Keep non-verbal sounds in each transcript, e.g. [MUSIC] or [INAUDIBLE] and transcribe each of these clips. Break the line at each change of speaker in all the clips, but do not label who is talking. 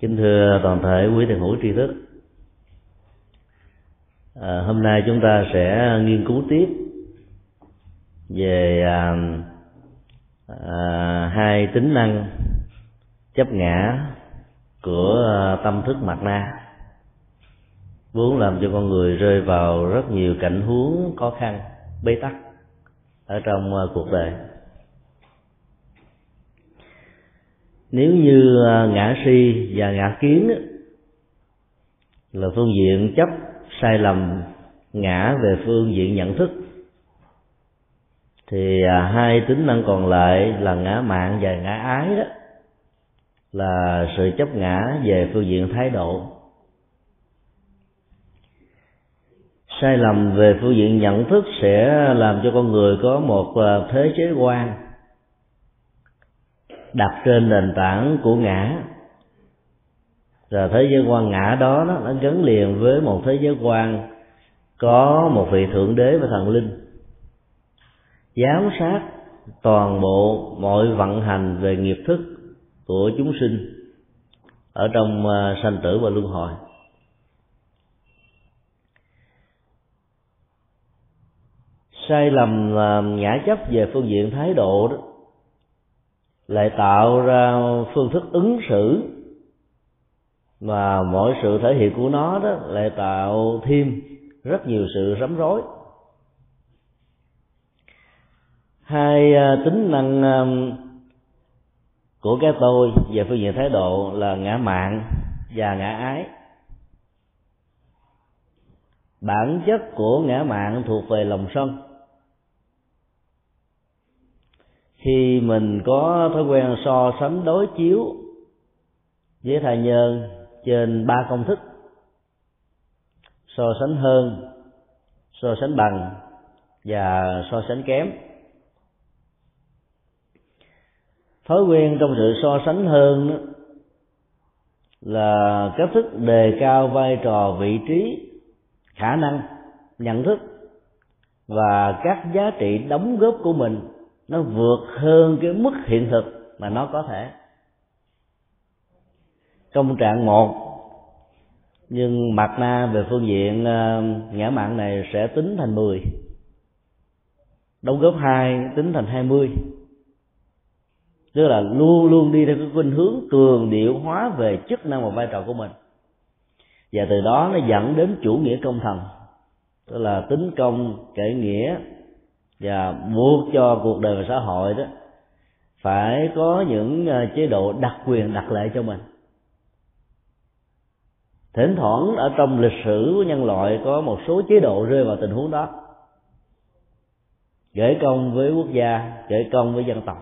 kính thưa toàn thể quý thiền hữu tri thức. À, hôm nay chúng ta sẽ nghiên cứu tiếp về à, à, hai tính năng chấp ngã của à, tâm thức mặt na. Vốn làm cho con người rơi vào rất nhiều cảnh huống khó khăn bế tắc ở trong à, cuộc đời. Nếu như à, ngã si và ngã kiến là phương diện chấp sai lầm, ngã về phương diện nhận thức, thì à, hai tính năng còn lại là ngã mạng và ngã ái đó, là sự chấp ngã về phương diện thái độ. Sai lầm về phương diện nhận thức sẽ làm cho con người có một à, thế giới quan đặt trên nền tảng của ngã. Rồi thế giới quan ngã đó, nó gắn liền với một thế giới quan có một vị thượng đế và thần linh. Giám sát toàn bộ mọi vận hành về nghiệp thức của chúng sinh ở trong à, sanh tử và luân hồi. Sai lầm à, ngã chấp về phương diện thái độ đó lại tạo ra phương thức ứng xử. Mà mỗi sự thể hiện của nó đó lại tạo thêm rất nhiều sự rắm rối. Hai à, tính năng à, của cái tôi về phương diện thái độ là ngã mạng và ngã ái. Bản chất của ngã mạng thuộc về lòng sân. Khi mình có thói quen so sánh đối chiếu với thai nhân trên ba công thức, so sánh hơn, so sánh bằng và so sánh kém. Thói quen trong sự so sánh hơn là cách thức đề cao vai trò vị trí, khả năng, nhận thức và các giá trị đóng góp của mình nó vượt hơn cái mức hiện thực mà nó có thể. Công trạng một, nhưng mặt na về phương diện ờ, ngã mạng này sẽ tính thành 10 đóng góp hai, tính thành 20 tức là luôn luôn đi theo cái khuynh hướng cường điệu hóa về chức năng và vai trò của mình. Và từ đó nó dẫn đến chủ nghĩa công thần. Tức là tính công, kể nghĩa và buộc cho cuộc đời và xã hội đó phải có những ờ, chế độ đặc quyền, đặc lệ cho mình. Thỉnh thoảng ở trong lịch sử của nhân loại có một số chế độ rơi vào tình huống đó. Gửi công với quốc gia gửi công với dân tộc.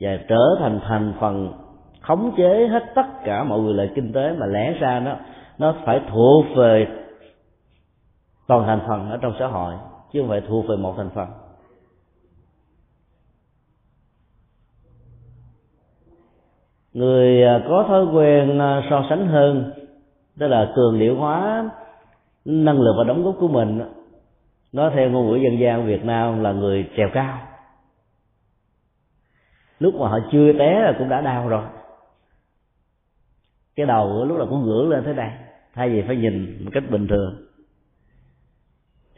Và trở thành thành phần khống chế hết tất cả mọi quyền lợi kinh tế mà lẽ ra nó nó phải thuộc về toàn thành phần ở trong xã hội chứ không phải thuộc về một thành phần. Người à, có thói quen à, so sánh hơn tức là cường điệu hóa năng lực và đóng góp của mình. Nó theo ngôn ngữ dân gian Việt Nam là người trèo cao. Lúc mà họ chưa té là cũng đã đau rồi. Cái đầu lúc nào cũng ngửa lên thế này thay vì phải nhìn một cách bình thường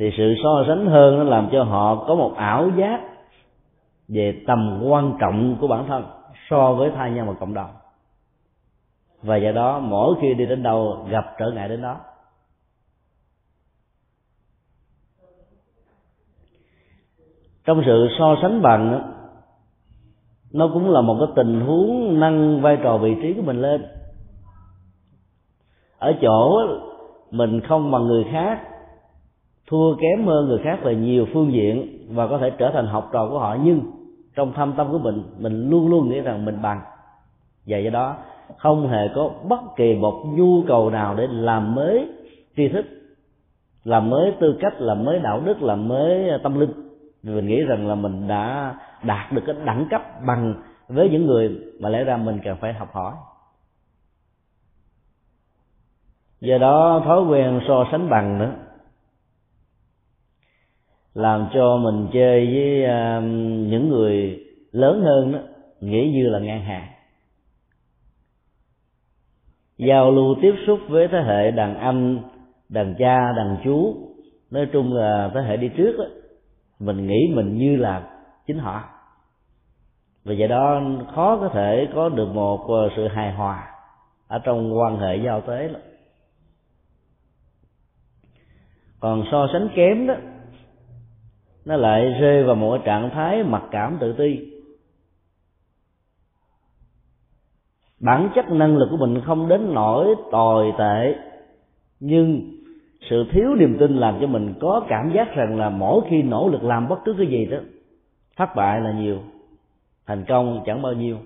thì sự so sánh hơn nó làm cho họ có một ảo giác về tầm quan trọng của bản thân so với thai nhân và cộng đồng. Và do đó, mỗi khi đi đến đâu, gặp trở ngại đến đó. Trong sự so sánh bằng, nó cũng là một cái tình huống nâng vai trò vị trí của mình lên. Ở chỗ mình không bằng người khác thua kém hơn người khác về nhiều phương diện và có thể trở thành học trò của họ. Nhưng trong thâm tâm của mình mình luôn luôn nghĩ rằng mình bằng. Và do đó, không hề có bất kỳ một nhu cầu nào để làm mới tri thức, làm mới tư cách, làm mới đạo đức, làm mới tâm linh. Vì mình nghĩ rằng là mình đã đạt được cái đẳng cấp bằng với những người mà lẽ ra mình cần phải học hỏi. Do đó, thói quen so sánh bằng nữa làm cho mình chơi với uh, những người lớn hơn đó nghĩ như là ngang hàng. Giao lưu tiếp xúc với thế hệ đàn anh đàn cha đàn chú nói chung là thế hệ đi trước đó, mình nghĩ mình như là chính họ. Và vậy đó khó có thể có được một à, sự hài hòa ở trong quan hệ giao tế lắm. Còn so sánh kém đó nó lại rơi vào một trạng thái mặc cảm tự ti. Bản chất năng lực của mình không đến nỗi tồi tệ nhưng sự thiếu niềm tin làm cho mình có cảm giác rằng là mỗi khi nỗ lực làm bất cứ cái gì đó thất bại là nhiều thành công chẳng bao nhiêu.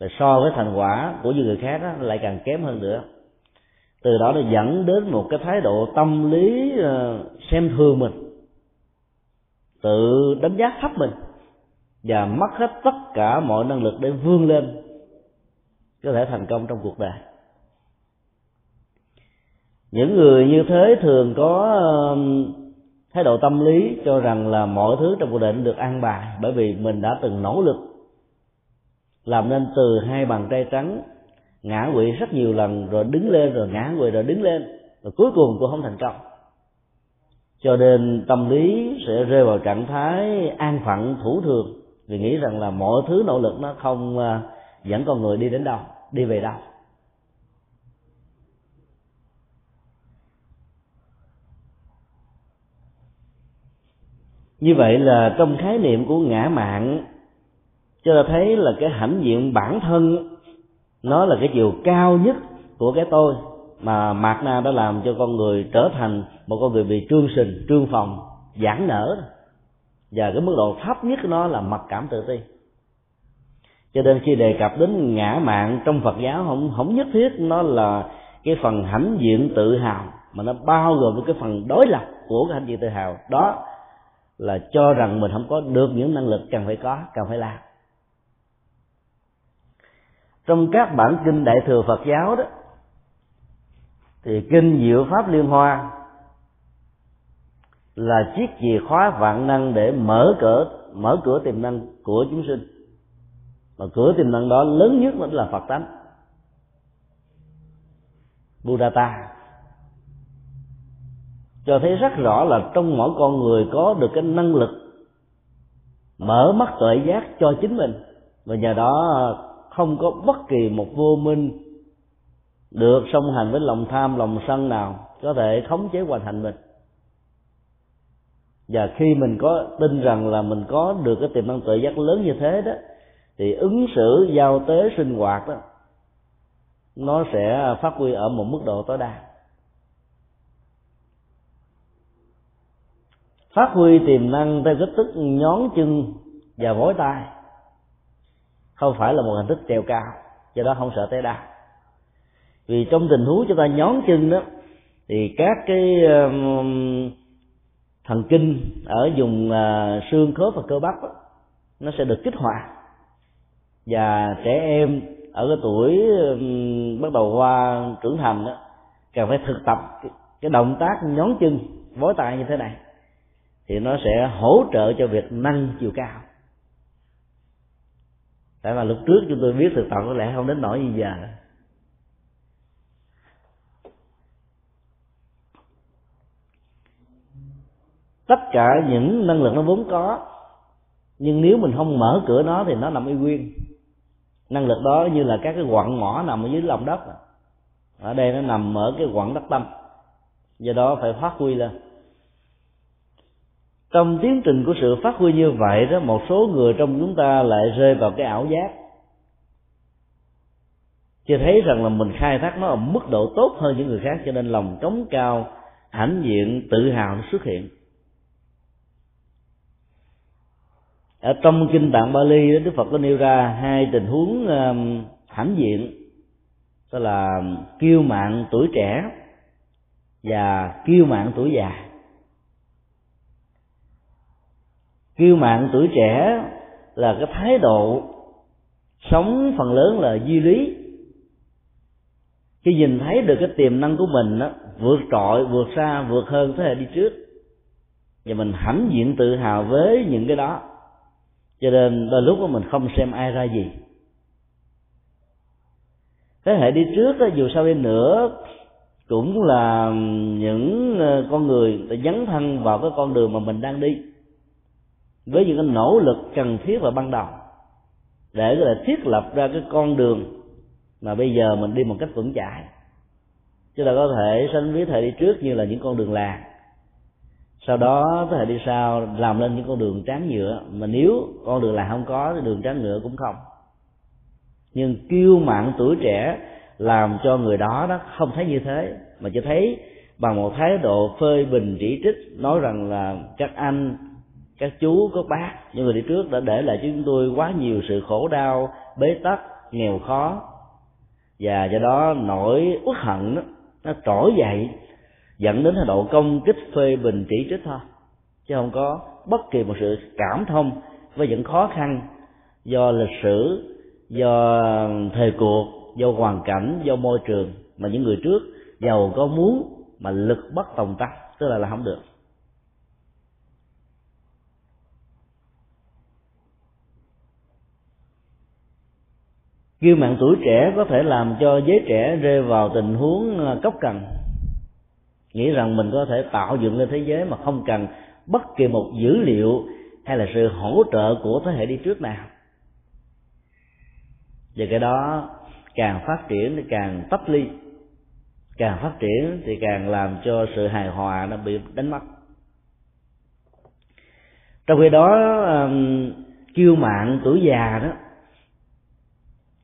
Và so với thành quả của những người khác đó, lại càng kém hơn nữa. Từ đó nó dẫn đến một cái thái độ tâm lý ờ, xem thường mình tự đánh giá thấp mình và mất hết tất cả mọi năng lực để vươn lên, có thể thành công trong cuộc đời. Những người như thế thường có um, thái độ tâm lý cho rằng là mọi thứ trong cuộc đời được an bài bởi vì mình đã từng nỗ lực, làm nên từ hai bàn tay trắng, ngã quỵ rất nhiều lần rồi đứng lên, rồi ngã quỵ, rồi đứng lên, rồi cuối cùng cũng không thành công cho nên tâm lý sẽ rơi vào trạng thái an phận, thủ thường. Vì nghĩ rằng là mọi thứ nỗ lực nó không à, dẫn con người đi đến đâu, đi về đâu. Như vậy là trong khái niệm của ngã mạng, cho ta thấy là cái hãnh diện bản thân, nó là cái chiều cao nhất của cái tôi mà mạt na đã làm cho con người trở thành một con người bị trương sình, trương phòng giãn nở. Và cái mức độ thấp nhất của nó là mặc cảm tự ti. Cho nên khi đề cập đến ngã mạng trong phật giáo, không không nhất thiết nó là cái phần hãnh diện tự hào, mà nó bao gồm cái phần đối lập của cái hãnh diện tự hào. Đó là cho rằng mình không có được những năng lực cần phải có, cần phải làm. Trong các bản kinh đại thừa phật giáo đó thì kinh diệu pháp liên hoa là chiếc chìa khóa vạn năng để mở cửa mở cửa tiềm năng của chúng sinh. Và cửa tiềm năng đó lớn nhất vẫn là phật tánh. Buddhata cho thấy rất rõ là trong mỗi con người có được cái năng lực mở mắt tuệ giác cho chính mình. Và nhờ đó không có bất kỳ một vô minh được song hành với lòng tham, lòng sân nào có thể khống chế hoàn thành mình. Và khi mình có tin rằng là mình có được cái tiềm năng tự giác lớn như thế đó, thì ứng xử, giao tế, sinh hoạt đó, nó sẽ phát huy ở một mức độ tối đa. Phát huy tiềm năng theo cách thức nhón chân và vối tay không phải là một hình thức treo cao, do đó không sợ té đau vì trong tình huống chúng ta nhón chân đó thì các cái um, thần kinh ở vùng à, xương khớp và cơ bắp đó, nó sẽ được kích hoạt. Và trẻ em ở cái tuổi um, bắt đầu qua trưởng thành đó cần phải thực tập cái, cái động tác nhón chân vối tay như thế này thì nó sẽ hỗ trợ cho việc nâng chiều cao. Tại mà lúc trước chúng tôi biết thực tập có lẽ không đến nỗi như giờ. Tất cả những năng lực nó vốn có, nhưng nếu mình không mở cửa nó thì nó nằm y nguyên. Năng lực đó như là các cái quặng mỏ nằm ở dưới lòng đất. Ở đây nó nằm ở cái quặng đất tâm. Do đó phải phát huy lên. Trong tiến trình của sự phát huy như vậy đó, một số người trong chúng ta lại rơi vào cái ảo giác. Chưa thấy rằng là mình khai thác nó ở mức độ tốt hơn những người khác, cho nên lòng trống cao, hãnh diện, tự hào nó xuất hiện. Ở trong kinh tạng Bali Đức Phật có nêu ra hai tình huống hãm hãnh diện đó là kiêu mạng tuổi trẻ và kiêu mạng tuổi già. Kiêu mạng tuổi trẻ là cái thái độ sống phần lớn là duy lý. Khi nhìn thấy được cái tiềm năng của mình đó, vượt trội vượt xa vượt hơn thế hệ đi trước và mình hãnh diện tự hào với những cái đó cho nên đôi lúc đó mình không xem ai ra gì. Thế hệ đi trước đó, dù sao đi nữa cũng là những ờ, con người đã dấn thân vào cái con đường mà mình đang đi. Với những cái nỗ lực cần thiết và ban đầu. Để có thể thiết lập ra cái con đường mà bây giờ mình đi một cách vững chãi. Chứ là có thể sánh ví thời đi trước như là những con đường làng sau đó thế hệ đi sau làm lên những con đường tráng nhựa. Mà nếu con đường là không có thì đường tráng nhựa cũng không. Nhưng kiêu mạn tuổi trẻ làm cho người đó đó không thấy như thế. Mà chỉ thấy bằng một thái độ phơi bình chỉ trích nói rằng là các anh các chú các bác những người đi trước đã để lại cho chúng tôi quá nhiều sự khổ đau bế tắc nghèo khó. Và do đó nỗi uất hận đó, nó trỗi dậy dẫn đến thái độ công kích phê bình chỉ trích thôi, chứ không có bất kỳ một sự cảm thông với những khó khăn do lịch sử, do thời cuộc, do hoàn cảnh, do môi trường mà những người trước giàu có muốn mà lực bất tòng tâm tức là là không được. Kiêu mạng tuổi trẻ có thể làm cho giới trẻ rơi vào tình huống à, cốc cần nghĩ rằng mình có thể tạo dựng lên thế giới mà không cần bất kỳ một dữ liệu hay là sự hỗ trợ của thế hệ đi trước nào. Và cái đó càng phát triển thì càng tách ly. Càng phát triển thì càng làm cho sự hài hòa nó bị đánh mất. Trong khi đó kiêu mạng tuổi già đó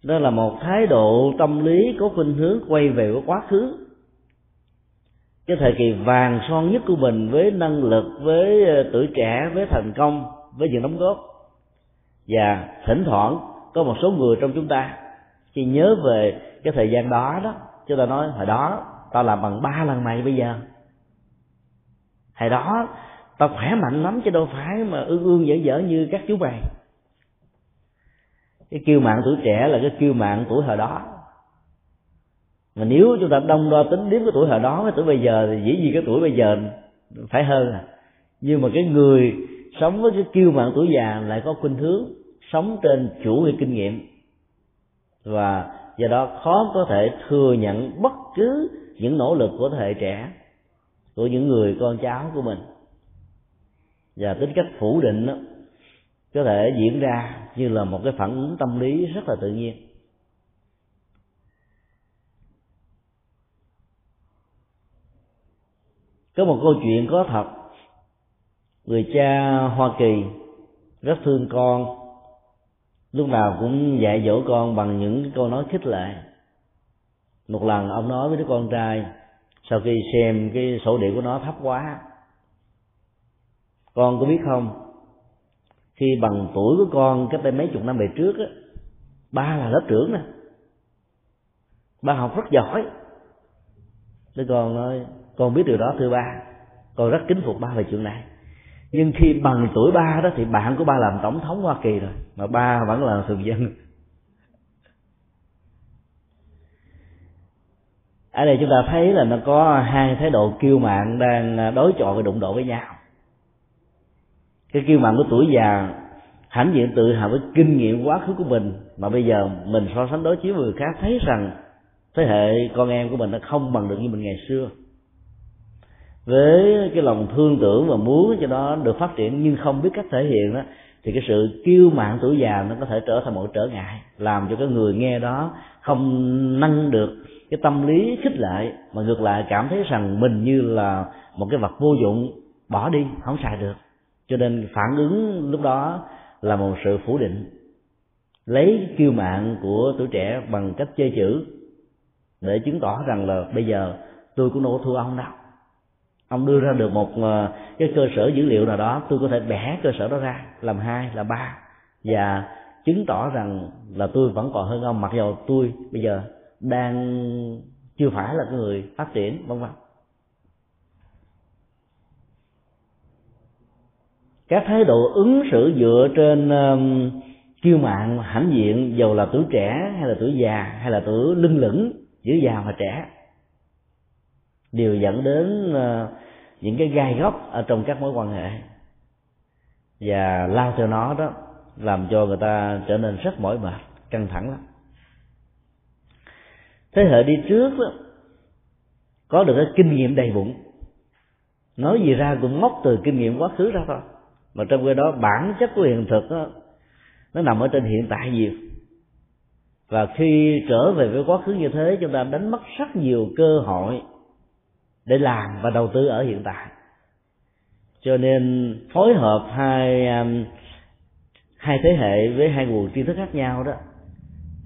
đó là một thái độ tâm lý có khuynh hướng quay về với quá khứ cái thời kỳ vàng son nhất của mình với năng lực, với ờ, tuổi trẻ, với thành công, với những đóng góp. Và thỉnh thoảng có một số người trong chúng ta khi nhớ về cái thời gian đó đó, chúng ta nói, hồi đó tao làm bằng ba lần mày bây giờ. Hồi đó tao khỏe mạnh lắm chứ đâu phải mà ương ương dở dở như các chú mày. Cái kiêu mạng tuổi trẻ là cái kiêu mạng tuổi hồi đó mà nếu chúng ta đông đo tính điểm cái tuổi hồi đó với tuổi bây giờ thì dĩ nhiên cái tuổi bây giờ phải hơn à. Nhưng mà cái người sống với cái kiêu mạng tuổi già lại có khuynh hướng sống trên chủ nghĩa kinh nghiệm. Và do đó khó có thể thừa nhận bất cứ những nỗ lực của thế hệ trẻ của những người con cháu của mình. Và tính cách phủ định đó, có thể diễn ra như là một cái phản ứng tâm lý rất là tự nhiên. Có một câu chuyện có thật. Người cha hoa kỳ rất thương con, lúc nào cũng dạy dỗ con bằng những câu nói khích lệ. Một lần ông nói với đứa con trai, sau khi xem cái sổ điện của nó thấp quá, con có biết không, khi bằng tuổi của con cách đây mấy chục năm về trước á, ba là lớp trưởng nè. Ba học rất giỏi. Đứa con nói con biết điều đó, thưa ba. Con rất kính phục ba về chuyện này. Nhưng khi bằng tuổi ba đó thì bạn của ba làm tổng thống hoa kỳ rồi, mà ba vẫn là thường dân. Ở đây chúng ta thấy là nó có hai thái độ kiêu mạn đang đối chọi và đụng độ với nhau. Cái kiêu mạn của tuổi già hãnh diện tự hào với kinh nghiệm quá khứ của mình, mà bây giờ mình so sánh đối chiếu với người khác, thấy rằng thế hệ con em của mình nó không bằng được như mình ngày xưa với cái lòng thương tưởng và muốn cho nó được phát triển nhưng không biết cách thể hiện đó, thì cái sự kiêu mạn tuổi già nó có thể trở thành một trở ngại, làm cho cái người nghe đó không nâng được cái tâm lý khích lệ, mà ngược lại cảm thấy rằng mình như là một cái vật vô dụng, bỏ đi, không xài được. Cho nên phản ứng lúc đó là một sự phủ định. Lấy kiêu mạng của tuổi trẻ bằng cách chơi chữ để chứng tỏ rằng là bây giờ tôi cũng đâu có thua ông đâu ông đưa ra được một ờ, cái cơ sở dữ liệu nào đó tôi có thể bẻ cơ sở đó ra làm hai là ba. Và chứng tỏ rằng là tôi vẫn còn hơn ông mặc dù tôi bây giờ đang chưa phải là cái người phát triển vân vân. Các thái độ ứng xử dựa trên um, kiêu mạng hãnh diện dầu là tuổi trẻ hay là tuổi già hay là tuổi lưng lửng giữa già và trẻ đều dẫn đến ờ, những cái gai góc ở trong các mối quan hệ. Và lao theo nó đó làm cho người ta trở nên rất mỏi mệt căng thẳng lắm. Thế hệ đi trước đó, có được cái kinh nghiệm đầy bụng. Nói gì ra cũng móc từ kinh nghiệm quá khứ ra thôi. Mà trong cái đó bản chất của hiện thực đó, nó nằm ở trên hiện tại nhiều. Và khi trở về với quá khứ như thế chúng ta đánh mất rất nhiều cơ hội để làm và đầu tư ở hiện tại. Cho nên phối hợp hai um, hai thế hệ với hai nguồn tri thức khác nhau đó,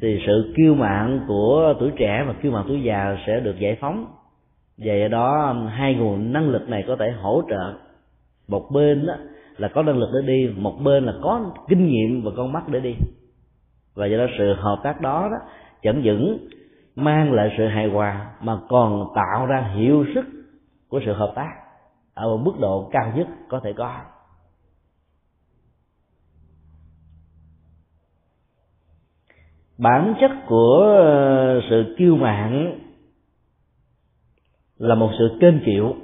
thì sự kiêu mạn của tuổi trẻ và kiêu mạn tuổi già sẽ được giải phóng. Và do đó um, hai nguồn năng lực này có thể hỗ trợ. Một bên đó là có năng lực để đi, một bên là có kinh nghiệm và con mắt để đi. Và do đó sự hợp tác đó đó chẳng những mang lại sự hài hòa mà còn tạo ra hiệu sức của sự hợp tác ở một mức độ cao nhất có thể có. Bản chất của sự kiêu mạn là một sự kênh kiệu.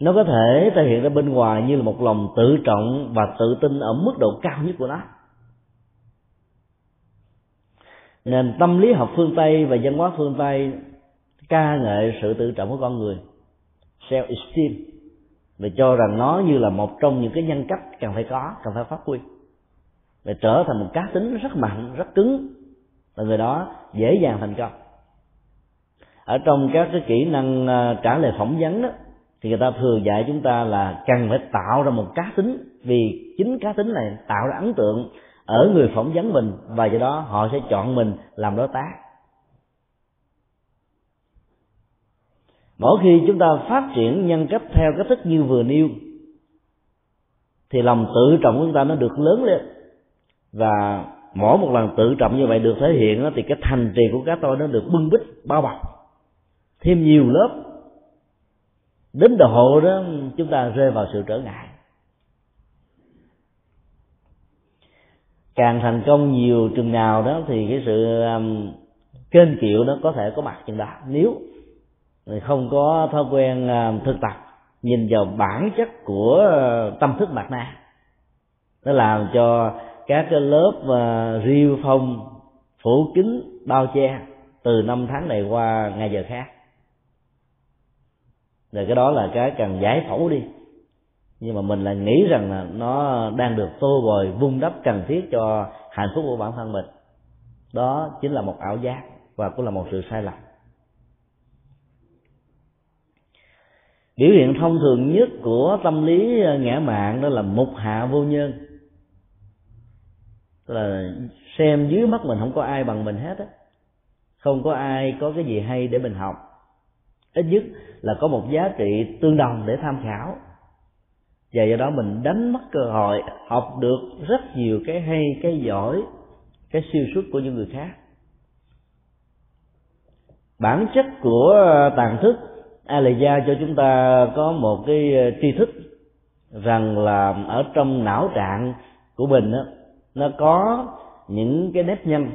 Nó có thể thể hiện ra bên ngoài như là một lòng tự trọng và tự tin ở mức độ cao nhất của nó. Nền tâm lý học phương tây và văn hóa phương tây ca ngợi sự tự trọng của con người. Self esteem và cho rằng nó như là một trong những cái nhân cách cần phải có, cần phải phát huy. Và trở thành một cá tính rất mạnh rất cứng. Và người đó dễ dàng thành công. Ở trong các cái kỹ năng à, trả lời phỏng vấn đó, thì người ta thường dạy chúng ta là cần phải tạo ra một cá tính. Vì chính cá tính này tạo ra ấn tượng ở người phỏng vấn mình và do đó họ sẽ chọn mình làm đối tác. Mỗi khi chúng ta phát triển nhân cách theo cách thức như vừa nêu, thì lòng tự trọng của chúng ta nó được lớn lên. Và mỗi một lần tự trọng như vậy được thể hiện thì cái thành trì của cá tôi nó được bưng bít, bao bọc. Thêm nhiều lớp, đến độ đó chúng ta rơi vào sự trở ngại. Càng thành công nhiều chừng nào đó thì cái sự um, kênh kiệu nó có thể có mặt chừng đó. Nếu không có thói quen um, thực tập nhìn vào bản chất của uh, tâm thức mặt na nó làm cho các cái lớp uh, riêu phong phủ kính bao che từ năm tháng này qua ngày giờ khác. Rồi cái đó là cái cần giải phẫu đi nhưng mà mình lại nghĩ rằng là nó đang được tô bồi vun đắp cần thiết cho hạnh phúc của bản thân mình. Đó chính là một ảo giác và cũng là một sự sai lầm. Biểu hiện thông thường nhất của tâm lý ngã mạng đó là mục hạ vô nhân. Tức là xem dưới mắt mình không có ai bằng mình hết á. Không có ai có cái gì hay để mình học. Ít nhất là có một giá trị tương đồng để tham khảo và do đó mình đánh mất cơ hội học được rất nhiều cái hay cái giỏi cái siêu xuất của những người khác. Bản chất của ờ, tàn thức alaya cho chúng ta có một cái ờ, tri thức rằng là ở trong não trạng của mình đó, nó có những cái nếp nhân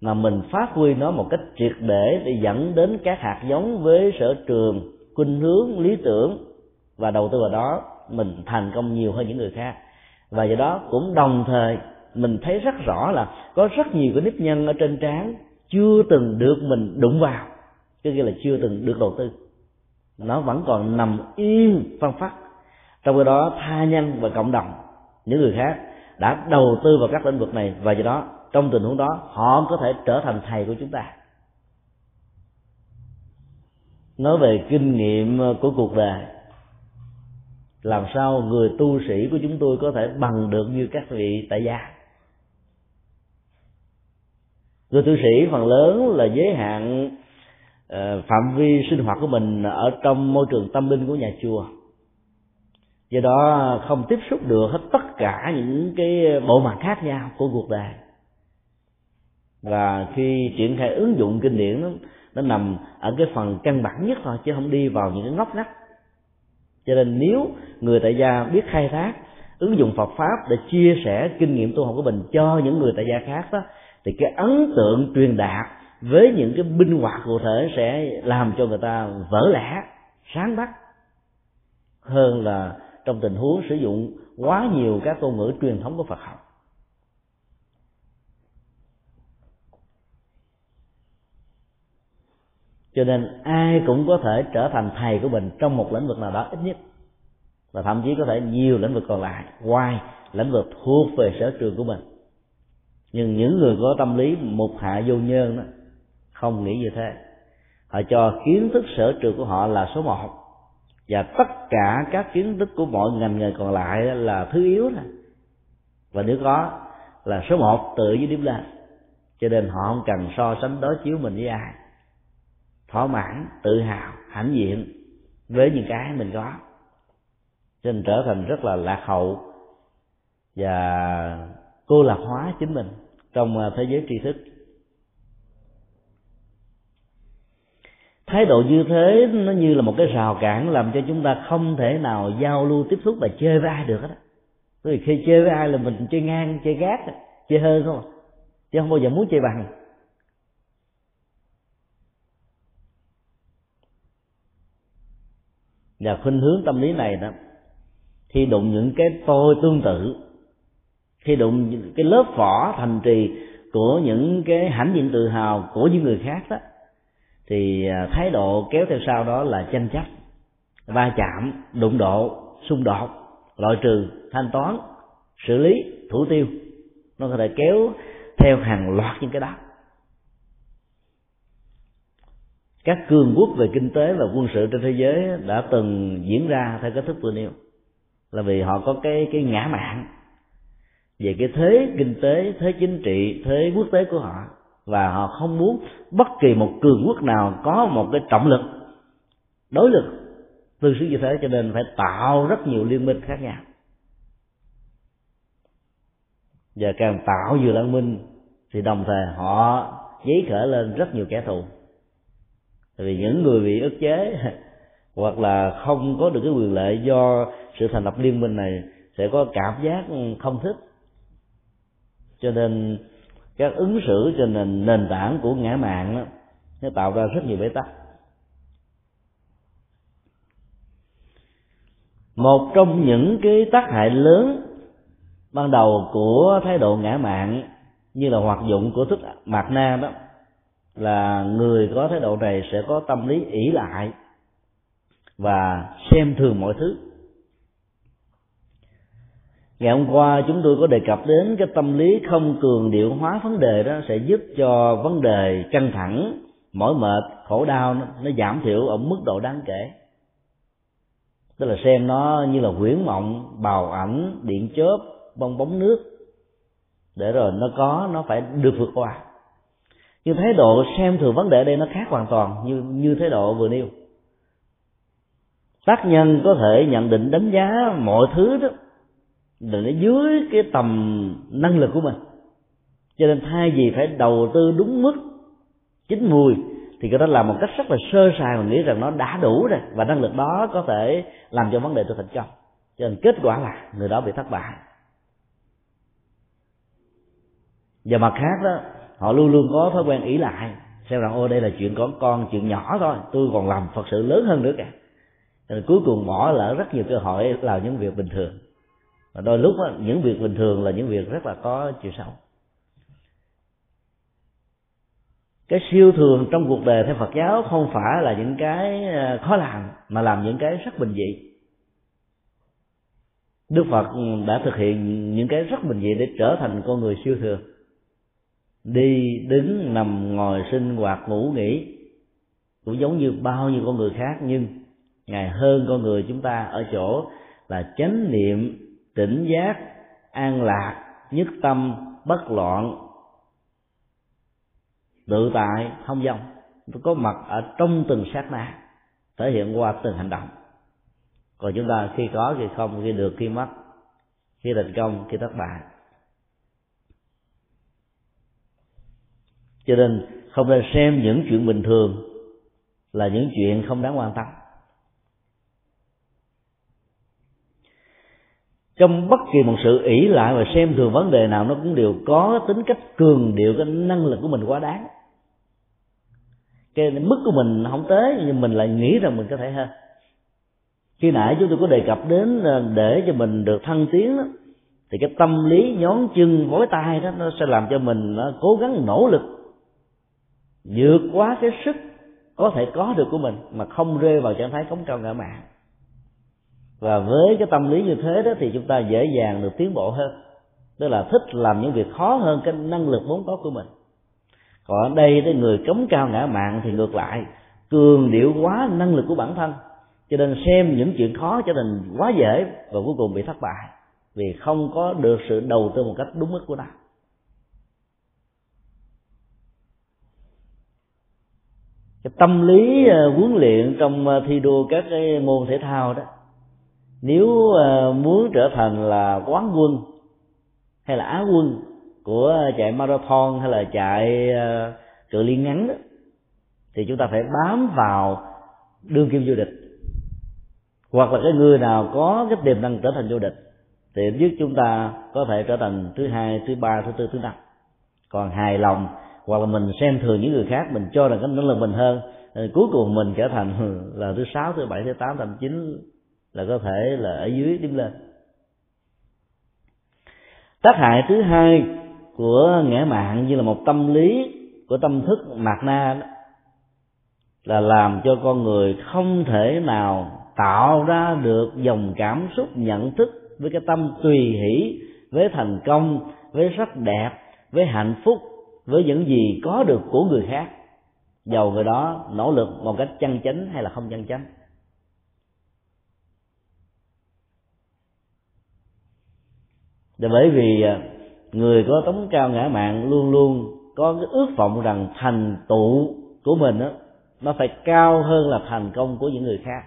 mà mình phát huy nó một cách triệt để để dẫn đến các hạt giống với sở trường khuynh hướng lý tưởng và đầu tư vào đó mình thành công nhiều hơn những người khác. Và do đó cũng đồng thời mình thấy rất rõ là có rất nhiều cái nếp nhân ở trên trán chưa từng được mình đụng vào. Cái nghĩa là chưa từng được đầu tư. Nó vẫn còn nằm yên phân phát trong cái đó, tha nhân và cộng đồng, những người khác đã đầu tư vào các lĩnh vực này và do đó, trong tình huống đó, họ có thể trở thành thầy của chúng ta. Nói về kinh nghiệm của cuộc đời làm sao người tu sĩ của chúng tôi có thể bằng được như các vị tại gia? Người tu sĩ phần lớn là giới hạn ờ, phạm vi sinh hoạt của mình ở trong môi trường tâm linh của nhà chùa. Do đó không tiếp xúc được hết tất cả những cái bộ mặt khác nhau của cuộc đời. Và khi triển khai ứng dụng kinh điển nó, nó nằm ở cái phần căn bản nhất thôi chứ không đi vào những cái ngóc ngách cho nên nếu người tại gia biết khai thác, ứng dụng Phật pháp để chia sẻ kinh nghiệm tu học của mình cho những người tại gia khác đó, thì cái ấn tượng truyền đạt với những cái binh hoạt cụ thể sẽ làm cho người ta vỡ lẽ, sáng bắt hơn là trong tình huống sử dụng quá nhiều các ngôn ngữ truyền thống của Phật học. Cho nên ai cũng có thể trở thành thầy của mình trong một lĩnh vực nào đó ít nhất. Và thậm chí có thể nhiều lĩnh vực còn lại, ngoài lĩnh vực thuộc về sở trường của mình. Nhưng những người có tâm lý một hạ vô nhân đó, không nghĩ như thế. Họ cho kiến thức sở trường của họ là số một. Và tất cả các kiến thức của mọi ngành nghề còn lại là thứ yếu thôi và nếu có, là số một tự với điểm lên. Cho nên họ không cần so sánh đối chiếu mình với ai thỏa mãn, tự hào, hãnh diện với những cái mình có. Cho nên trở thành rất là lạc hậu và cô lập hóa chính mình trong ờ, thế giới tri thức. Thái độ như thế nó như là một cái rào cản làm cho chúng ta không thể nào giao lưu tiếp xúc và chơi với ai được hết vì khi chơi với ai là mình chơi ngang, chơi gác, chơi hơn không à. chứ không bao giờ muốn chơi bằng. Và khuynh hướng tâm lý này đó, khi đụng những cái tôi tương tự, khi đụng những cái lớp vỏ thành trì của những cái hãnh diện tự hào của những người khác đó, thì à, thái độ kéo theo sau đó là tranh chấp, va chạm, đụng độ, xung đột, loại trừ, thanh toán, xử lý, thủ tiêu. Nó có thể kéo theo hàng loạt những cái đó. Các cường quốc về kinh tế và quân sự trên thế giới đã từng diễn ra theo cách thức vừa nêu, là vì họ có cái cái ngã mạng về cái thế kinh tế, thế chính trị, thế quốc tế của họ. Và họ không muốn bất kỳ một cường quốc nào có một cái trọng lực, đối lực tương xứng như thế, cho nên phải tạo rất nhiều liên minh khác nhau. Và càng tạo nhiều liên minh thì đồng thời họ giấy khởi lên rất nhiều kẻ thù vì những người bị ức chế [LAUGHS] hoặc là không có được cái quyền lợi do sự thành lập liên minh này sẽ có cảm giác không thích. Cho nên các ứng xử trên nền nền tảng của ngã mạng đó, nó tạo ra rất nhiều bế tắc. Một trong những cái tác hại lớn ban đầu của thái độ ngã mạng như là hoạt dụng của thức mạt na đó là người có thái độ này sẽ có tâm lý ỷ lại và xem thường mọi thứ. Ngày hôm qua chúng tôi có đề cập đến cái tâm lý không cường điệu hóa vấn đề đó sẽ giúp cho vấn đề căng thẳng mỏi mệt khổ đau nó, nó giảm thiểu ở mức độ đáng kể. Tức là xem nó như là huyễn mộng bào ảnh điện chớp bong bóng nước. Để rồi nó có nó phải được vượt qua nhưng thái độ xem thường vấn đề đây nó khác hoàn toàn như như thái độ vừa nêu. Tác nhân có thể nhận định đánh giá mọi thứ đó là nó dưới cái tầm năng lực của mình. Cho nên thay vì phải đầu tư đúng mức chín mùi, thì cái đó làm một cách rất là sơ sài mà nghĩ rằng nó đã đủ rồi, và năng lực đó có thể làm cho vấn đề tôi thành công. Cho nên kết quả là người đó bị thất bại. Và mặt khác đó họ luôn luôn có thói quen ý lại. Xem rằng ô đây là chuyện con con chuyện nhỏ thôi. Tôi còn làm phật sự lớn hơn nữa cả rồi cuối cùng bỏ lỡ rất nhiều cơ hội làm những việc bình thường. Và đôi lúc đó, những việc bình thường là những việc rất là có chiều sâu. Cái siêu thường trong cuộc đời theo Phật giáo không phải là những cái ờ, khó làm mà làm những cái rất bình dị. Đức Phật ừ, đã thực hiện những cái rất bình dị để trở thành con người siêu thường đi đứng nằm ngồi sinh hoạt ngủ nghỉ. Cũng giống như bao nhiêu con người khác, nhưng ngài hơn con người chúng ta ở chỗ là chánh niệm, tỉnh giác, an lạc, nhất tâm, bất loạn, tự tại thông dong có mặt ở trong từng sát na, thể hiện qua từng hành động. Còn chúng ta khi có khi không, khi được, khi mất, khi thành công, khi thất bại cho nên không nên xem những chuyện bình thường là những chuyện không đáng quan tâm. Trong bất kỳ một sự ỷ lại và xem thường vấn đề nào nó cũng đều có tính cách cường điệu cái năng lực của mình quá đáng. Cái mức của mình không tới nhưng mình lại nghĩ rằng mình có thể hơn. Khi nãy chúng tôi có đề cập đến để cho mình được thăng tiến đó, thì cái tâm lý nhón chân vối tay đó nó sẽ làm cho mình nó cố gắng nỗ lực vượt quá cái sức có thể có được của mình mà không rơi vào trạng thái cống cao ngã mạn. Và với cái tâm lý như thế đó thì chúng ta dễ dàng được tiến bộ hơn. Tức là thích làm những việc khó hơn cái năng lực vốn có của mình. Còn ở đây cái người cống cao ngã mạng thì ngược lại, cường điệu quá năng lực của bản thân, cho nên xem những chuyện khó trở thành quá dễ và cuối cùng bị thất bại vì không có được sự đầu tư một cách đúng mức của nó. Cái tâm lý ờ, huấn luyện trong ờ, thi đua các cái môn thể thao đó nếu ờ, muốn trở thành là quán quân hay là á quân của chạy marathon hay là chạy cự ly ngắn đó, thì chúng ta phải bám vào đương kim vô địch. Hoặc là cái người nào có cái tiềm năng trở thành vô địch thì giúp chúng ta có thể trở thành thứ hai thứ ba thứ tư thứ năm. Còn hài lòng hoặc là mình xem thường những người khác mình cho rằng cái là mình hơn ờ, cuối cùng mình trở thành [LAUGHS] là thứ sáu thứ bảy thứ tám thậm chín là có thể là ở dưới đứng lên. Tác hại thứ hai của ngã mạng như là một tâm lý của tâm thức mạt na đó, là làm cho con người không thể nào tạo ra được dòng cảm xúc nhận thức với cái tâm tùy hỷ với thành công với sắc đẹp với hạnh phúc với những gì có được của người khác dầu người đó nỗ lực một cách chân chánh hay là không chân chánh và bởi vì à, người có tống cao ngã mạng luôn luôn có cái ước vọng rằng thành tựu của mình đó, nó phải cao hơn là thành công của những người khác.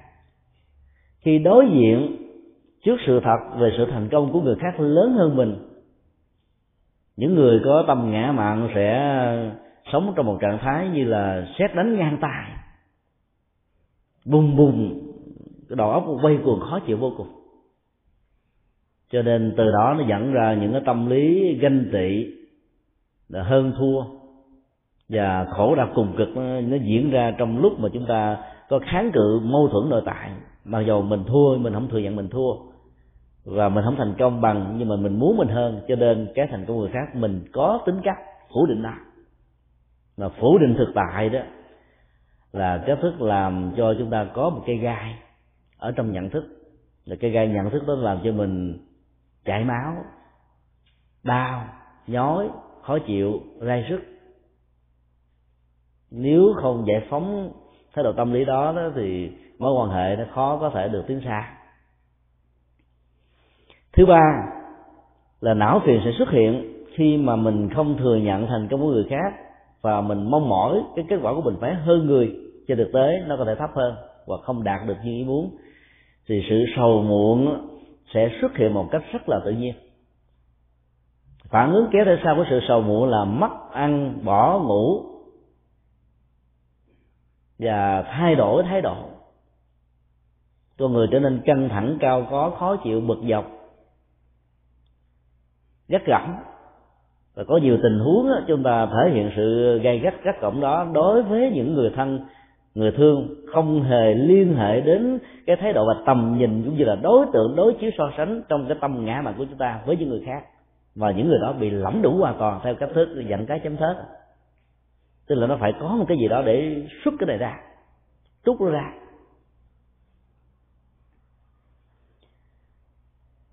Khi đối diện trước sự thật về sự thành công của người khác lớn hơn mình những người có tâm ngã mạn sẽ sống trong một trạng thái như là xét đánh ngang tài bùng bùng cái đầu óc quay cuồng khó chịu vô cùng. Cho nên từ đó nó dẫn ra những cái tâm lý ganh tị là hơn thua và khổ đau cùng cực nó, nó diễn ra trong lúc mà chúng ta có kháng cự mâu thuẫn nội tại. Mặc dù mình thua mình không thừa nhận mình thua và mình không thành công bằng nhưng mà mình muốn mình hơn cho nên cái thành công người khác mình có tính cách phủ định đó mà phủ định thực tại đó là cái thức làm cho chúng ta có một cây gai ở trong nhận thức. Là cây gai nhận thức đó làm cho mình chảy máu đau nhói khó chịu rai sức nếu không giải phóng thái độ tâm lý đó, đó thì mối quan hệ nó khó có thể được tiến xa thứ ba là não phiền sẽ xuất hiện khi mà mình không thừa nhận thành công của người khác và mình mong mỏi cái kết quả của mình phải hơn người trên thực tế nó có thể thấp hơn và không đạt được như ý muốn. Thì sự sầu muộn sẽ xuất hiện một cách rất là tự nhiên. Phản ứng kéo theo sau của sự sầu muộn là mất ăn, bỏ ngủ và thay đổi thái độ. Con người trở nên căng thẳng, cao có, khó chịu, bực dọc gắt gỏng và có nhiều tình huống đó, chúng ta thể hiện sự gây gắt gắt gỏng đó đối với những người thân người thương không hề liên hệ đến cái thái độ và tầm nhìn cũng như là đối tượng đối chiếu so sánh trong cái tâm ngã mạng của chúng ta với những người khác. Và những người đó bị lẫm đủ hoàn toàn theo cách thức dặn cái chấm thớt. Tức là nó phải có một cái gì đó để xuất cái này ra trút nó ra.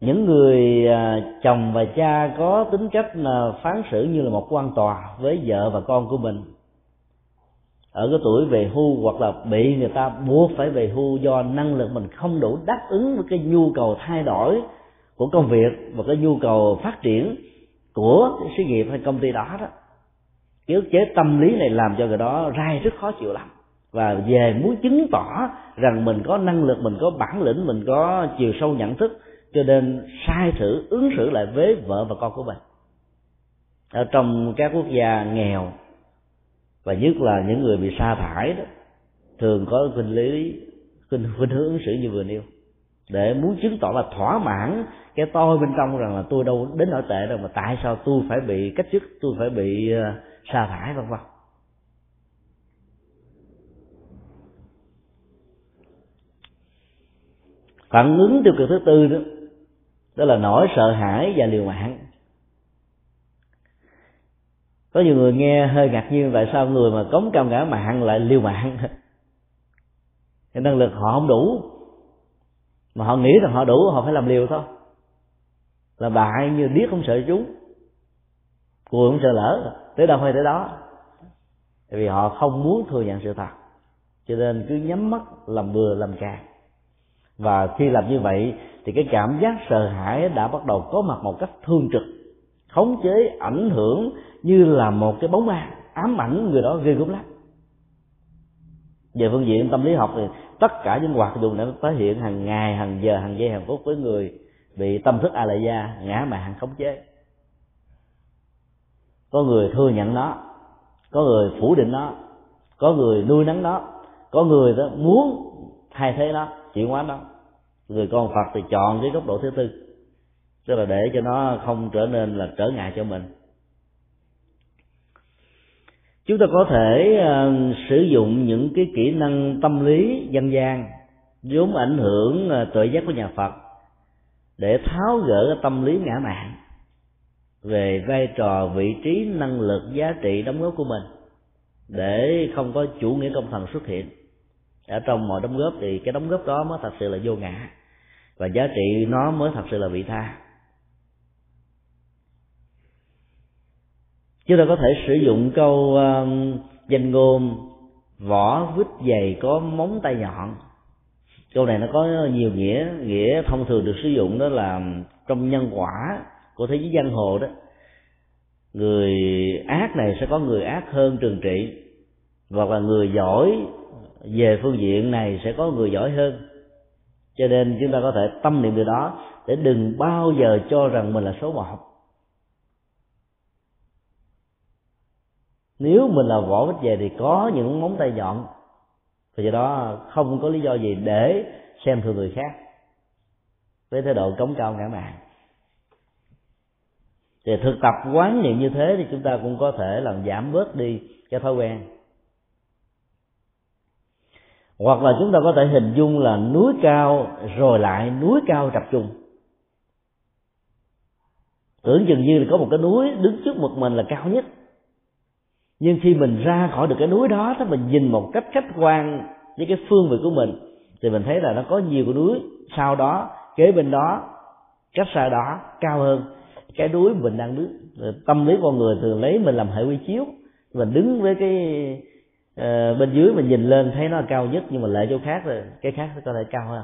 Những người à, chồng và cha có tính cách là phán xử như là một quan tòa với vợ và con của mình. Ở cái tuổi về hưu hoặc là bị người ta buộc phải về hưu do năng lực mình không đủ đáp ứng với cái nhu cầu thay đổi của công việc và cái nhu cầu phát triển của cái sự nghiệp hay công ty đó đó. Cái ức chế tâm lý này làm cho người đó rai rất khó chịu lắm. Và về muốn chứng tỏ rằng mình có năng lực, mình có bản lĩnh, mình có chiều sâu nhận thức cho nên sai thử ứng xử lại với vợ và con của mình. Ở trong các quốc gia nghèo, và nhất là những người bị sa thải đó, thường có khuynh lý, khuynh khuynh hướng ứng xử như vừa nêu. Để muốn chứng tỏ là thỏa mãn cái tôi bên trong rằng là tôi đâu đến nỗi tệ đâu, mà tại sao tôi phải bị, cách chức tôi phải bị ờ, sa thải, vân vân. Phản ứng tiêu cực thứ tư đó đó là nỗi sợ hãi và liều mạng. Có nhiều người nghe hơi ngạc nhiên tại sao người mà cống cao ngã mạng lại liều mạng? [LAUGHS] Cái năng lực họ không đủ. Mà họ nghĩ rằng họ đủ, họ phải làm liều thôi. Là bại như điếc không sợ chúng cùi không sợ lỡ. Tới đâu hay tới đó. Tại vì họ không muốn thừa nhận sự thật. Cho nên cứ nhắm mắt, làm bừa làm càng và khi làm như vậy, thì cái cảm giác sợ hãi đã bắt đầu có mặt một cách thương trực, khống chế, ảnh hưởng như là một cái bóng ma, ám ảnh người đó ghê gớm lắm. Về phương diện tâm lý học thì tất cả những hoạt dụng đã tái hiện hàng ngày, hàng giờ, hàng giây, hàng phút với người bị tâm thức a la gia ngã mạng khống chế. Có người thừa nhận nó, có người phủ định nó, có người nuôi nắng nó, có người đó muốn thay thế nó, chuyển hóa nó người con phật thì chọn cái góc độ thứ tư. Tức là để cho nó không trở nên là trở ngại cho mình. Chúng ta có thể uh, sử dụng những cái kỹ năng tâm lý dân gian vốn ảnh hưởng uh, tuệ giác của nhà phật để tháo gỡ cái tâm lý ngã mạn về vai trò vị trí năng lực giá trị đóng góp của mình để không có chủ nghĩa công thần xuất hiện. Ở trong mọi đóng góp thì cái đóng góp đó mới thật sự là vô ngã và giá trị nó mới thật sự là vị tha. Chúng ta có thể sử dụng câu uh, danh ngôn vỏ vít dày có móng tay nhọn. Câu này nó có nhiều nghĩa nghĩa thông thường được sử dụng đó là um, trong nhân quả của thế giới giang hồ đó. Người ác này sẽ có người ác hơn trừng trị hoặc là người giỏi về phương diện này sẽ có người giỏi hơn cho nên chúng ta có thể tâm niệm điều đó để đừng bao giờ cho rằng mình là số một. Nếu mình là võ bích về thì có những móng tay nhọn. Vì do đó không có lý do gì để xem thường người khác với thái độ cống cao ngã mạn. Thì thực tập quán niệm như thế thì chúng ta cũng có thể làm giảm bớt đi cái thói quen hoặc là chúng ta có thể hình dung là núi cao rồi lại núi cao tập trung. Tưởng chừng như là có một cái núi đứng trước một mình là cao nhất. Nhưng khi mình ra khỏi được cái núi đó thì mình nhìn một cách khách quan với cái phương vị của mình, thì mình thấy là nó có nhiều cái núi sau đó, kế bên đó, cách xa đó cao hơn. Cái núi mình đang đứng, tâm lý con người thường lấy mình làm hệ quy chiếu. Mình đứng với cái Ờ, bên dưới mình nhìn lên thấy nó là cao nhất nhưng mà lại chỗ khác rồi. Cái khác nó có thể cao hơn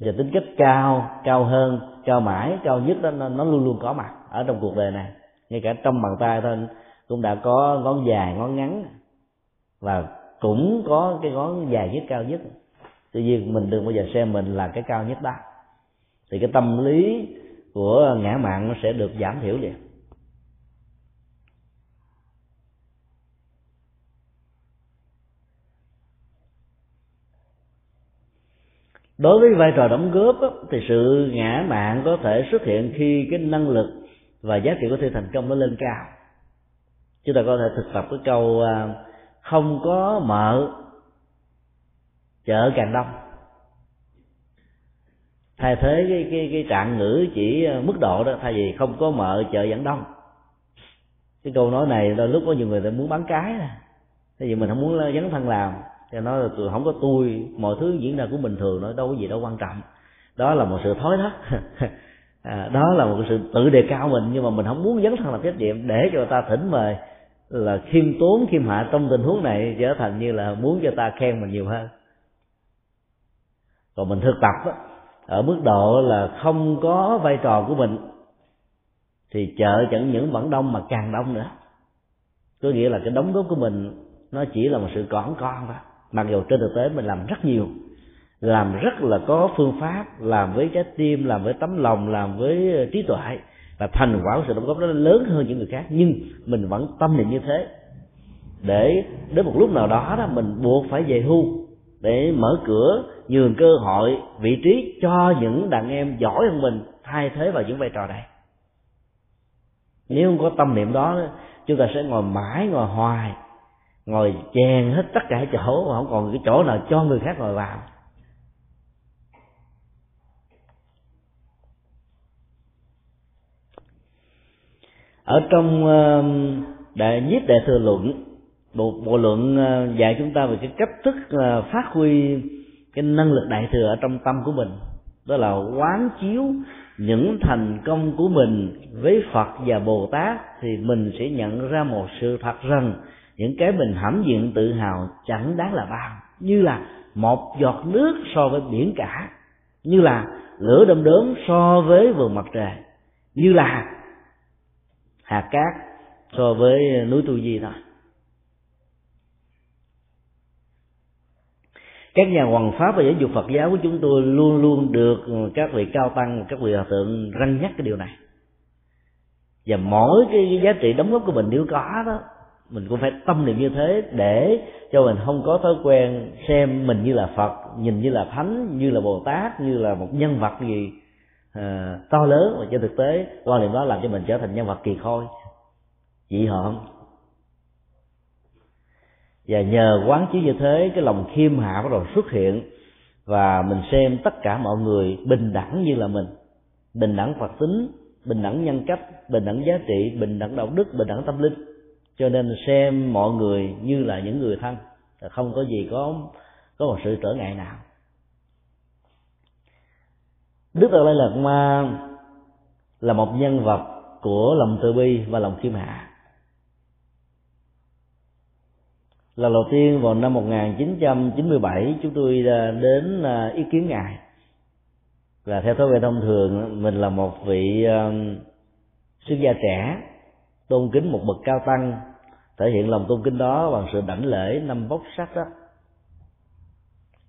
và tính cách cao cao hơn cao mãi cao nhất đó nó, nó luôn luôn có mặt ở trong cuộc đời này. Ngay cả trong bàn tay thôi cũng đã có ngón dài ngón ngắn và cũng có cái ngón dài nhất cao nhất. Tuy nhiên mình đừng bao giờ xem mình là cái cao nhất đó. Thì cái tâm lý của ngã mạng nó sẽ được giảm thiểu liền đối với vai trò đóng góp thì sự ngã mạng có thể xuất hiện khi cái năng lực và giá trị của sự thành công nó lên cao. Chúng ta có thể thực tập cái câu à, không có mợ, chợ càng đông. Thay thế cái cái cái trạng ngữ chỉ à, mức độ đó, thay vì không có mợ, chợ vẫn đông. Cái câu nói này đôi lúc có nhiều người ta muốn bán cái nè tại vì mình không muốn dấn thân làm cho nó là tôi không có tôi mọi thứ diễn ra cũng bình thường nó đâu có gì đâu quan trọng. Đó là một sự thói thất [LAUGHS] à, đó là một sự tự đề cao mình nhưng mà mình không muốn dấn thân làm trách nhiệm để cho người ta thỉnh mời là khiêm tốn khiêm hạ trong tình huống này trở thành như là muốn cho ta khen mình nhiều hơn. Còn mình thực tập á, ở mức độ là không có vai trò của mình thì chợ chẳng những vẫn đông mà càng đông nữa. Có nghĩa là cái đóng góp của mình nó chỉ là một sự cỏn con thôi mặc dù trên thực tế mình làm rất nhiều, làm rất là có phương pháp, làm với trái tim, làm với tấm lòng, làm với ờ, trí tuệ, và thành quả của sự đóng góp đó lớn hơn những người khác. Nhưng mình vẫn tâm niệm như thế. Để đến một lúc nào đó đó, mình buộc phải về hưu để mở cửa nhường cơ hội, vị trí cho những đàn em giỏi hơn mình thay thế vào những vai trò này. Nếu không có tâm niệm đó, chúng ta sẽ ngồi mãi, ngồi hoài ngồi chèn hết tất cả chỗ mà không còn cái chỗ nào cho người khác ngồi vào. Ở trong um, đại nhiếp đại thừa luận bộ, bộ luận uh, dạy chúng ta về cái cách thức uh, phát huy cái năng lực đại thừa ở trong tâm của mình. Đó là quán chiếu những thành công của mình với Phật và Bồ Tát thì mình sẽ nhận ra một sự thật rằng những cái mình hãnh diện tự hào chẳng đáng là bao. Như là một giọt nước so với biển cả. Như là lửa đom đóm so với vườn mặt trời. Như là hạt cát so với núi tu di thôi. Các nhà hoàng pháp và giáo dục Phật giáo của chúng tôi luôn luôn được các vị cao tăng, các vị hòa thượng răng nhắc cái điều này. Và mỗi cái giá trị đóng góp của mình nếu có đó mình cũng phải tâm niệm như thế để cho mình không có thói quen xem mình như là phật nhìn như là thánh như là bồ tát như là một nhân vật gì à, to lớn. Mà trên thực tế quan niệm đó làm cho mình trở thành nhân vật kỳ khôi. Dị hợm và nhờ quán chiếu như thế cái lòng khiêm hạ bắt đầu xuất hiện. Và mình xem tất cả mọi người bình đẳng như là mình. Bình đẳng phật tính bình đẳng nhân cách bình đẳng giá trị bình đẳng đạo đức bình đẳng tâm linh cho nên xem mọi người như là những người thân không có gì có có một sự trở ngại nào. Đức đạt lai lạt ma là một nhân vật của lòng từ bi và lòng khiêm hạ. Lần đầu tiên vào năm 1997 chúng tôi đến à, ý kiến ngài. Và theo thói quen thông thường mình là một vị à, uh, sư gia trẻ tôn kính một bậc cao tăng, thể hiện lòng tôn kính đó bằng sự đảnh lễ năm bốc sắc đó.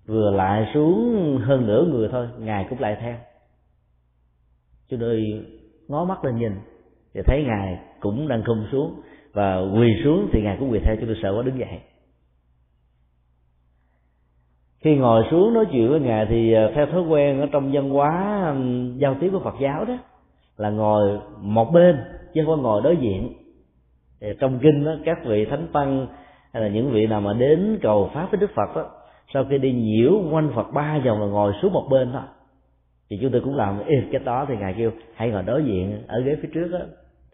Vừa lại xuống hơn nửa người thôi, ngài cũng lại theo. Cho nên ngó mắt lên nhìn, thì thấy ngài cũng đang không xuống, và quỳ xuống thì ngài cũng quỳ theo, cho tôi sợ quá đứng dậy. Khi ngồi xuống nói chuyện với ngài thì à, theo thói quen ở trong văn hóa giao tiếp của phật giáo đó, là ngồi một bên chứ không có ngồi đối diện. Thì trong kinh đó, các vị thánh tăng hay là những vị nào mà đến cầu pháp với đức phật đó sau khi đi nhiễu quanh phật ba vòng là ngồi xuống một bên thôi thì chúng tôi cũng làm y cái đó thì ngài kêu hãy ngồi đối diện ở ghế phía trước đó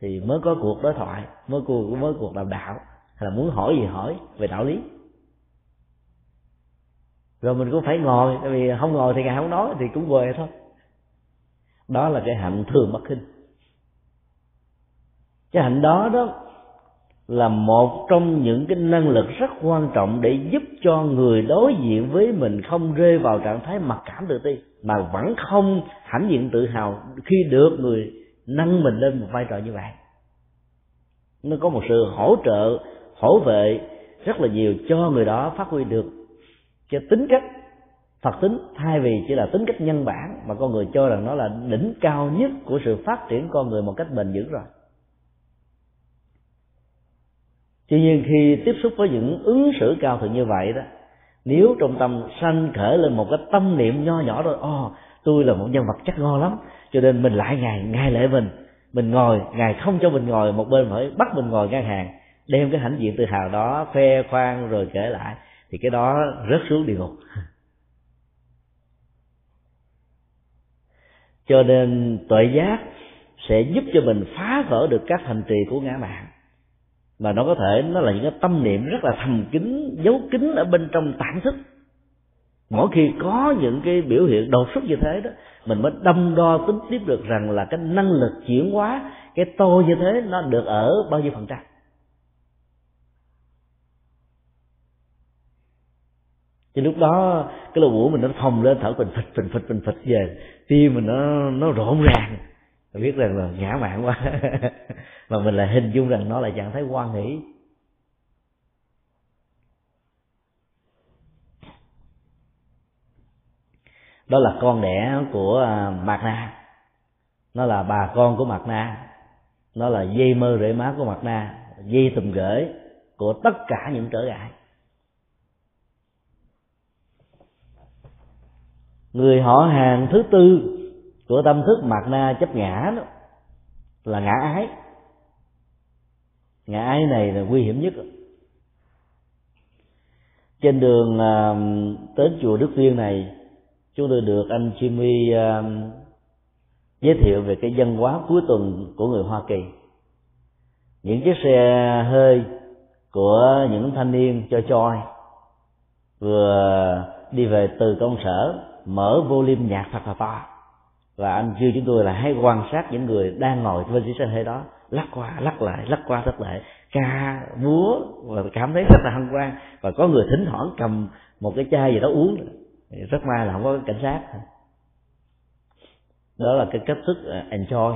thì mới có cuộc đối thoại mới cuộc mới cuộc đàm đạo hay là muốn hỏi gì hỏi về đạo lý. Rồi mình cũng phải ngồi tại vì không ngồi thì ngài không nói thì cũng về thôi. Đó là cái hạnh thường bất khinh cái hạnh đó đó là một trong những cái năng lực rất quan trọng để giúp cho người đối diện với mình không rơi vào trạng thái mặc cảm tự ti, mà vẫn không hãnh diện tự hào khi được người nâng mình lên một vai trò như vậy. Nó có một sự hỗ trợ, hỗ vệ rất là nhiều cho người đó phát huy được cái tính cách phật tính, thay vì chỉ là tính cách nhân bản, mà con người cho rằng nó là đỉnh cao nhất của sự phát triển con người một cách bền vững rồi. Tuy nhiên khi tiếp xúc với những ứng xử cao thượng như vậy đó nếu trong tâm sanh khởi lên một cái tâm niệm nho nhỏ rồi ồ oh, tôi là một nhân vật chắc ngon lắm cho nên mình lại ngài ngài lễ mình mình ngồi ngài không cho mình ngồi một bên phải bắt mình ngồi ngang hàng đem cái hãnh diện tự hào đó phe khoang rồi kể lại. Thì cái đó rớt xuống địa ngục. [LAUGHS] Cho nên tuệ giác sẽ giúp cho mình phá vỡ được các thành trì của ngã mạng mà nó có thể, nó là những cái tâm niệm rất là thầm kín, giấu kín ở bên trong tạm thức. Mỗi khi có những cái biểu hiện đột xuất như thế đó, mình mới đâm đo tính tiếp được rằng là cái năng lực chuyển hóa, cái tôi như thế nó được ở bao nhiêu phần trăm. Thì lúc đó, cái lỗ mũi mình nó phồng lên thở phình phịch phình phịch phình phịch về. Tim mình nó nó rộn ràng biết rằng là ngã mạng quá. [LAUGHS] Mà mình lại hình dung rằng nó là trạng thái quan hỷ. Đó là con đẻ của à, mạc na. Nó là bà con của mạc na. Nó là dây mơ rễ má của mạc na, dây tùm gửi của tất cả những trở ngại. Người họ hàng thứ tư của tâm thức mạt na chấp ngã đó là ngã ái. Ngã ái này là nguy hiểm nhất. Trên đường tới đến chùa Đức Viên này, chúng tôi được anh Jimmy à, giới thiệu về cái dân hóa cuối tuần của người Hoa Kỳ. Những chiếc xe hơi của những thanh niên cho choi vừa đi về từ công sở mở volume nhạc thật là to và anh chưa chúng tôi là hãy quan sát những người đang ngồi trên chiếc xe hơi đó, lắc qua, lắc lại, lắc qua, lắc lại. Ca, múa, và cảm thấy rất là hân hoan. Và có người thỉnh thoảng cầm một cái chai gì đó uống. Rất may là không có cảnh sát. Đó là cái cách thức à, enjoy.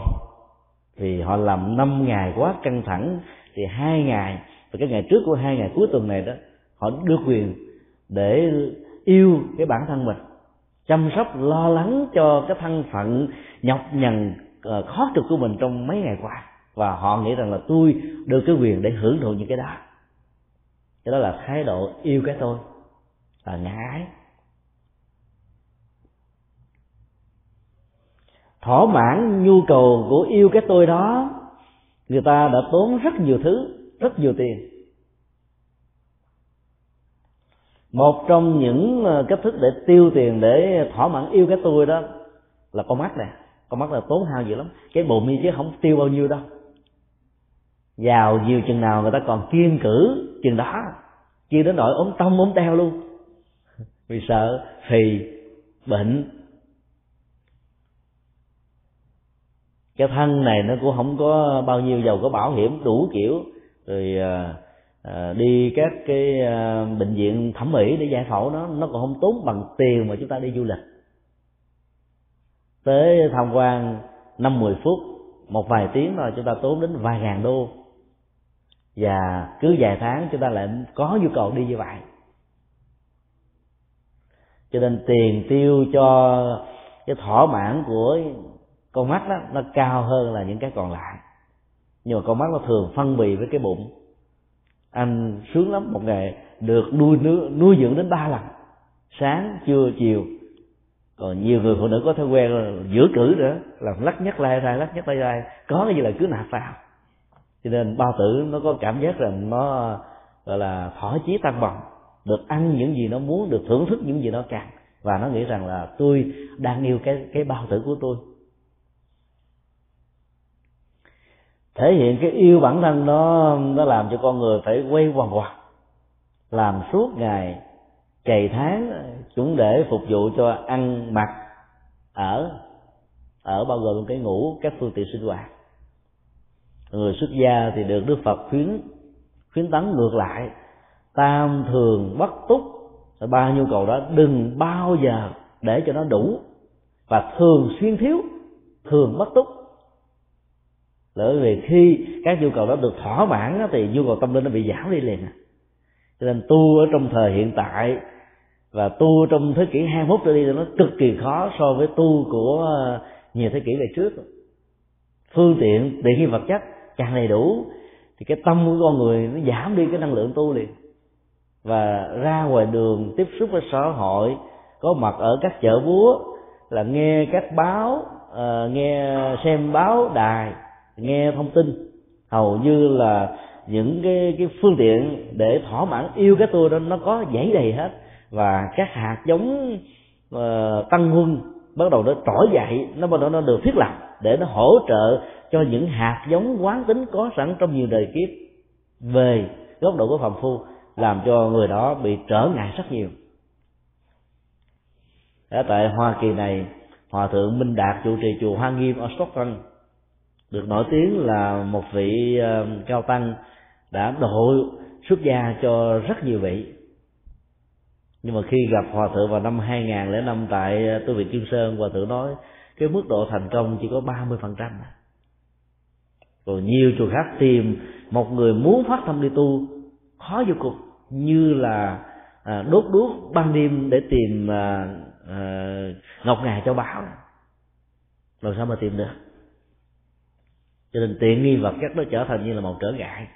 Vì họ làm năm ngày quá căng thẳng, thì hai ngày, và cái ngày trước của hai ngày cuối tuần này đó, họ được quyền để yêu cái bản thân mình chăm sóc, lo lắng cho cái thân phận nhọc nhằn ờ, khó trực của mình trong mấy ngày qua. Và họ nghĩ rằng là tôi được cái quyền để hưởng thụ những cái đó. Cái đó là thái độ yêu cái tôi là ngã thỏa mãn nhu cầu của yêu cái tôi đó, người ta đã tốn rất nhiều thứ, rất nhiều tiền. Một trong những ờ, cách thức để tiêu tiền để thỏa mãn yêu cái tôi đó là con mắt nè. Con mắt là tốn hao dữ lắm. Cái bụng như chứ không tiêu bao nhiêu đâu. Giàu nhiều chừng nào người ta còn kiên cử chừng đó. Chưa đến nỗi ốm tông, ốm teo luôn. Vì sợ, phì, bệnh. Cái thân này nó cũng không có bao nhiêu giàu có bảo hiểm đủ kiểu. Rồi ờ, à, đi các cái à, bệnh viện thẩm mỹ để giải phẫu nó nó còn không tốn bằng tiền mà chúng ta đi du lịch. Tới tham quan năm mười phút một vài tiếng rồi chúng ta tốn đến vài ngàn đô. Và cứ vài tháng chúng ta lại có nhu cầu đi như vậy. Cho nên tiền tiêu cho cái thỏa mãn của con mắt đó nó cao hơn là những cái còn lại. Nhưng mà con mắt nó thường phân bì với cái bụng anh sướng lắm một ngày được nuôi nuôi, nuôi dưỡng đến ba lần. Sáng trưa chiều. Còn nhiều người phụ nữ có thói quen là giữa cử nữa làm lắc nhắc lai ra lắc nhắc lai ra có cái gì là cứ nạp vào. Cho nên bao tử nó có cảm giác rằng nó gọi là thỏa chí tăng bằng được ăn những gì nó muốn được thưởng thức những gì nó càng. Và nó nghĩ rằng là tôi đang yêu cái cái bao tử của tôi. Thể hiện cái yêu bản thân đó, nó làm cho con người phải quay quần quật làm suốt ngày, cày tháng chúng để phục vụ cho ăn mặc, ở ở bao gồm cái ngủ, các phương tiện sinh hoạt. Người xuất gia thì được đức phật khuyến khuyến tấn ngược lại. Tam thường bất túc, ba nhu cầu đó đừng bao giờ để cho nó đủ. Và thường xuyên thiếu, thường bất túc bởi vì khi các nhu cầu đó được thỏa mãn thì nhu cầu tâm linh nó bị giảm đi liền à. cho nên tu ở trong thời hiện tại và tu trong thế kỷ 21 trở đi nó cực kỳ khó so với tu của ờ, nhiều thế kỷ về trước. Phương tiện tiện nghi vật chất càng đầy đủ thì cái tâm của con người nó giảm đi cái năng lượng tu liền. Và ra ngoài đường tiếp xúc với xã hội, có mặt ở các chợ búa, là nghe các báo ờ, nghe xem báo đài nghe thông tin hầu như là những cái cái phương tiện để thỏa mãn yêu cái tôi đó nó có dãy đầy hết. Và các hạt giống uh, tăng huân bắt đầu nó trỗi dậy nó bắt đầu nó được thiết lập để nó hỗ trợ cho những hạt giống quán tính có sẵn trong nhiều đời kiếp về góc độ của phàm phu làm cho người đó bị trở ngại rất nhiều. Ở tại hoa kỳ này hòa thượng minh đạt trụ trì chùa hoa nghiêm ở stockton được nổi tiếng là một vị ờ, cao tăng đã độ xuất gia cho rất nhiều vị. Nhưng mà khi gặp hòa thượng vào năm 2005 tại ờ, tu viện Kim Sơn hòa thượng nói cái mức độ thành công chỉ có 30% phần trăm. Rồi nhiều chùa khác tìm một người muốn phát tâm đi tu khó vô cùng. Như là à, đốt đuốc ban đêm để tìm à, à, ngọc ngà cho bảo làm sao mà tìm được? Cho nên tiện nghi vật chất nó trở thành như là một trở ngại.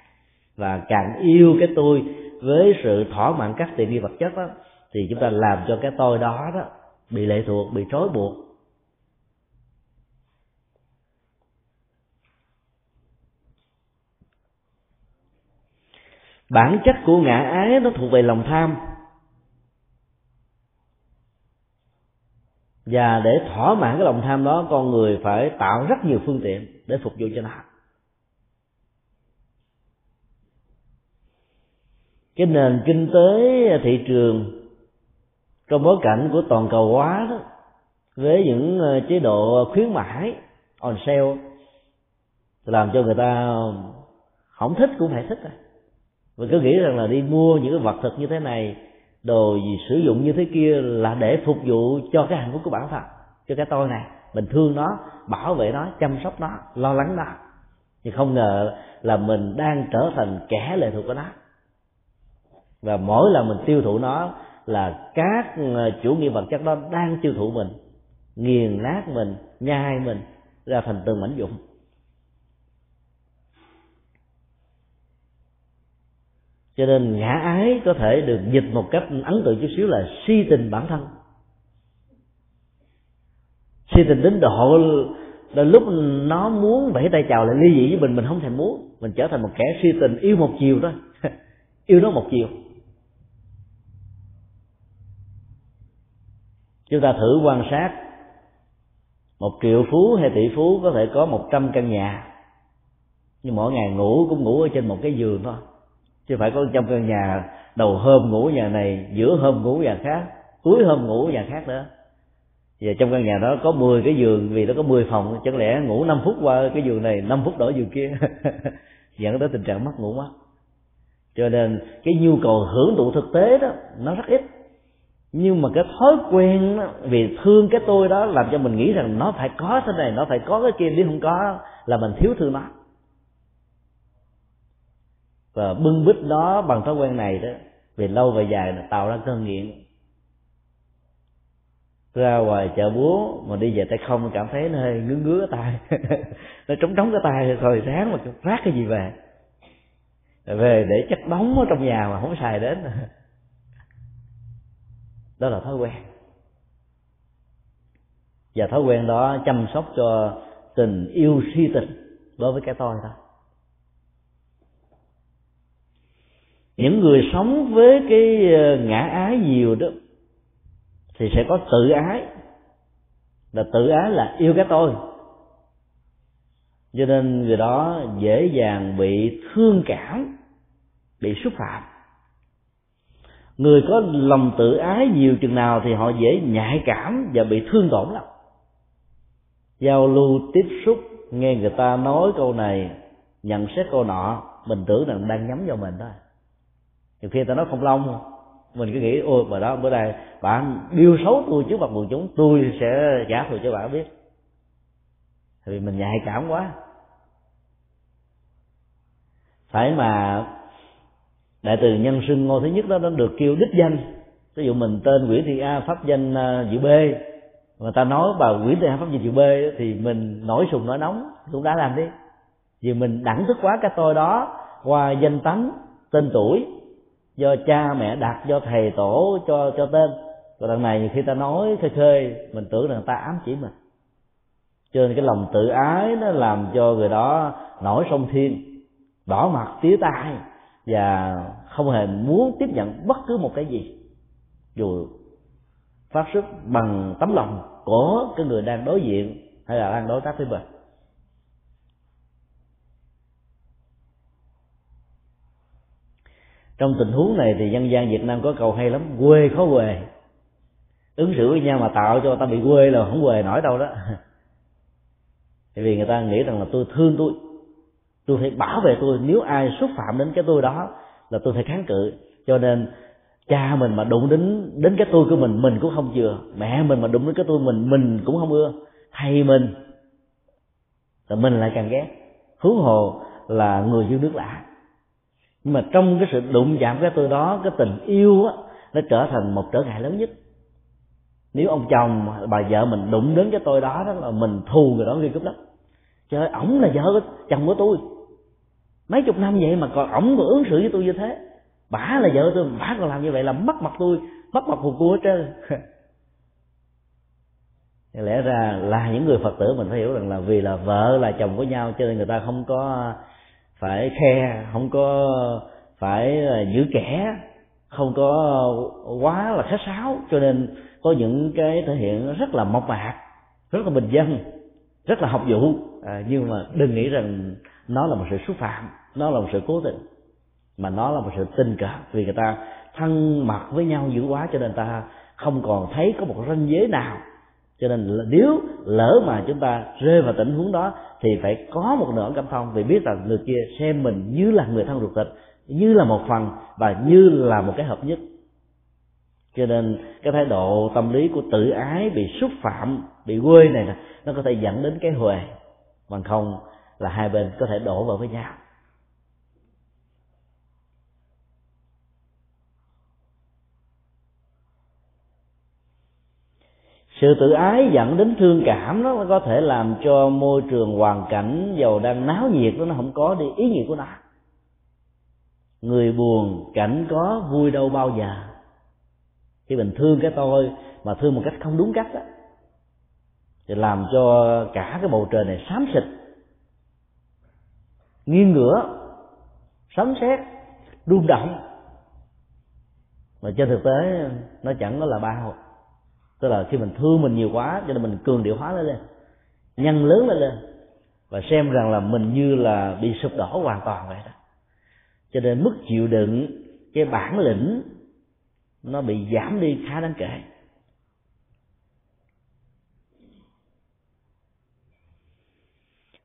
Và càng yêu cái tôi với sự thỏa mãn các tiện nghi vật chất đó, thì chúng ta làm cho cái tôi đó đó bị lệ thuộc, bị trói buộc. Bản chất của ngã ái nó thuộc về lòng tham. Và để thỏa mãn cái lòng tham đó, con người phải tạo rất nhiều phương tiện để phục vụ cho nó. Cái nền kinh tế thị trường trong bối cảnh của toàn cầu hóa đó, với những ờ, chế độ khuyến mãi on sale làm cho người ta không thích cũng phải thích rồi và cứ nghĩ rằng là đi mua những cái vật thực như thế này đồ gì sử dụng như thế kia là để phục vụ cho cái hạnh phúc của bản thân. Cho cái tôi này, mình thương nó, bảo vệ nó, chăm sóc nó, lo lắng nó. Nhưng không ngờ là mình đang trở thành kẻ lệ thuộc của nó. Và mỗi lần mình tiêu thụ nó là các ờ, chủ nghĩa vật chất đó đang tiêu thụ mình, nghiền nát mình, nhai mình, ra thành từng mảnh dụng cho nên ngã ái có thể được dịch một cách ấn tượng chút xíu là si tình bản thân. Si tình đến độ, là lúc nó muốn vẫy tay chào lại ly dị với mình mình không thèm muốn. Mình trở thành một kẻ si tình yêu một chiều thôi. [LAUGHS] Yêu nó một chiều. Chúng ta thử quan sát. Một triệu phú hay tỷ phú có thể có một trăm căn nhà. Nhưng mỗi ngày ngủ cũng ngủ ở trên một cái giường thôi chứ phải có trong căn nhà đầu hôm ngủ nhà này giữa hôm ngủ nhà khác cuối hôm ngủ nhà khác nữa. Và trong căn nhà đó có 10 cái giường vì nó có 10 phòng chẳng lẽ ngủ 5 phút qua cái giường này 5 phút đổi giường kia? [LAUGHS] Dẫn tới tình trạng mất ngủ mất. Cho nên cái nhu cầu hưởng thụ thực tế đó nó rất ít. Nhưng mà cái thói quen đó, vì thương cái tôi đó làm cho mình nghĩ rằng nó phải có thế này nó phải có cái kia nếu không có là mình thiếu thương nó và bưng bít đó bằng thói quen này đó, về lâu về dài là tạo ra cơn nghiện. Ra ngoài chợ búa mà đi về tay không, cảm thấy nó hơi ngứa ngứa cái tay. [LAUGHS] Nó trống trống cái tay rồi ráng mà rác cái gì về. Về để chất đóng ở trong nhà mà không xài đến. [LAUGHS] Đó là thói quen. Và thói quen đó chăm sóc cho tình yêu si tình đối với cái tôi thôi. Những người sống với cái ờ, ngã ái nhiều đó, thì sẽ có tự ái. Là tự ái là yêu cái tôi. Cho nên người đó dễ dàng bị thương cảm, bị xúc phạm. Người có lòng tự ái nhiều chừng nào thì họ dễ nhạy cảm và bị thương tổn lắm. Giao lưu, tiếp xúc, nghe người ta nói câu này, nhận xét câu nọ, mình tưởng rằng đang nhắm vào mình thôi thì khi ta nói không long mình cứ nghĩ, ôi bà đó, bữa nay bạn biêu xấu tôi trước mặt quần chúng, tôi sẽ trả thù cho bạn biết. Vì mình nhạy cảm quá. Phải mà đại từ nhân sưng ngôi thứ nhất đó, nó được kêu đích danh. Ví dụ mình tên nguyễn thị a, pháp danh à, Diệu b, mà ta nói bà nguyễn thị a, pháp danh Diệu b thì mình nổi sùng nổi nóng cũng đã làm đi. Vì mình đẳng thức quá cái tôi đó, qua danh tánh, tên tuổi do cha mẹ đặt, do thầy tổ cho cho tên. Còn đằng này khi ta nói, khơi khơi, mình tưởng rằng ta ám chỉ mình. Cho nên cái lòng tự ái nó làm cho người đó nổi sông thiên, đỏ mặt tía tai, và không hề muốn tiếp nhận bất cứ một cái gì. Dù phát xuất bằng tấm lòng của cái người đang đối diện hay là đang đối tác với mình. Trong tình huống này thì dân gian việt nam có câu hay lắm, quê khó quê ứng xử với nhau mà tạo cho ta bị quê là không quê nổi đâu đó. [LAUGHS] Tại vì người ta nghĩ rằng là tôi thương tôi tôi phải bảo vệ tôi. Nếu ai xúc phạm đến cái tôi đó là tôi phải kháng cự. Cho nên cha mình mà đụng đến đến cái tôi của mình mình cũng không chừa. Mẹ mình mà đụng đến cái tôi mình mình cũng không ưa. Thầy mình là mình lại càng ghét. Huống hồ là người yêu nước lạ nhưng mà trong cái sự đụng chạm cái tôi đó, cái tình yêu á, nó trở thành một trở ngại lớn nhất. Nếu ông chồng bà vợ mình đụng đến cái tôi đó đó là mình thù người đó ghi cúp lắm trời ổng là vợ chồng của tôi. Mấy chục năm vậy mà còn ổng còn ứng xử với tôi như thế. Bả là vợ tôi bả còn làm như vậy là mất mặt tôi, mất mặt hồn cua hết trơn. [LAUGHS] Lẽ ra là những người phật tử mình phải hiểu rằng là vì là vợ là chồng của nhau cho nên người ta không có phải khe không có phải giữ kẻ không có quá là khách sáo. Cho nên có những cái thể hiện rất là mộc mạc rất là bình dân rất là học vụ. À, nhưng mà đừng nghĩ rằng nó là một sự xúc phạm nó là một sự cố tình mà nó là một sự tình cờ vì người ta thân mật với nhau dữ quá cho nên ta không còn thấy có một ranh giới nào cho nên nếu lỡ mà chúng ta rơi vào tình huống đó, thì phải có một nửa cảm thông vì biết rằng người kia xem mình như là người thân ruột thịt, như là một phần và như là một cái hợp nhất. Cho nên cái thái độ tâm lý của tự ái bị xúc phạm, bị quê này nó có thể dẫn đến cái huề, bằng không là hai bên có thể đổ vào với nhau. Sự tự ái dẫn đến thương cảm đó nó có thể làm cho môi trường hoàn cảnh giàu đang náo nhiệt đó nó không có đi ý nghĩa của nó. Người buồn cảnh có vui đâu bao giờ. Khi mình thương cái tôi mà thương một cách không đúng cách đó, thì làm cho cả cái bầu trời này xám xịt nghiêng ngửa sấm sét rung động. Mà trên thực tế nó chẳng có là bao tức là khi mình thương mình nhiều quá, cho nên mình cường điệu hóa nó lên. Nhân lớn lên lên. Và xem rằng là mình như là bị sụp đổ hoàn toàn vậy đó. Cho nên mức chịu đựng cái bản lĩnh, nó bị giảm đi khá đáng kể.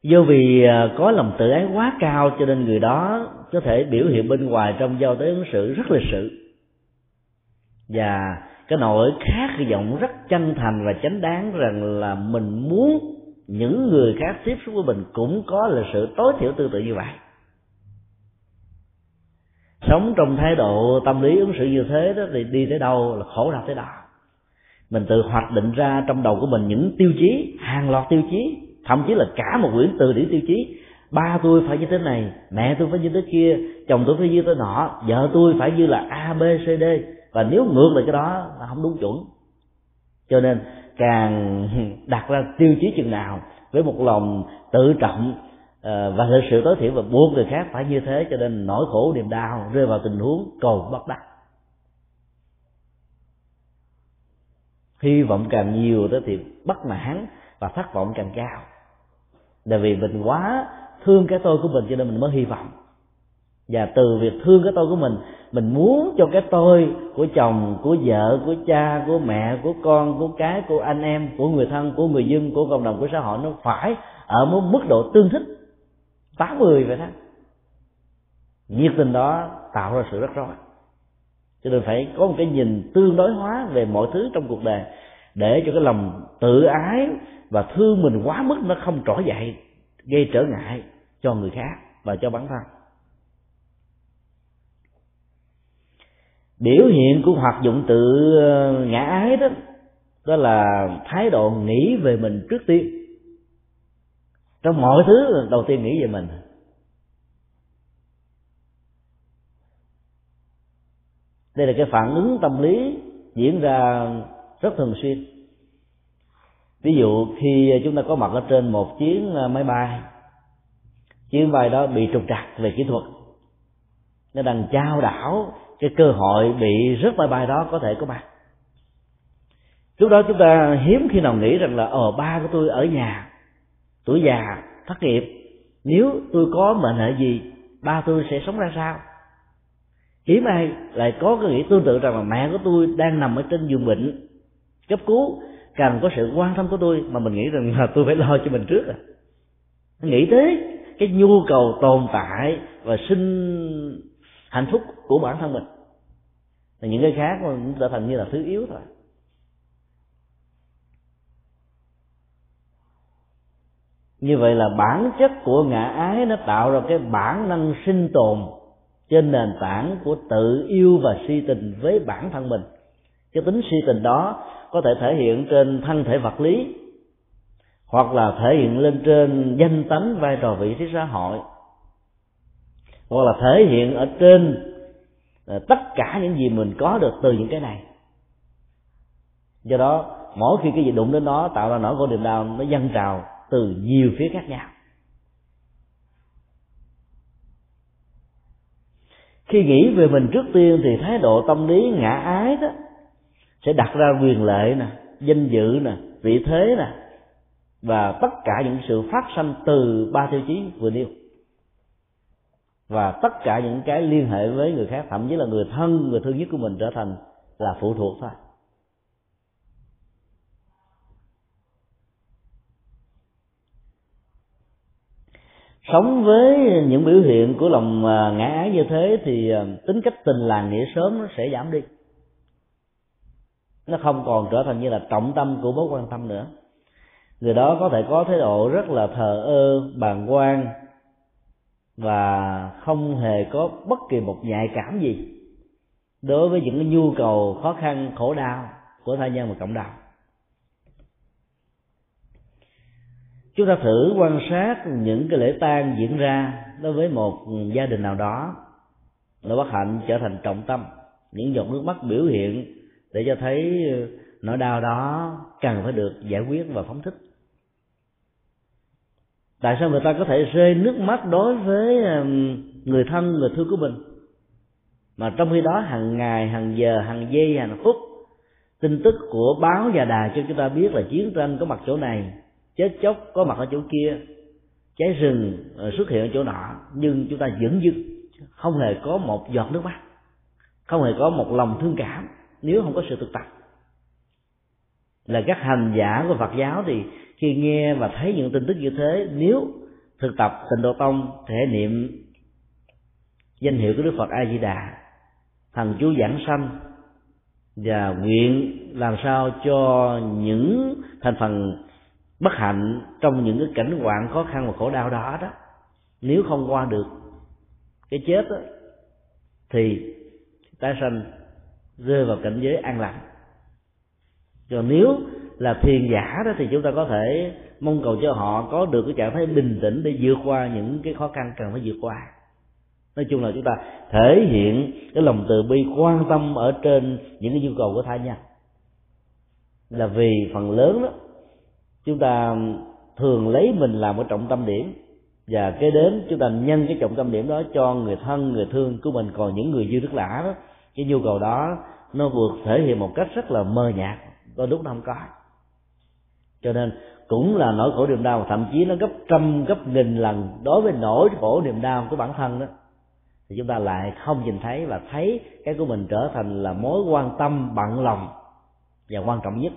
Do vì à, có lòng tự ái quá cao, cho nên người đó có thể biểu hiện bên ngoài trong giao tế ứng xử rất lịch sự. Và cái nỗi khác cái giọng rất chân thành và chánh đáng rằng là mình muốn những người khác tiếp xúc với mình cũng có lịch sự tối thiểu tương tự như vậy. Sống trong thái độ tâm lý ứng xử như thế đó thì đi tới đâu là khổ đau tới đó. Mình tự hoạch định ra trong đầu của mình những tiêu chí, hàng loạt tiêu chí, thậm chí là cả một quyển từ điển tiêu chí. Ba tôi phải như thế này, mẹ tôi phải như thế kia, chồng tôi phải như thế nọ, vợ tôi phải như là a, b, c, d và nếu ngược lại cái đó là không đúng chuẩn. Cho nên càng đặt ra tiêu chí chừng nào với một lòng tự trọng ờ, và thực sự tối thiểu và buộc người khác phải như thế, cho nên nỗi khổ, niềm đau rơi vào tình huống cầu bất đắc. Hy vọng càng nhiều đó thì bất mãn và thất vọng càng cao. Tại vì mình quá thương cái tôi của mình cho nên mình mới hy vọng và từ việc thương cái tôi của mình mình muốn cho cái tôi của chồng, của vợ, của cha, của mẹ, của con, của cái, của anh em, của người thân, của người dân, của cộng đồng, của xã hội, nó phải ở một mức độ tương thích. Tám mươi vậy đó. Nhiệt tình đó tạo ra sự rắc rối. Cho nên phải có một cái nhìn tương đối hóa về mọi thứ trong cuộc đời để cho cái lòng tự ái và thương mình quá mức nó không trỗi dậy, gây trở ngại cho người khác và cho bản thân. Biểu hiện của hoạt dụng tự ờ, ngã ái đó đó là thái độ nghĩ về mình trước tiên. Trong mọi thứ, đầu tiên nghĩ về mình. Đây là cái phản ứng tâm lý diễn ra rất thường xuyên. Ví dụ, khi chúng ta có mặt ở trên một chuyến ờ, máy bay, chuyến bay đó bị trục trặc về kỹ thuật, nó đang trao đảo cái cơ hội bị rớt máy bay đó có thể có mặt lúc đó chúng ta hiếm khi nào nghĩ rằng là ờ ba của tôi ở nhà, tuổi già, thất nghiệp. Nếu tôi có mệnh hệ gì, ba tôi sẽ sống ra sao? Hiếm ai lại có cái nghĩ tương tự rằng là mẹ của tôi đang nằm ở trên giường bệnh, cấp cứu cần có sự quan tâm của tôi mà mình nghĩ rằng là tôi phải lo cho mình trước à. Nghĩ tới cái nhu cầu tồn tại và sinh hạnh phúc của bản thân mình. Là những cái khác cũng trở thành như là thứ yếu thôi. Như vậy là bản chất của ngã ái nó tạo ra cái bản năng sinh tồn trên nền tảng của tự yêu và si tình với bản thân mình. Cái tính si tình đó có thể thể hiện trên thân thể vật lý, hoặc là thể hiện lên trên danh tánh vai trò vị trí xã hội hoặc là thể hiện ở trên à, tất cả những gì mình có được từ những cái này. Do đó, mỗi khi cái gì đụng đến nó, tạo ra nỗi khổ niềm đau, nó dâng trào từ nhiều phía khác nhau. Khi nghĩ về mình trước tiên thì thái độ tâm lý ngã ái đó sẽ đặt ra quyền lệ nè, danh dự nè, vị thế nè, và tất cả những sự phát sanh từ ba tiêu chí vừa nêu và tất cả những cái liên hệ với người khác, thậm chí là người thân, người thương nhất của mình trở thành là phụ thuộc thôi. Sống với những biểu hiện của lòng à, ngã ái như thế thì à, tính cách tình làng nghĩa sớm nó sẽ giảm đi. Nó không còn trở thành như là trọng tâm của mối quan tâm nữa. Người đó có thể có thái độ rất là thờ ơ, bàng quan và không hề có bất kỳ một nhạy cảm gì đối với những cái nhu cầu khó khăn, khổ đau của tha nhân và cộng đồng. Chúng ta thử quan sát những cái lễ tang diễn ra đối với một gia đình nào đó nỗi bất hạnh trở thành trọng tâm, những giọt nước mắt biểu hiện để cho thấy nỗi đau đó cần phải được giải quyết và phóng thích tại sao người ta có thể rơi nước mắt đối với người thân, người thương của mình? Mà trong khi đó hàng ngày, hàng giờ, hàng giây, hàng phút, tin tức của báo và đài cho chúng ta biết là chiến tranh có mặt chỗ này, chết chóc có mặt ở chỗ kia, cháy rừng ờ, xuất hiện ở chỗ nọ, nhưng chúng ta vẫn dưng không hề có một giọt nước mắt, không hề có một lòng thương cảm, nếu không có sự thực tập. Là các hành giả của Phật giáo thì khi nghe và thấy những tin tức như thế nếu thực tập tịnh độ tông thể niệm danh hiệu của Đức Phật A Di Đà thần chú giảng sanh và nguyện làm sao cho những thành phần bất hạnh trong những cái cảnh hoạn khó khăn và khổ đau đó đó nếu không qua được cái chết đó, thì tái sanh rơi vào cảnh giới an lành. Còn nếu là thiền giả đó thì chúng ta có thể mong cầu cho họ có được cái trạng thái bình tĩnh để vượt qua những cái khó khăn cần phải vượt qua. Nói chung là chúng ta thể hiện cái lòng từ bi quan tâm ở trên những cái nhu cầu của thai nhân. Là vì phần lớn đó, chúng ta thường lấy mình làm một trọng tâm điểm. Và kế đến chúng ta nhân cái trọng tâm điểm đó cho người thân, người thương của mình. Còn những người dư đức lã đó, cái nhu cầu đó nó vượt thể hiện một cách rất là mơ nhạt. Đôi lúc nó không có cho nên cũng là nỗi khổ niềm đau, thậm chí nó gấp trăm, gấp nghìn lần đối với nỗi khổ niềm đau của bản thân đó. Thì chúng ta lại không nhìn thấy và thấy cái của mình trở thành là mối quan tâm, bận lòng và quan trọng nhất.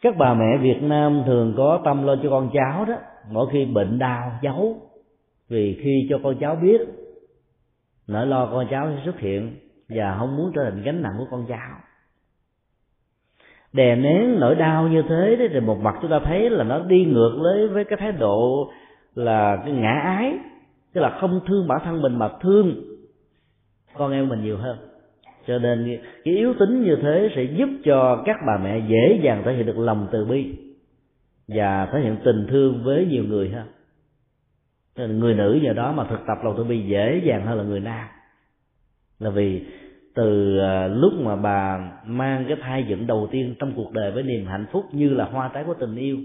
Các bà mẹ việt nam thường có tâm lo cho con cháu đó, mỗi khi bệnh đau, giấu. Vì khi cho con cháu biết, nỗi lo con cháu sẽ xuất hiện và không muốn trở thành gánh nặng của con cháu đè nén nỗi đau như thế đấy, thì một mặt chúng ta thấy là nó đi ngược với với cái thái độ là cái ngã ái, tức là không thương bản thân mình mà thương con em mình nhiều hơn. Cho nên cái yếu tính như thế sẽ giúp cho các bà mẹ dễ dàng thể hiện được lòng từ bi và thể hiện tình thương với nhiều người hơn. Nên người nữ nhờ đó mà thực tập lòng từ bi dễ dàng hơn là người nam. Là vì từ à, lúc mà bà mang cái thai dựng đầu tiên trong cuộc đời với niềm hạnh phúc như là hoa trái của tình yêu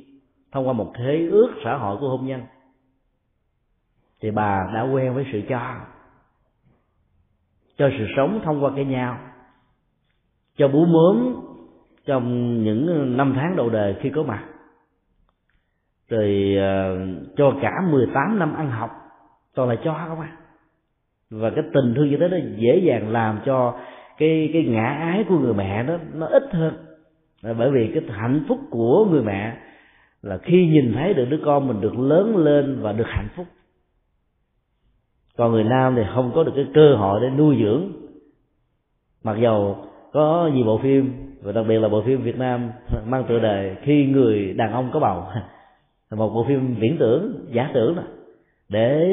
thông qua một thế ước xã hội của hôn nhân thì bà đã quen với sự cho cho sự sống thông qua cái nhau cho bú mớm trong những năm tháng đầu đời khi có mặt rồi uh, cho cả 18 năm ăn học toàn là cho không à và cái tình thương như thế nó dễ dàng làm cho cái cái ngã ái của người mẹ đó, nó ít hơn. Bởi vì cái hạnh phúc của người mẹ là khi nhìn thấy được đứa con mình được lớn lên và được hạnh phúc. Còn người nam thì không có được cái cơ hội để nuôi dưỡng. Mặc dầu có nhiều bộ phim, và đặc biệt là bộ phim Việt Nam mang tựa đề khi người đàn ông có bầu. [LAUGHS] Một bộ phim viễn tưởng, giả tưởng đó để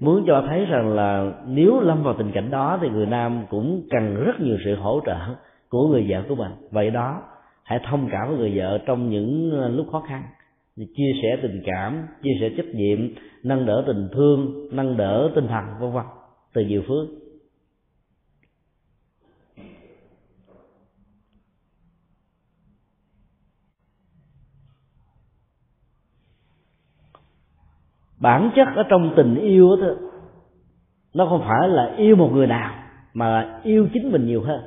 muốn cho thấy rằng là nếu lâm vào tình cảnh đó thì người nam cũng cần rất nhiều sự hỗ trợ của người vợ của mình. Vậy đó, hãy thông cảm với người vợ trong những ờ, lúc khó khăn. Chia sẻ tình cảm, chia sẻ trách nhiệm, nâng đỡ tình thương, nâng đỡ tinh thần, vân vân. Từ nhiều phương bản chất ở trong tình yêu đó nó không phải là yêu một người nào, mà là yêu chính mình nhiều hơn.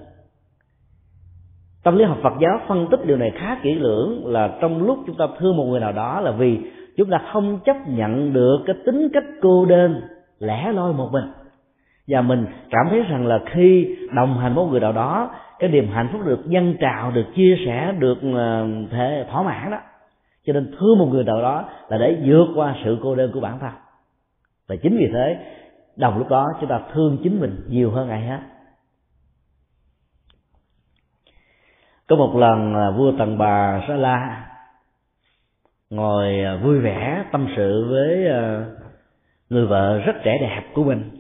Tâm lý học Phật giáo phân tích điều này khá kỹ lưỡng là trong lúc chúng ta thương một người nào đó là vì chúng ta không chấp nhận được cái tính cách cô đơn, lẻ loi một mình. Và mình cảm thấy rằng là khi đồng hành với một người nào đó, cái niềm hạnh phúc được dân trào, được chia sẻ, được ờ, thể thỏa mãn đó cho nên thương một người nào đó là để vượt qua sự cô đơn của bản thân. Và chính vì thế, đồng lúc đó chúng ta thương chính mình nhiều hơn ai hết. Có một lần à, vua tần bà sa la ngồi à, vui vẻ tâm sự với à, người vợ rất trẻ đẹp của mình,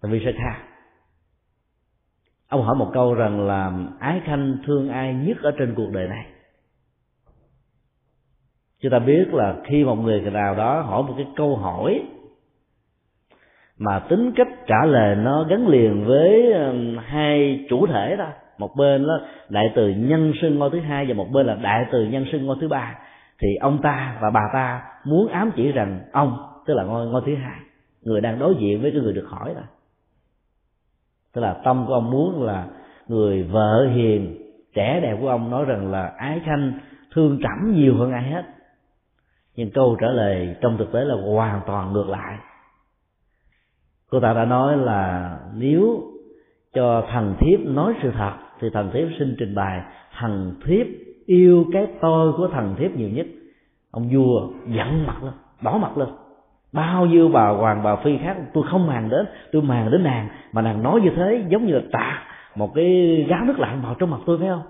là Visakha ông hỏi một câu rằng là, ái khanh thương ai nhất ở trên cuộc đời này? Chúng ta biết là khi một người nào đó hỏi một cái câu hỏi mà tính cách trả lời nó gắn liền với hai chủ thể đó, một bên đó đại từ nhân sinh ngôi thứ hai và một bên là đại từ nhân sinh ngôi thứ ba, thì ông ta và bà ta muốn ám chỉ rằng ông, tức là ngôi ngôi thứ hai, người đang đối diện với cái người được hỏi đó. Tức là tâm của ông muốn là người vợ hiền, trẻ đẹp của ông nói rằng là ái khanh, thương trẫm nhiều hơn ai hết nhưng câu trả lời trong thực tế là hoàn toàn ngược lại. Cô ta đã nói là nếu cho thần thiếp nói sự thật, thì thần thiếp xin trình bày thần thiếp yêu cái tôi của thần thiếp nhiều nhất. Ông vua giận mặt lên, đỏ mặt lên. Bao nhiêu bà hoàng, bà phi khác, tôi không màng đến, tôi màng đến nàng, mà nàng nói như thế giống như là tạ một cái gáo nước lạnh vào trong mặt tôi, phải không?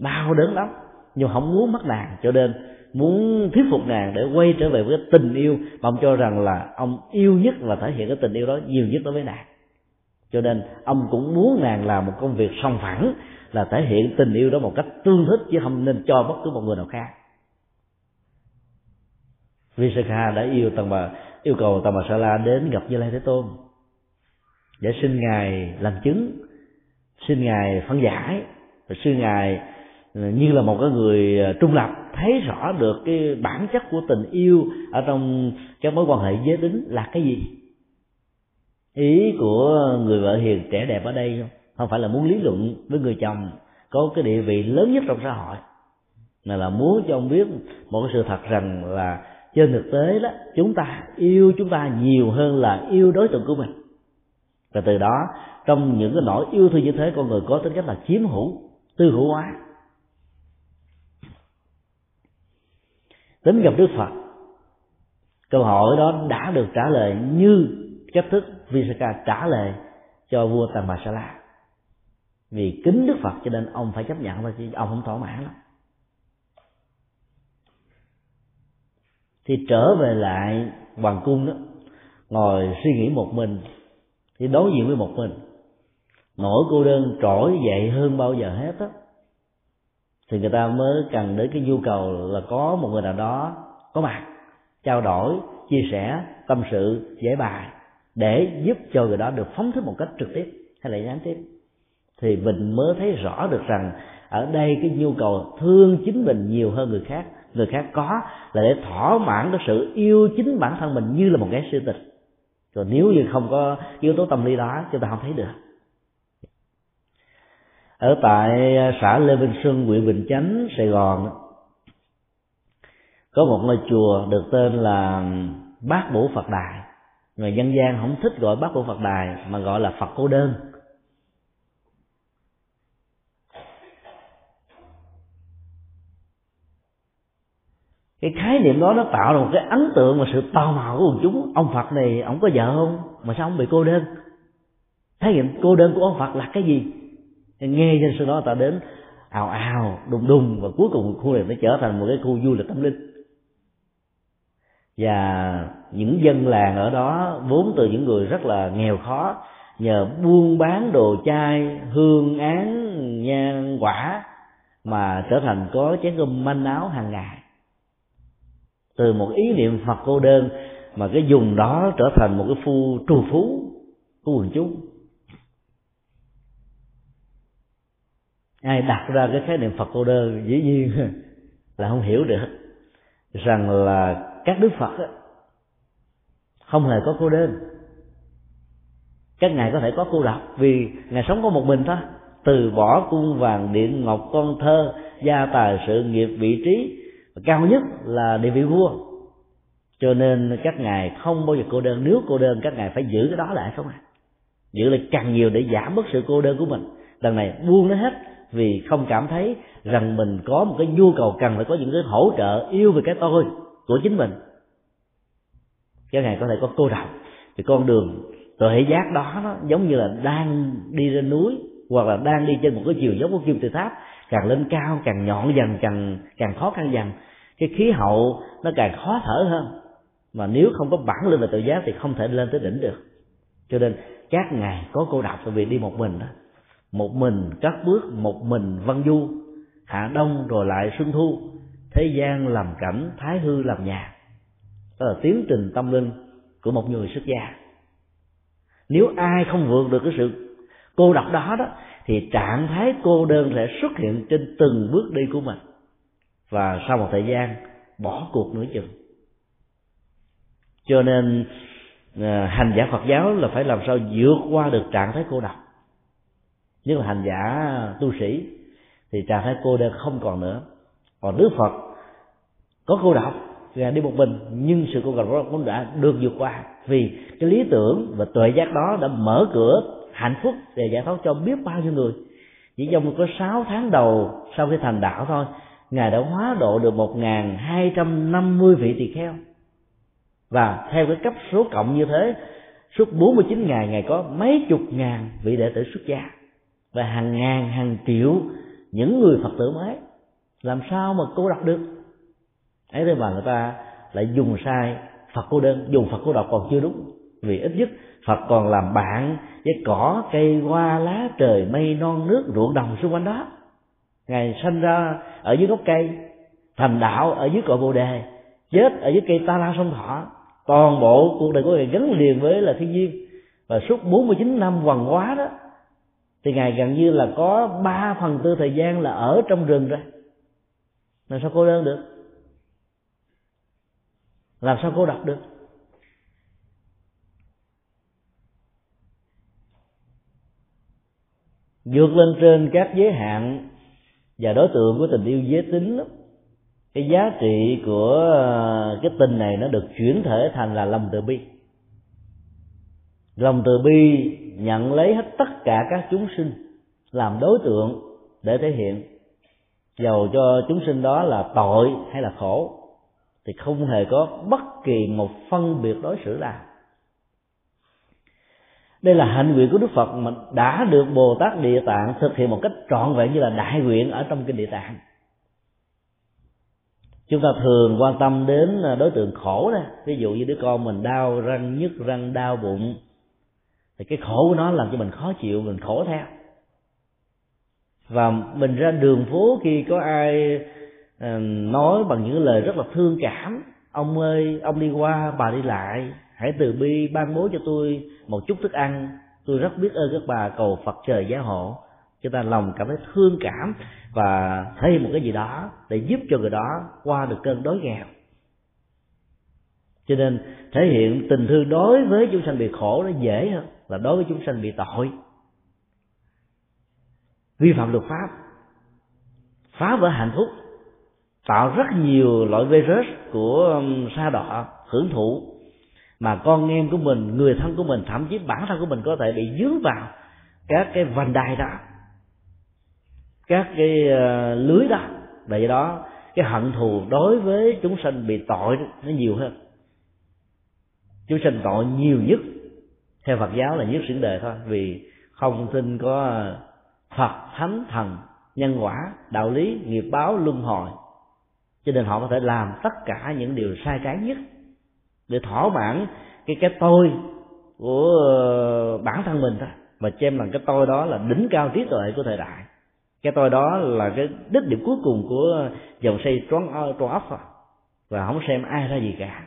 Đau đớn lắm, nhưng không muốn mất nàng. Cho nên muốn thuyết phục nàng để quay trở về với tình yêu mà ông cho rằng là ông yêu nhất và thể hiện cái tình yêu đó nhiều nhất đối với nàng. Cho nên ông cũng muốn nàng làm một công việc song phẳng là thể hiện tình yêu đó một cách tương thích chứ không nên cho bất cứ một người nào khác. Visakha đã yêu tầng bà, yêu cầu tầng bà Sa La đến gặp Như Lai Thế Tôn để xin ngài làm chứng, xin ngài phân giải và xin ngài như là một cái người à, trung lập, thấy rõ được cái bản chất của tình yêu ở trong cái mối quan hệ giới tính là cái gì. Ý của người vợ hiền, trẻ đẹp ở đây không phải là muốn lý luận với người chồng có cái địa vị lớn nhất trong xã hội, mà là muốn cho ông biết một cái sự thật rằng là trên thực tế đó, chúng ta yêu chúng ta nhiều hơn là yêu đối tượng của mình. Và từ đó, trong những cái nỗi yêu thương như thế, con người có tính cách là chiếm hữu, tư hữu hóa. Tính gặp đức phật. Câu hỏi đó đã được trả lời như cách thức Visaka trả lời cho vua Tần Bà Sa La vì kính Đức Phật cho nên ông phải chấp nhận thôi chứ ông không thỏa mãn. Lắm thì trở về lại hoàng cung đó, ngồi suy nghĩ một mình, thì đối diện với một mình. Nỗi cô đơn trỗi dậy hơn bao giờ hết á thì người ta mới cần đến cái nhu cầu là có một người nào đó có mặt, trao đổi, chia sẻ tâm sự, giải bài để giúp cho người đó được phóng thích một cách trực tiếp hay là gián tiếp. Thì mình mới thấy rõ được rằng ở đây cái nhu cầu thương chính mình nhiều hơn người khác. Người khác có là để thỏa mãn cái sự yêu chính bản thân mình như là một cái sư tịch. Rồi nếu như không có yếu tố tâm lý đó, chúng ta không thấy được ở tại à, xã lê vinh xuân, huyện bình chánh, sài gòn có một ngôi chùa được tên là bát bổ phật đài. Người dân gian không thích gọi bát bổ phật đài, mà gọi là phật cô đơn. Cái khái niệm đó nó tạo ra một cái ấn tượng và sự tò mò của quần chúng. Ông phật này ông có vợ không? Mà sao ông bị cô đơn? Khái niệm cô đơn của ông phật là cái gì? Nghe trên sau đó ta đến ào ào, đùng đùng và cuối cùng khu này nó trở thành một cái khu du lịch tâm linh. Và những dân làng ở đó vốn từ những người rất là nghèo khó, nhờ buôn bán đồ chai, hương án nhang quả mà trở thành có chén cơm manh áo hàng ngày. Từ một ý niệm phật cô đơn mà cái dùng đó trở thành một cái phu trù phú của quần chúng. Ai đặt ra cái khái niệm phật cô đơn, dĩ nhiên [LAUGHS] là không hiểu được rằng là các đức phật không hề có cô đơn. Các ngài có thể có cô độc, vì ngài sống có một mình thôi. Từ bỏ cung vàng, điện ngọc, con thơ, gia tài, sự nghiệp, vị trí, cao nhất là địa vị vua. Cho nên các ngài không bao giờ cô đơn. Nếu cô đơn, các ngài phải giữ cái đó lại, không à? Giữ lại càng nhiều để giảm bớt sự cô đơn của mình. Lần này buông nó hết vì không cảm thấy rằng mình có một cái nhu cầu cần phải có những cái hỗ trợ yêu về cái tôi của chính mình. Các này có thể có cô độc. Thì con đường tuệ giác đó, nó giống như là đang đi lên núi, hoặc là đang đi trên một cái chiều giống của kim tự tháp, càng lên cao càng nhọn dần, càng càng khó khăn dần. Cái khí hậu nó càng khó thở hơn. Mà nếu không có bản lĩnh và tự giác thì không thể lên tới đỉnh được. Cho nên các ngài có cô độc tại vì đi một mình đó một mình cất bước, một mình văn du. Hạ đông rồi lại xuân thu. Thế gian làm cảnh, thái hư làm nhà. Đó là tiến trình tâm linh của một người xuất gia. Nếu ai không vượt được cái sự cô độc đó đó, thì trạng thái cô đơn sẽ xuất hiện trên từng bước đi của mình. Và sau một thời gian, bỏ cuộc nửa chừng. Cho nên à, hành giả Phật giáo là phải làm sao vượt qua được trạng thái cô độc nhất là hành giả, tu sĩ, thì trạng thái cô đơn không còn nữa. Còn Đức Phật, có cô độc ngài đi một mình, nhưng sự cô độc đó cũng đã được vượt qua. Vì cái lý tưởng và tuệ giác đó đã mở cửa hạnh phúc để giải thoát cho biết bao nhiêu người. Chỉ trong có 6 tháng đầu sau khi thành đạo thôi, ngài đã hóa độ được một ngàn hai trăm năm mươi vị tỳ kheo. Và theo cái cấp số cộng như thế, suốt 49 ngày ngài có mấy chục ngàn vị đệ tử xuất gia và hàng ngàn, hàng triệu những người phật tử mới. Làm sao mà cô đọc được? Ấy thế mà người ta lại dùng sai phật cô đơn, dùng phật cô độc còn chưa đúng. Vì ít nhất phật còn làm bạn với cỏ, cây, hoa, lá, trời, mây, non, nước, ruộng đồng xung quanh đó. Ngài sanh ra ở dưới gốc cây, thành đạo ở dưới cội bồ đề, chết ở dưới cây ta la sông thọ. Toàn bộ cuộc đời của ngài gắn liền với là thiên nhiên. Và suốt 49 năm hoàng hóa đó thì ngài gần như là có ba phần tư thời gian là ở trong rừng rồi. Làm sao cô đơn được? Làm sao cô đọc được? Vượt lên trên các giới hạn và đối tượng của tình yêu giới tính lắm. Cái giá trị của ờ, cái tình này nó được chuyển thể thành là lòng từ bi lòng từ bi nhận lấy hết tất cả các chúng sinh làm đối tượng để thể hiện. Dầu cho chúng sinh đó là tội hay là khổ, thì không hề có bất kỳ một phân biệt đối xử nào. Đây là hạnh nguyện của đức phật mà đã được bồ tát địa tạng thực hiện một cách trọn vẹn như là đại nguyện ở trong kinh địa tạng. Chúng ta thường quan tâm đến đối tượng khổ đó. Ví dụ như đứa con mình đau răng nhức, răng đau bụng thì cái khổ của nó làm cho mình khó chịu, mình khổ theo. Và mình ra đường phố khi có ai ờ, nói bằng những lời rất là thương cảm, ông ơi, ông đi qua, bà đi lại, hãy từ bi ban bố cho tôi một chút thức ăn. Tôi rất biết ơn các bà, cầu phật trời gia hộ. Chúng ta lòng cảm thấy thương cảm và thấy một cái gì đó để giúp cho người đó qua được cơn đói nghèo. Cho nên thể hiện tình thương đối với chúng sanh bị khổ nó dễ hơn là đối với chúng sanh bị tội. Vi phạm luật pháp, phá vỡ hạnh phúc, tạo rất nhiều loại virus của um, sa đọa, hưởng thụ mà con em của mình, người thân của mình, thậm chí bản thân của mình có thể bị dướng vào các cái vành đai đó, các cái ờ, lưới đó. Và do đó, cái hận thù đối với chúng sanh bị tội nó nhiều hơn. Chúng sanh tội nhiều nhất theo phật giáo là nhất xuyển đề thôi, vì không tin có à, phật, thánh, thần, nhân quả, đạo lý, nghiệp báo, luân hồi. Cho nên họ có thể làm tất cả những điều sai trái nhất để thỏa mãn cái cái tôi của ờ, bản thân mình thôi, mà xem rằng cái tôi đó là đỉnh cao trí tuệ của thời đại. Cái tôi đó là cái đích điểm cuối cùng của dòng xây tròn ờ, tròn ốc và không xem ai ra gì cả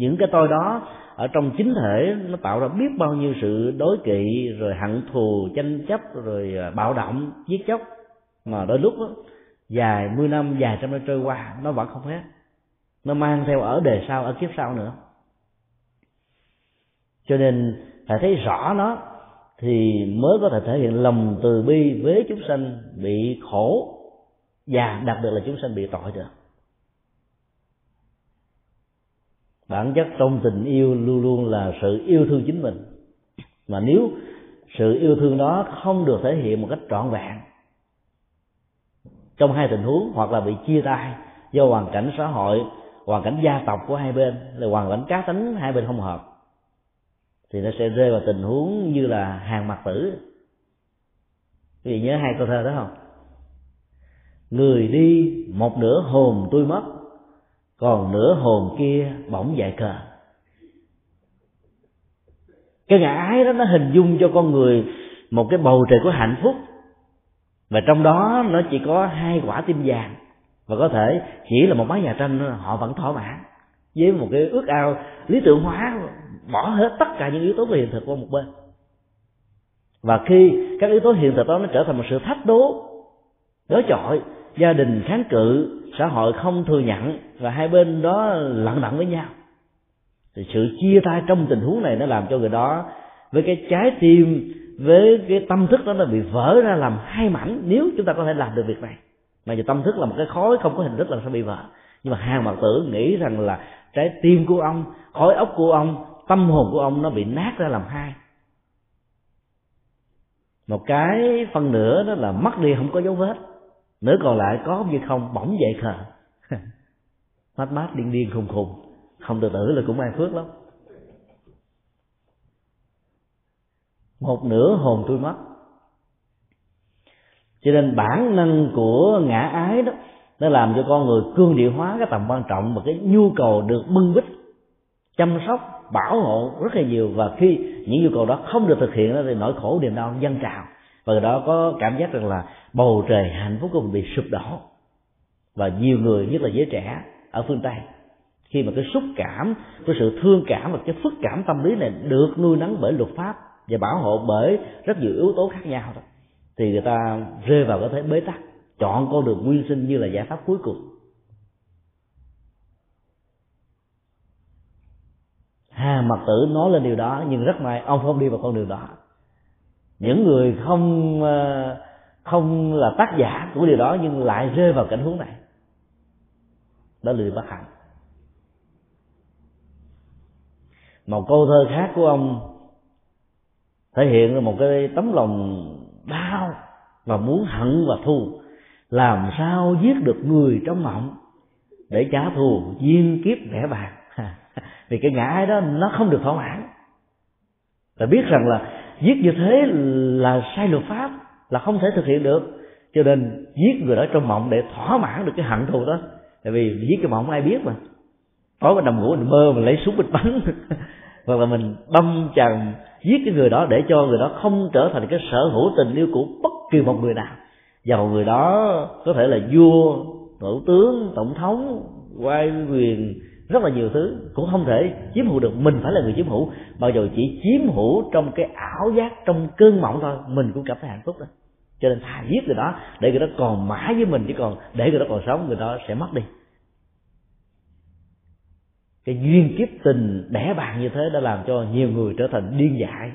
những cái tôi đó ở trong chính thể nó tạo ra biết bao nhiêu sự đối kỵ rồi hận thù tranh chấp rồi à, bạo động giết chóc. Mà đôi lúc đó, dài mươi năm dài trăm năm trôi qua nó vẫn không hết. Nó mang theo ở đề sau ở kiếp sau nữa. Cho nên phải thấy rõ nó thì mới có thể thể hiện lòng từ bi với chúng sanh bị khổ và đặc biệt là chúng sanh bị tội được. Bản chất trong tình yêu luôn luôn là sự yêu thương chính mình. Mà nếu sự yêu thương đó không được thể hiện một cách trọn vẹn trong hai tình huống, hoặc là bị chia tay do hoàn cảnh xã hội, hoàn cảnh gia tộc của hai bên, là hoàn cảnh cá tính hai bên không hợp, thì nó sẽ rơi vào tình huống như là hàng mặt tử. Quý vị nhớ hai câu thơ đó không? Người đi một nửa hồn tôi mất còn nửa hồn kia bỗng dại cờ cái ngã ái đó nó hình dung cho con người một cái bầu trời của hạnh phúc. Và trong đó nó chỉ có hai quả tim vàng. Và có thể chỉ là một mái nhà tranh họ vẫn thỏa mãn. Với một cái ước ao lý tưởng hóa, bỏ hết tất cả những yếu tố về hiện thực qua một bên. Và khi các yếu tố hiện thực đó nó trở thành một sự thách đố, đối chọi, gia đình kháng cự xã hội không thừa nhận và hai bên đó lặng lặng với nhau. Thì sự chia tay trong tình huống này nó làm cho người đó với cái trái tim, với cái tâm thức đó nó bị vỡ ra làm hai mảnh nếu chúng ta có thể làm được việc này. Mà giờ tâm thức là một cái khối không có hình thức làm sao bị vỡ. Nhưng mà hàng mặt tử nghĩ rằng là trái tim của ông, khối óc của ông, tâm hồn của ông nó bị nát ra làm hai. Một cái phân nửa đó là mất đi không có dấu vết nửa còn lại có như không, bỗng dậy khờ. [LAUGHS] Mát mát, điên điên khùng khùng. Không tự tử là cũng an phước lắm. Một nửa hồn tôi mất. Cho nên bản năng của ngã ái đó, nó làm cho con người cương địa hóa cái tầm quan trọng và cái nhu cầu được bưng bít, chăm sóc, bảo hộ rất là nhiều. Và khi những nhu cầu đó không được thực hiện thì nỗi khổ niềm đau dâng trào và người đó có cảm giác rằng là bầu trời hạnh phúc của mình bị sụp đổ. Và nhiều người, nhất là giới trẻ, ở phương tây, khi mà cái xúc cảm, cái sự thương cảm và cái phức cảm tâm lý này được nuôi nấng bởi luật pháp và bảo hộ bởi rất nhiều yếu tố khác nhau đó thì người ta rơi vào cái thế bế tắc, chọn con đường nguyên sinh như là giải pháp cuối cùng. Hà mặt tử nói lên điều đó, nhưng rất may ông không đi vào con đường đó những người không ờ, không là tác giả của điều đó nhưng lại rơi vào cảnh huống này. Đó là điều bất hạnh. Một câu thơ khác của ông thể hiện một cái tấm lòng đau và muốn hận và thù. Làm sao giết được người trong mộng để trả thù, duyên kiếp vẽ bạc [LAUGHS] vì cái ngã ấy đó nó không được thỏa mãn. Ta biết rằng là giết như thế là sai luật pháp, là không thể thực hiện được. Cho nên giết người đó trong mộng để thỏa mãn được cái hận thù đó. Tại vì giết cái mộng ai biết mà. Có mình nằm ngủ mình mơ mình lấy súng mình bắn. [LAUGHS] Hoặc là mình đâm chằng giết cái người đó để cho người đó không trở thành cái sở hữu tình yêu của bất kỳ một người nào. Giàu người đó có thể là vua thủ tướng, tổng thống quay quyền rất là nhiều thứ cũng không thể chiếm hữu được. Mình phải là người chiếm hữu. Bao giờ chỉ chiếm hữu trong cái ảo giác, trong cơn mộng thôi, mình cũng cảm thấy hạnh phúc đó. Cho nên thà giết người đó, để người đó còn mãi với mình, chứ còn để người đó còn sống, người đó sẽ mất đi. Cái duyên kiếp tình đẻ bạn như thế đã làm cho nhiều người trở thành điên dại.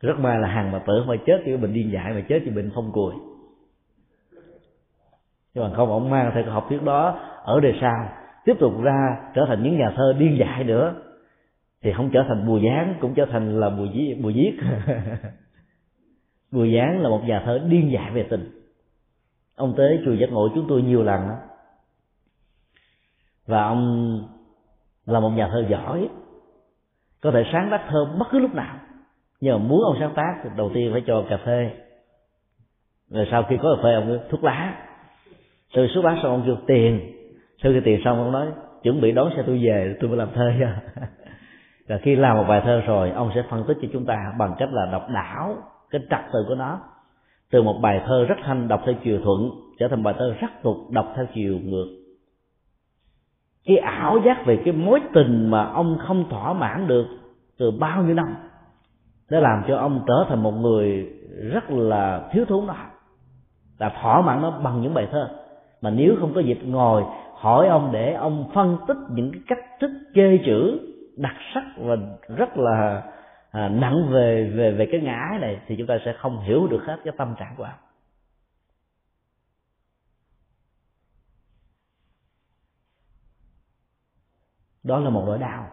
Rất may là hàng mà tử không phải chết vì bệnh điên dại, mà chết vì bệnh phong cùi nhưng mà không, ông mang theo cái học thuyết đó ở đời sau tiếp tục ra trở thành những nhà thơ điên dại nữa, thì không trở thành bùi giáng, cũng trở thành là bùi giết bùi giết. [LAUGHS] Bùi giáng là một nhà thơ điên dại về tình. Ông tới chùa giác ngộ chúng tôi nhiều lần. Đó và ông là một nhà thơ giỏi. Có thể sáng tác thơ bất cứ lúc nào. Nhưng mà muốn ông sáng tác thì đầu tiên phải cho cà phê. Rồi sau khi có cà phê, ông thuốc lá. Rồi số lá xong, ông kêu, tiền sau khi tiền xong ông nói, chuẩn bị đón xe tôi về, tôi mới làm thơ cho và [LAUGHS] khi làm một bài thơ rồi, ông sẽ phân tích cho chúng ta bằng cách là đọc đảo cái trật tự của nó. Từ một bài thơ rất thanh đọc theo chiều thuận, trở thành bài thơ rất tục đọc theo chiều ngược. Cái ảo giác về cái mối tình mà ông không thỏa mãn được từ bao nhiêu năm, đã làm cho ông trở thành một người rất là thiếu thốn đó. Là thỏa mãn nó bằng những bài thơ. Mà nếu không có dịp ngồi hỏi ông để ông phân tích những cái cách thức chê chữ đặc sắc và rất là à, nặng về về về cái ngã này thì chúng ta sẽ không hiểu được hết cái tâm trạng của ông. Đó là một nỗi đau.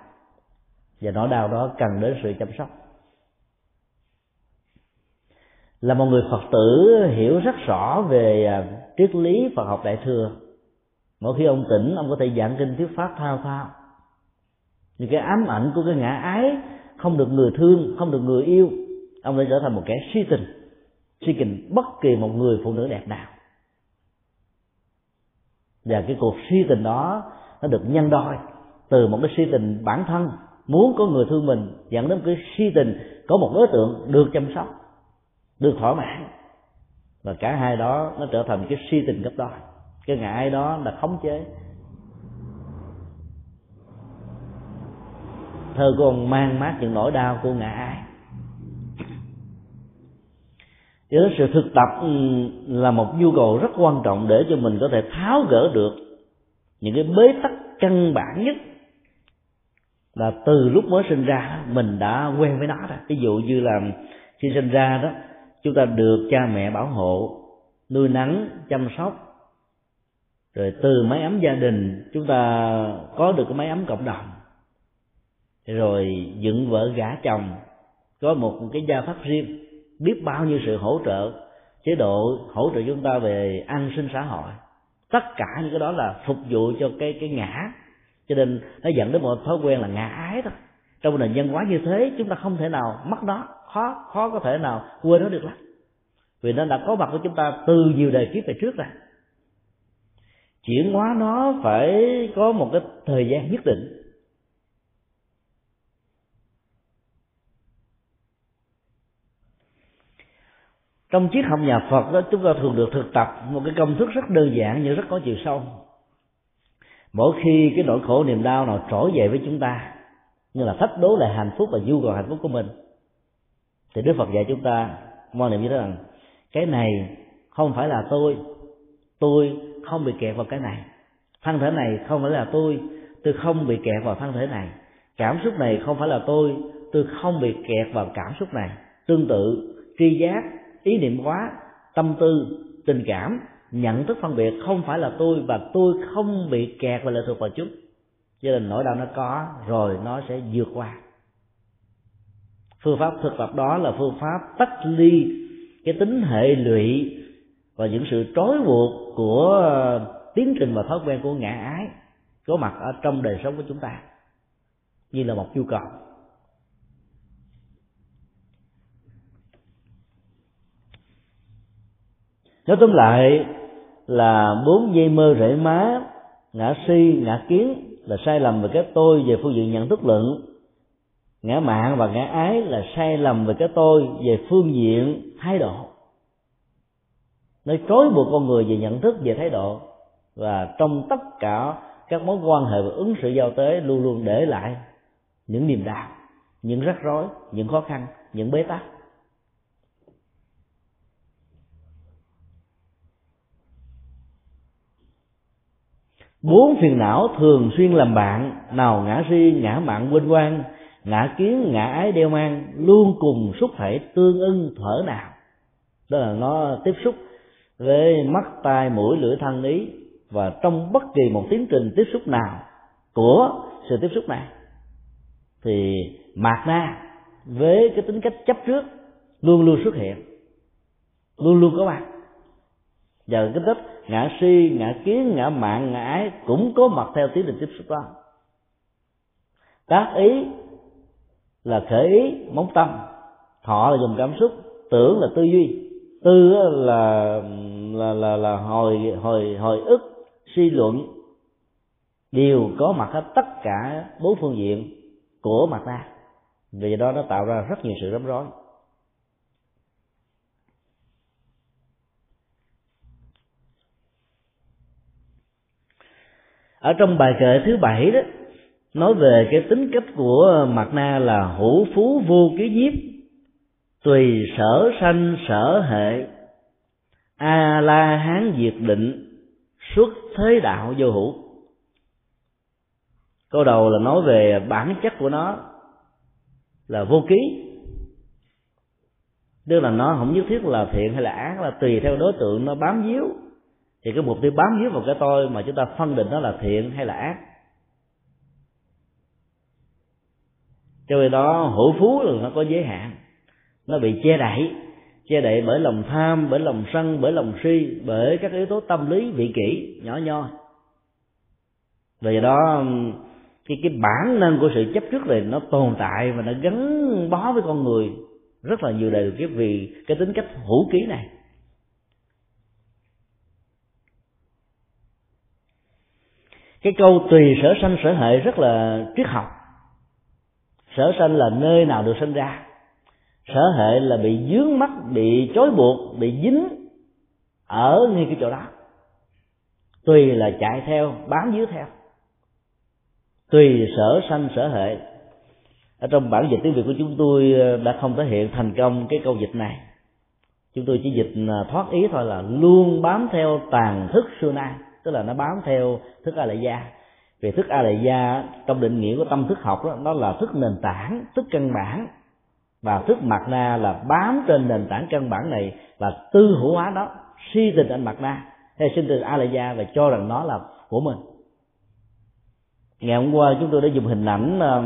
Và nỗi đau đó cần đến sự chăm sóc. Là một người phật tử hiểu rất rõ về à, triết lý phật học đại thừa mỗi khi ông tỉnh, ông có thể giảng kinh thuyết pháp thao thao những cái ám ảnh của cái ngã ái không được người thương, không được người yêu, ông đã trở thành một kẻ si tình si tình bất kỳ một người phụ nữ đẹp nào. Và cái cuộc si tình đó, nó được nhân đôi từ một cái si tình bản thân, muốn có người thương mình, dẫn đến cái si tình có một đối tượng được chăm sóc, được thỏa mãn. Và cả hai đó nó trở thành cái si tình gấp đôi cái ngại đó là khống chế. Thơ của ông mang mát những nỗi đau của ngã ai? Cho nên sự thực tập ừ, là một nhu cầu rất quan trọng để cho mình có thể tháo gỡ được những cái bế tắc căn bản nhất là từ lúc mới sinh ra mình đã quen với nó rồi ví dụ như là khi sinh ra đó, chúng ta được cha mẹ bảo hộ, nuôi nắng, chăm sóc rồi từ mái ấm gia đình chúng ta có được cái mái ấm cộng đồng. Rồi dựng vợ gả chồng có một cái gia pháp riêng biết bao nhiêu sự hỗ trợ chế độ hỗ trợ chúng ta về an sinh xã hội. Tất cả những cái đó là phục vụ cho cái cái ngã. Cho nên nó dẫn đến một thói quen là ngã ái thôi trong nền văn hóa như thế chúng ta không thể nào mất nó, khó khó có thể nào quên nó được lắm. Vì nó đã có mặt của chúng ta từ nhiều đời kiếp về trước rồi chuyển hóa nó phải có một cái thời gian nhất định. Trong triết học nhà Phật đó, chúng ta thường được thực tập một cái công thức rất đơn giản nhưng rất có chiều sâu. Mỗi khi cái nỗi khổ niềm đau nào trỗi dậy với chúng ta, như là thách đố lại hạnh phúc và nhu cầu hạnh phúc của mình, thì Đức Phật dạy chúng ta quan niệm như thế rằng, cái này không phải là tôi tôi không bị kẹt vào cái này. Thân thể này không phải là tôi tôi không bị kẹt vào thân thể này. Cảm xúc này không phải là tôi tôi không bị kẹt vào cảm xúc này. Tương tự, tri giác, ý niệm hóa, tâm tư, tình cảm, nhận thức phân biệt không phải là tôi và tôi không bị kẹt và lệ thuộc vào chúng. Cho nên nỗi đau nó có rồi nó sẽ vượt qua. Phương pháp thực tập đó là phương pháp tách ly cái tính hệ lụy và những sự trói buộc của ờ, tiến trình và thói quen của ngã ái, có mặt ở trong đời sống của chúng ta, như là một nhu cầu. Nói tóm lại là bốn dây mơ rễ má, ngã si, ngã kiến là sai lầm về cái tôi về phương diện nhận thức luận. Ngã mạng và ngã ái là sai lầm về cái tôi về phương diện thái độ nó trói buộc con người về nhận thức, về thái độ. Và trong tất cả các mối quan hệ và ứng xử giao tế luôn luôn để lại những niềm đau, những rắc rối, những khó khăn, những bế tắc. Bốn phiền não thường xuyên làm bạn, nào ngã si, ngã mạng quên quan ngã kiến, ngã ái đeo mang, luôn cùng xúc thể tương ưng thở nào. Đó là nó tiếp xúc với mắt tai mũi lưỡi thân ý, và trong bất kỳ một tiến trình tiếp xúc nào của sự tiếp xúc này, thì mạt na với cái tính cách chấp trước luôn luôn xuất hiện, luôn luôn có mặt. Và cái tích ngã si, ngã kiến, ngã mạng, ngã ái cũng có mặt theo tiến trình tiếp xúc đó. Tác ý là khởi ý, móng tâm thọ là dùng cảm xúc, tưởng là tư duy tư là là là là hồi hồi hồi ức, suy luận, đều có mặt hết tất cả bốn phương diện của mặt ta. Vì đó nó tạo ra rất nhiều sự rắm rối. Ở trong bài kệ thứ bảy đó, nói về cái tính cách của mặt na là hữu phú vô ký nhiếp tùy sở sanh sở hệ. A la hán diệt định, xuất thế đạo vô hữu. Câu đầu là nói về bản chất của nó, là vô ký. Tức là nó không nhất thiết là thiện hay là ác, là tùy theo đối tượng nó bám víu. Thì cái mục tiêu bám víu vào cái tôi mà chúng ta phân định nó là thiện hay là ác. Cho nên đó, hữu phú là nó có giới hạn nó bị che đậy. Che đậy bởi lòng tham, bởi lòng sân, bởi lòng si, bởi các yếu tố tâm lý, vị kỷ, nhỏ nhoi. Vì đó, cái cái bản năng của sự chấp trước này nó tồn tại và nó gắn bó với con người rất là nhiều đời kiếp vì cái tính cách hữu ký này. Cái câu tùy sở sanh sở hệ rất là triết học. Sở sanh là nơi nào được sinh ra sở hệ là bị dướng mắt, bị trói buộc, bị dính ở ngay cái chỗ đó. Tùy là chạy theo, bám dưới theo. Tùy sở sanh, sở hệ. Ở trong bản dịch tiếng việt của chúng tôi ờ, đã không thể hiện thành công cái câu dịch này. Chúng tôi chỉ dịch ờ, thoát ý thôi là luôn bám theo tàn thức xưa nay tức là nó bám theo thức a lại gia vì thức a lại gia trong định nghĩa của tâm thức học đó, nó là thức nền tảng, thức căn bản và thức mặt na là bám trên nền tảng căn bản này và tư hữu hóa đó suy tình anh mặt na hay sinh tình a gia và cho rằng nó là của mình. Ngày hôm qua chúng tôi đã dùng hình ảnh ờ,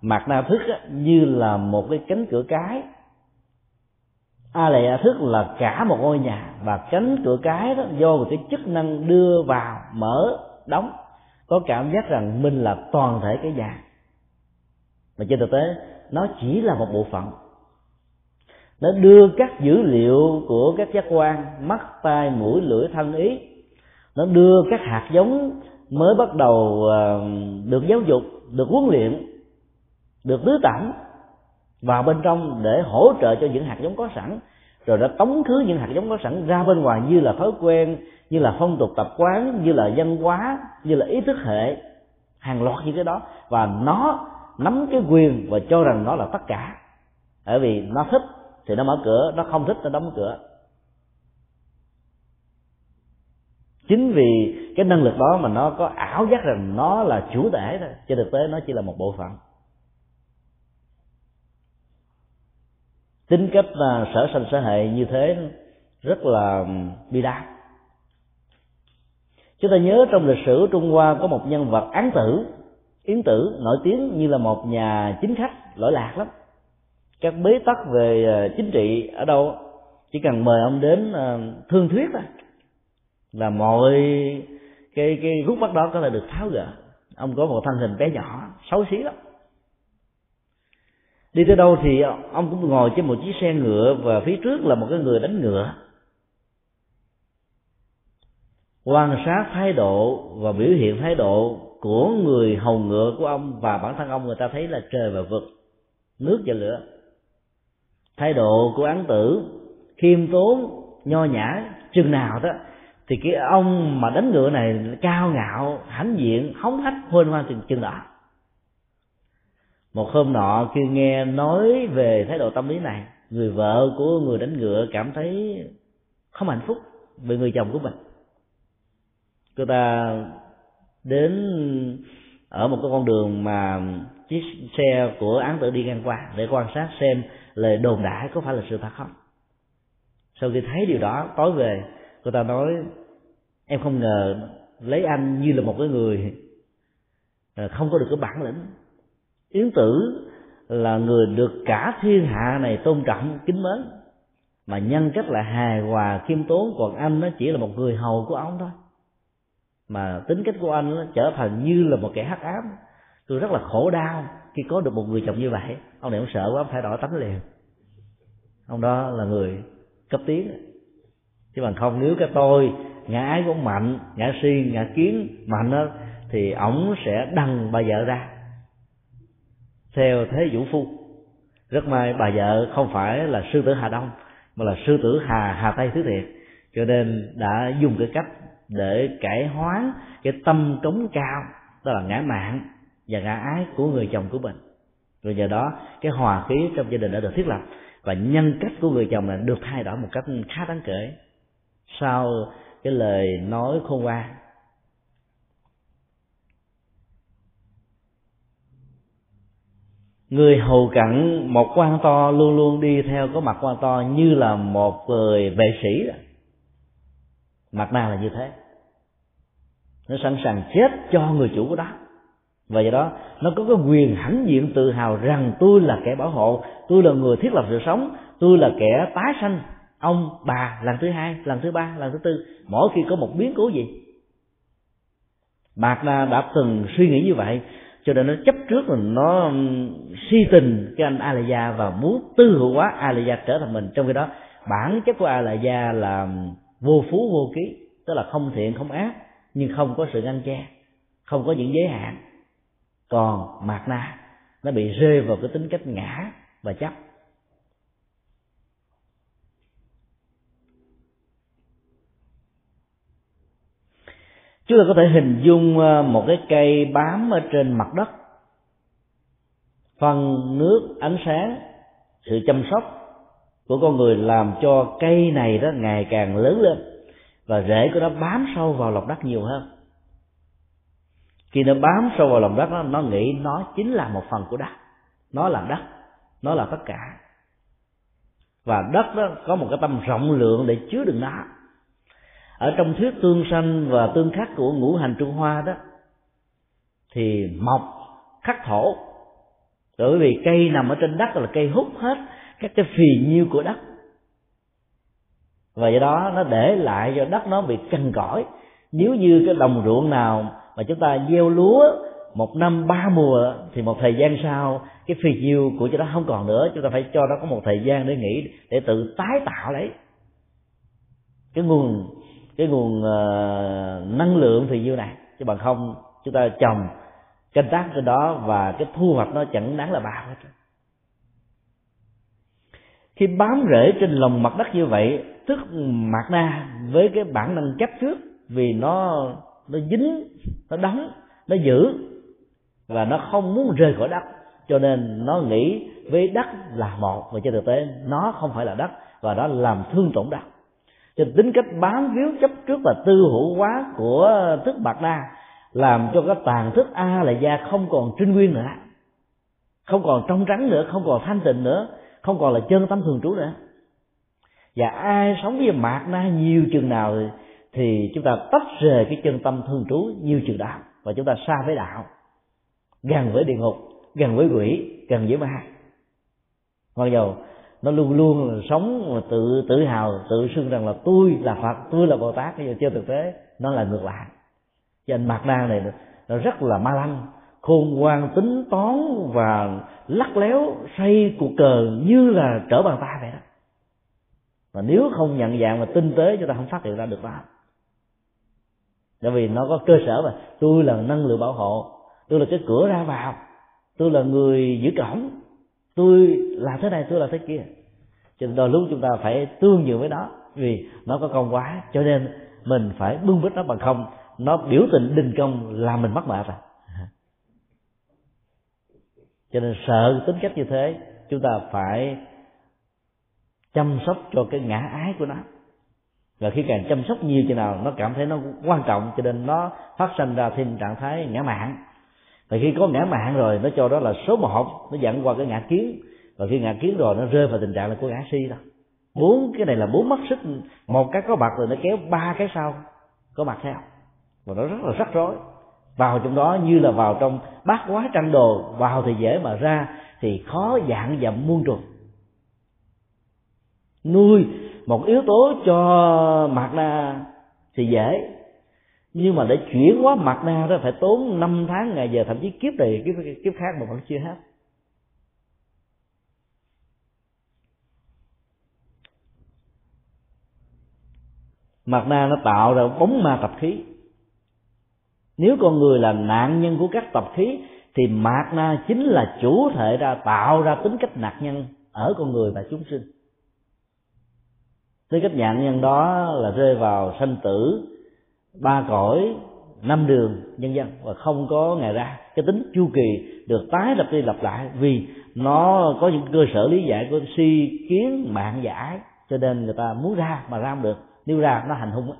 mặt na thức như là một cái cánh cửa cái. A lệ thức là cả một ngôi nhà và cánh cửa cái đó do một cái chức năng đưa vào, mở, đóng. Có cảm giác rằng mình là toàn thể cái nhà. Mà trên thực tế nó chỉ là một bộ phận. Nó đưa các dữ liệu của các giác quan, mắt, tai, mũi, lưỡi, thân ý, nó đưa các hạt giống mới bắt đầu ờ, được giáo dục, được huấn luyện, được tứ tẩm vào bên trong để hỗ trợ cho những hạt giống có sẵn, rồi đã tống khứ những hạt giống có sẵn ra bên ngoài như là thói quen, như là phong tục tập quán, như là văn hóa, như là ý thức hệ, hàng loạt những cái đó. Và nó nắm cái quyền và cho rằng nó là tất cả. Bởi vì nó thích thì nó mở cửa, nó không thích nó đóng cửa. Chính vì cái năng lực đó mà nó có ảo giác rằng nó là chủ thể thôi, trên thực tế nó chỉ là một bộ phận. Tính cách là sở sanh sở hệ như thế rất là bi đát. Chúng ta nhớ trong lịch sử trung hoa có một nhân vật án tử yến tử nổi tiếng như là một nhà chính khách, lỗi lạc lắm. Các bế tắc về ờ, chính trị ở đâu chỉ cần mời ông đến ờ, thương thuyết thôi. Là mọi cái cái khúc mắt đó có thể được tháo gỡ. Ông có một thân hình bé nhỏ, xấu xí lắm. Đi tới đâu thì ông cũng ngồi trên một chiếc xe ngựa và phía trước là một cái người đánh ngựa. Quan sát thái độ và biểu hiện thái độ của người hầu ngựa của ông và bản thân ông, người ta thấy là trời và vực, nước và lửa. Thái độ của án tử, khiêm tốn, nho nhã, chừng nào đó, thì cái ông mà đánh ngựa này cao ngạo, hãnh diện hống hách huênh hoan chừng chừng đó. Một hôm nọ, khi nghe nói về thái độ tâm lý này, người vợ của người đánh ngựa cảm thấy không hạnh phúc về người chồng của mình. Cô ta đến ở một cái con đường mà chiếc xe của án tử đi ngang qua để quan sát xem lời đồn đãi có phải là sự thật không. Sau khi thấy điều đó, tối về, cô ta nói, em không ngờ lấy anh như là một cái người ờ, không có được cái bản lĩnh. Yến tử là người được cả thiên hạ này tôn trọng, kính mến, mà nhân cách là hài hòa, khiêm tốn, còn anh nó chỉ là một người hầu của ông thôi mà tính cách của anh trở thành như là một kẻ hắc ám. Tôi rất là khổ đau khi có được một người chồng như vậy. Ông này ông sợ quá, ông phải đổi tánh liền. Ông đó là người cấp tiến. Chứ bằng không, nếu cái tôi, ngã ái của ông mạnh, ngã si, ngã kiến mạnh đó thì ổng sẽ đăng bà vợ ra. Theo thế vũ phu. Rất may bà vợ không phải là sư tử hà đông, mà là sư tử hà hà tây thứ thiệt. Cho nên đã dùng cái cách để cải hoán cái tâm cống cao, đó là ngã mạng và ngã ái của người chồng của mình. Rồi nhờ đó, cái hòa khí trong gia đình đã được thiết lập và nhân cách của người chồng là được thay đổi một cách khá đáng kể. Sau cái lời nói khôn ngoan, người hầu cận một quan to luôn luôn đi theo có mặt quan to như là một người vệ sĩ mặt nào là như thế. Nó sẵn sàng chết cho người chủ của đó và do đó, nó có cái quyền hãnh diện tự hào rằng tôi là kẻ bảo hộ, tôi là người thiết lập sự sống, tôi là kẻ tái sanh. Ông bà, lần thứ hai, lần thứ ba, lần thứ tư, mỗi khi có một biến cố gì. Mạc Na đã từng suy nghĩ như vậy, cho nên nó chấp trước là nó si tình cái anh Alaya và muốn tư hữu hóa Alaya trở thành mình. Trong khi đó, bản chất của Alaya là vô phú vô ký, tức là không thiện, không ác, nhưng không có sự ngăn che, không có những giới hạn. Còn mạt Na, nó bị rơi vào cái tính cách ngã và chấp. Chúng ta có thể hình dung ờ, một cái cây bám ở trên mặt đất. Phần nước ánh sáng, sự chăm sóc của con người làm cho cây này đó ngày càng lớn lên và rễ của nó bám sâu vào lòng đất nhiều hơn. Khi nó bám sâu vào lòng đất đó, nó nghĩ nó chính là một phần của đất. Nó là đất nó là tất cả. Và đất đó có một cái tâm rộng lượng để chứa đựng nó. Ở trong thuyết tương sanh và tương khắc của ngũ hành trung hoa đó thì mọc khắc thổ. Bởi vì cây nằm ở trên đất là cây hút hết các cái phì nhiêu của đất. Và do đó nó để lại cho đất nó bị cằn cõi nếu như cái đồng ruộng nào mà chúng ta gieo lúa một năm ba mùa thì một thời gian sau cái phì nhiêu của cho nó không còn nữa. Chúng ta phải cho nó có một thời gian để nghỉ để tự tái tạo lấy cái nguồn cái nguồn uh, năng lượng thì nhiêu này chứ bằng không chúng ta trồng canh tác trên đó và cái thu hoạch nó chẳng đáng là bao hết khi bám rễ trên lòng mặt đất như vậy, tức mặt na với cái bản năng chấp trước vì nó nó dính, nó đóng nó giữ và nó không muốn rời khỏi đất. Cho nên nó nghĩ với đất là một và trên thực tế nó không phải là đất và nó làm thương tổn đất. Cho tính cách bám víu chấp trước và tư hữu hóa của thức bạc đa làm cho cái tàn thức a là da không còn trinh nguyên nữa, không còn trong trắng nữa, không còn thanh tịnh nữa không còn là chân tâm thường trú nữa. Và ai sống với mạt na nhiều chừng nào thì, thì chúng ta tách rời cái chân tâm thường trú nhiều chừng đạo và chúng ta xa với đạo. Gần với địa ngục gần với quỷ gần với ma. Mặc dầu nó luôn luôn là sống mà tự tự hào tự xưng rằng là tôi là phật tôi là bồ tát bây giờ chưa thực tế nó là ngược lại. Cho anh mạc na này nó rất là ma lanh khôn ngoan, tính toán và lắc léo xây cuộc cờ như là trở bàn tay vậy đó. Mà nếu không nhận dạng và tinh tế, chúng ta không phát hiện ra được đó bởi vì nó có cơ sở mà. Tôi là năng lượng bảo hộ, tôi là cái cửa ra vào, tôi là người giữ cổng, tôi là thế này, tôi là thế kia. Cho nên đôi lúc chúng ta phải tương nhượng với nó, vì nó có công quá, cho nên mình phải bưng bít nó bằng không. Nó biểu tình đình công, làm mình mất mệt rồi cho nên sợ tính cách như thế, chúng ta phải chăm sóc cho cái ngã ái của nó. Và khi càng chăm sóc nhiều chừng nào, nó cảm thấy nó quan trọng, cho nên nó phát sinh ra thêm trạng thái ngã mạng và khi có ngã mạng rồi, nó cho đó là số một nó dẫn qua cái ngã kiến. Và khi ngã kiến rồi, nó rơi vào tình trạng là của ngã si đó. Bốn cái này là bốn mắt xích. Một cái có mặt rồi nó kéo ba cái sau. Có mặt theo. Và nó rất là rắc rối vào trong đó như là vào trong bát quá tranh đồ, vào thì dễ mà ra thì khó dạng dậm muôn trùng. Nuôi một yếu tố cho mặt na thì dễ, nhưng mà để chuyển hóa mặt na đó phải tốn năm tháng, ngày giờ thậm chí kiếp này, kiếp kiếp khác mà vẫn chưa hết. Mặt na nó tạo ra bóng ma tập khí nếu con người là nạn nhân của các tập khí thì mạt na chính là chủ thể ra, tạo ra tính cách nạn nhân ở con người và chúng sinh. Tính cách nạn nhân đó là rơi vào sanh tử, ba cõi, năm đường, nhân dân, và không có ngày ra. Cái tính chu kỳ được tái lập đi lặp lại vì nó có những cơ sở lý giải của si kiến mạng giải, cho nên người ta muốn ra mà ra không được. Nếu ra nó hành hung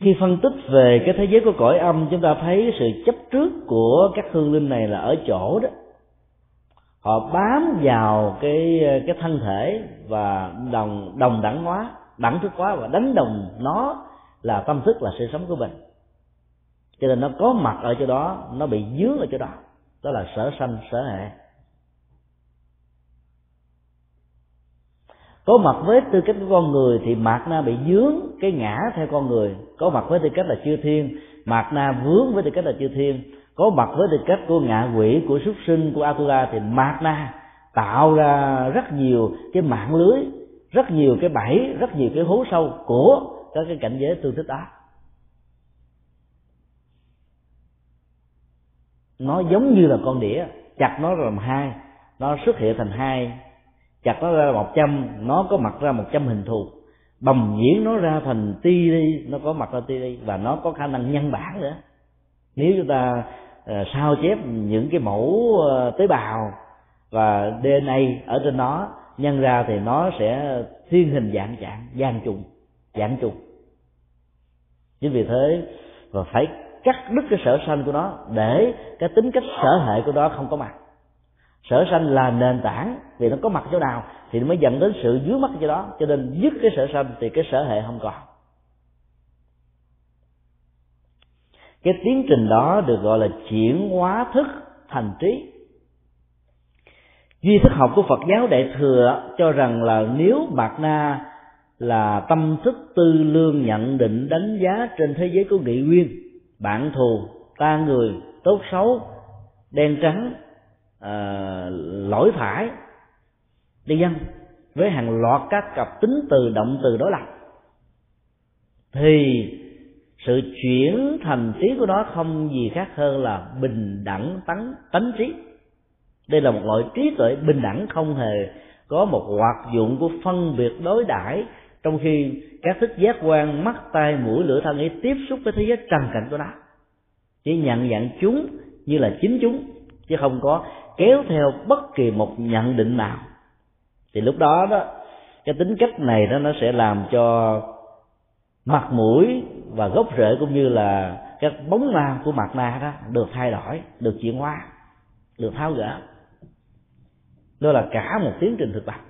khi phân tích về cái thế giới của cõi âm, chúng ta thấy sự chấp trước của các hương linh này là ở chỗ đó. Họ bám vào cái cái thân thể và đồng đồng đẳng hóa, đẳng thức hóa và đánh đồng nó là tâm thức, là sự sống của mình. Cho nên nó có mặt ở chỗ đó, nó bị dướng ở chỗ đó. Đó là sở sanh, sở hệ. Có mặt với tư cách của con người thì mạt na bị dướng cái ngã theo con người. Có mặt với tư cách là chư thiên mạt na vướng với tư cách là chư thiên. Có mặt với tư cách của ngạ quỷ, của súc sinh, của atula thì mạt na tạo ra rất nhiều cái mạng lưới, rất nhiều cái bẫy, rất nhiều cái hố sâu của các cái cảnh giới tương thích đó. Nó giống như là con đĩa, chặt nó làm hai, nó xuất hiện thành hai chặt nó ra một trăm nó có mặt ra một trăm hình thù. Bầm nhiễn nó ra thành ti đi nó có mặt ra ti đi và nó có khả năng nhân bản nữa. Nếu chúng ta uh, sao chép những cái mẫu uh, tế bào và DNA ở trên nó nhân ra thì nó sẽ thiên hình dạng trạng gian trùng dạng trùng. Chính vì thế và phải cắt đứt cái sở sanh của nó để cái tính cách sở hệ của nó không có mặt sở sanh là nền tảng, vì nó có mặt chỗ nào thì nó mới dẫn đến sự dướng mắt chỗ đó. Cho nên dứt cái sở sanh thì cái sở hệ không còn. Cái tiến trình đó được gọi là chuyển hóa thức thành trí. Duy thức học của phật giáo đại thừa cho rằng là nếu bạc na là tâm thức tư lương nhận định đánh giá trên thế giới của nghị nguyên, bạn thù, ta người, tốt xấu, đen trắng à, lỗi phải. Đi dân với hàng loạt các cặp tính từ động từ đối lập thì sự chuyển thành trí của nó không gì khác hơn là bình đẳng tánh tánh trí. Đây là một loại trí tuệ bình đẳng không hề có một hoạt dụng của phân biệt đối đãi trong khi các thức giác quan mắt tai mũi lưỡi thân ấy tiếp xúc với thế giới trần cảnh của nó chỉ nhận dạng chúng như là chính chúng chứ không có kéo theo bất kỳ một nhận định nào. Thì lúc đó đó, cái tính cách này đó nó sẽ làm cho mặt mũi và gốc rễ cũng như là các bóng ma của mặt na đó được thay đổi, được chuyển hóa, được tháo gỡ. Đó là cả một tiến trình thực tập.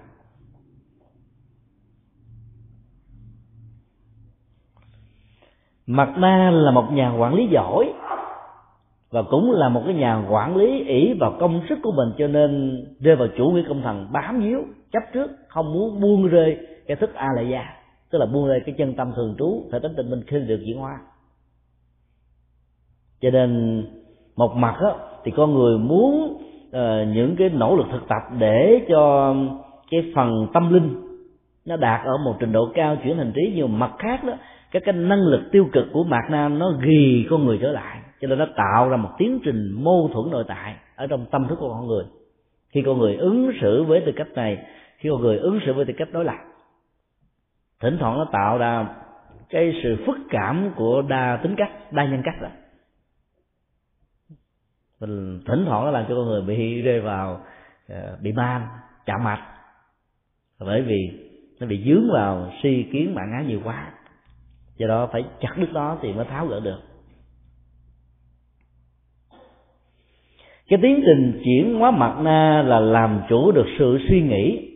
Mặt na là một nhà quản lý giỏi và cũng là một cái nhà quản lý ỷ vào công sức của mình cho nên rơi vào chủ nghĩa công thần bám víu chấp trước không muốn buông rơi cái thức a lại gia. Tức là buông rơi cái chân tâm thường trú thể tính tình minh khi được diễn hóa. Cho nên một mặt á, thì con người muốn uh, những cái nỗ lực thực tập để cho cái phần tâm linh nó đạt ở một trình độ cao chuyển thành trí nhiều mặt khác đó các cái năng lực tiêu cực của mạt nam nó ghi con người trở lại cho nên nó tạo ra một tiến trình mâu thuẫn nội tại ở trong tâm thức của con người. Khi con người ứng xử với tư cách này, khi con người ứng xử với tư cách đối lập, thỉnh thoảng nó tạo ra cái sự phức cảm của đa tính cách, đa nhân cách đó mình thỉnh thoảng nó làm cho con người bị rơi vào ờ, bị man, chạm mạch bởi vì nó bị dướng vào suy kiến bản án nhiều quá. Do đó phải chặt đứt đó thì mới tháo gỡ được. Cái tiến trình chuyển hóa mặt na là làm chủ được sự suy nghĩ.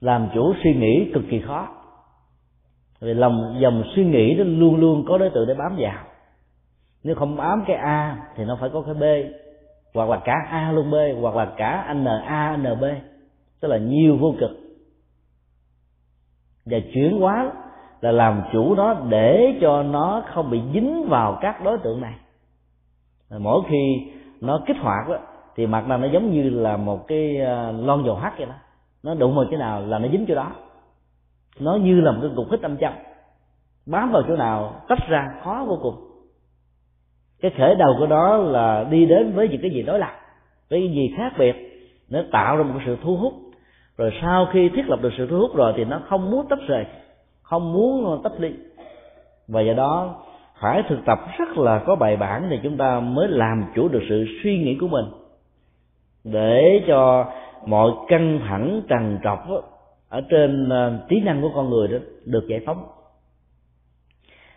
Làm chủ suy nghĩ cực kỳ khó. Vì lòng, dòng suy nghĩ nó luôn luôn có đối tượng để bám vào. Nếu không bám cái a thì nó phải có cái b, hoặc là cả a luôn b, hoặc là cả n a n b. Tức là nhiều vô cực. Và chuyển hóa là làm chủ nó để cho nó không bị dính vào các đối tượng này mỗi khi nó kích hoạt đó, thì mặt nào nó giống như là một cái à, lon dầu hắt vậy đó. Nó đụng vào chỗ nào là nó dính chỗ đó. Nó như là một cái cục hít âm châm. Bám vào chỗ nào tách ra khó vô cùng. Cái khởi đầu của đó là đi đến với những cái gì đối lập với cái gì khác biệt. Nó tạo ra một sự thu hút. Rồi sau khi thiết lập được sự thu hút rồi thì nó không muốn tách rời không muốn tách ly. Và do đó phải thực tập rất là có bài bản thì chúng ta mới làm chủ được sự suy nghĩ của mình. Để cho mọi căng thẳng trằn trọc ở trên ờ, trí năng của con người đó được giải phóng.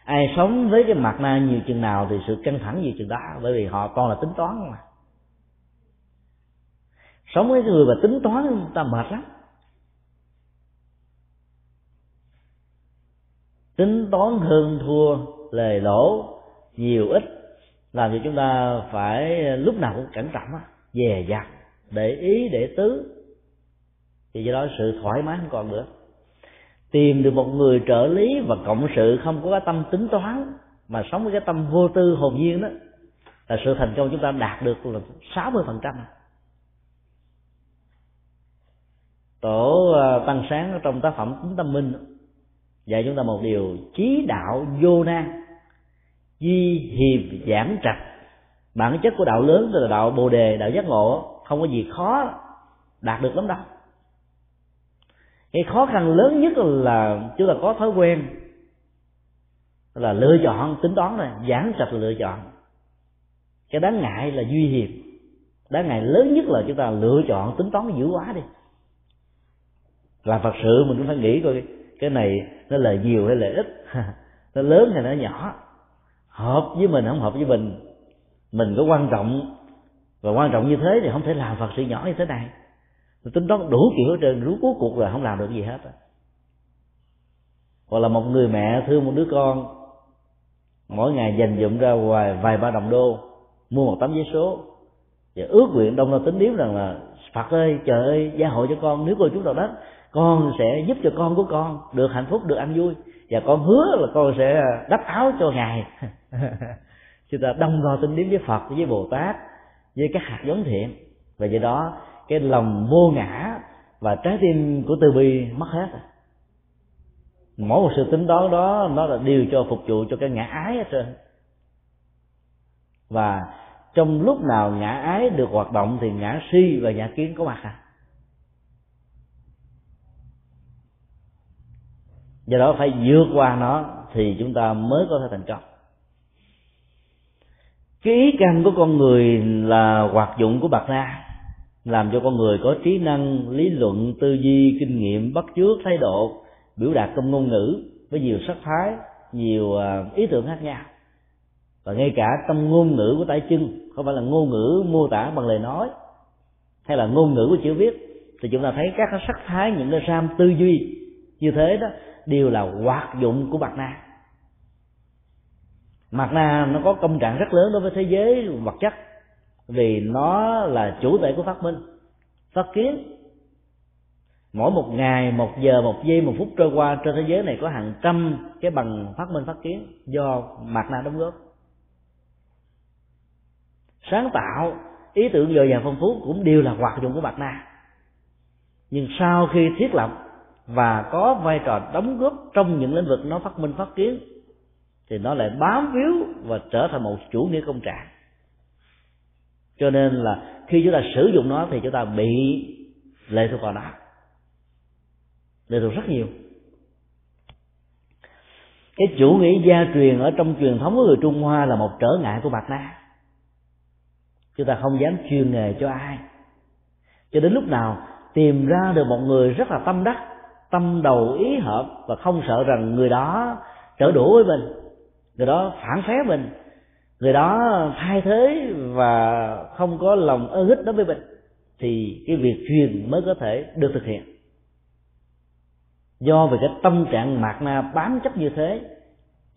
Ai sống với cái mặt na nhiều chừng nào thì sự căng thẳng nhiều chừng đó, bởi vì họ toàn là tính toán mà. Sống với người mà tính toán ta mệt lắm. Tính toán hơn thua lề lỗ, nhiều ít, làm cho chúng ta phải lúc nào cũng cẩn trọng á, dè dặt, để ý, để tứ. Thì do đó sự thoải mái không còn nữa. Tìm được một người trợ lý và cộng sự không có cái tâm tính toán, mà sống với cái tâm vô tư hồn nhiên đó, là sự thành công chúng ta đạt được là sáu mươi phần trăm. Tổ à, tăng sáng trong tác phẩm tính tâm minh dạy chúng ta một điều chí đạo vô nan, di hiềm giảng trạch. Bản chất của đạo lớn là đạo bồ đề, đạo giác ngộ, không có gì khó đạt được lắm đâu. Cái khó khăn lớn nhất là chúng ta có thói quen là lựa chọn, tính toán này giảng trạch là lựa chọn. Cái đáng ngại là duy hiệp. Đáng ngại lớn nhất là chúng ta lựa chọn, tính toán dữ quá đi. Là phật sự mình cũng phải nghĩ coi cái này nó là nhiều hay là ít? [LAUGHS] Nó lớn hay nó nhỏ? Hợp với mình không hợp với mình? Mình có quan trọng và quan trọng như thế thì không thể làm phật sự nhỏ như thế này. Tính toán đủ kiểu hết trơn, rú cuối cuộc là không làm được gì hết hoặc là một người mẹ thương một đứa con, mỗi ngày dành dụm ra vài vài ba đồng đô, mua một tấm giấy số, và ước nguyện đông ra tính điếm rằng là, phật ơi, trời ơi, gia hội cho con, nếu cô chú nào đất con sẽ giúp cho con của con được hạnh phúc, được ăn vui. Và con hứa là con sẽ đắp áo cho ngài. [LAUGHS] Chúng ta đông lo tin điếm với phật, với bồ tát, với các hạt giống thiện. Và do đó, cái lòng vô ngã và trái tim của từ bi mất hết. Mỗi một sự tính toán đó, nó là điều cho phục vụ cho cái ngã ái hết trơn. Và trong lúc nào ngã ái được hoạt động thì ngã si và ngã kiến có mặt à. Do đó phải vượt qua nó thì chúng ta mới có thể thành công. Cái ý căn của con người là hoạt dụng của bạc na làm cho con người có trí năng, lý luận, tư duy, kinh nghiệm, bắt chước, thái độ, biểu đạt trong ngôn ngữ với nhiều sắc thái, nhiều à, ý tưởng khác nhau. Và ngay cả trong ngôn ngữ của tay chân, không phải là ngôn ngữ mô tả bằng lời nói, hay là ngôn ngữ của chữ viết, thì chúng ta thấy các sắc thái, những cái ram tư duy như thế đó đều là hoạt dụng của mặt na mặt na nó có công trạng rất lớn đối với thế giới vật chất, vì nó là chủ thể của phát minh, phát kiến. Mỗi một ngày, một giờ, một giây, một phút trôi qua trên thế giới này có hàng trăm cái bằng phát minh, phát kiến do mặt na đóng góp. Sáng tạo, ý tưởng dồi dào phong phú cũng đều là hoạt dụng của mặt na nhưng sau khi thiết lập và có vai trò đóng góp trong những lĩnh vực nó phát minh, phát kiến, thì nó lại bám víu và trở thành một chủ nghĩa công trạng. Cho nên là khi chúng ta sử dụng nó thì chúng ta bị lệ thuộc vào nó. Lệ thuộc rất nhiều. Cái chủ nghĩa gia truyền ở trong truyền thống của người trung hoa là một trở ngại của bạc na chúng ta không dám truyền nghề cho ai. Cho đến lúc nào tìm ra được một người rất là tâm đắc tâm đầu ý hợp và không sợ rằng người đó trở đũa với mình, người đó phản phé mình, người đó thay thế và không có lòng ơ hích đối với mình, thì cái việc truyền mới có thể được thực hiện. Do về cái tâm trạng mạt na bám chấp như thế,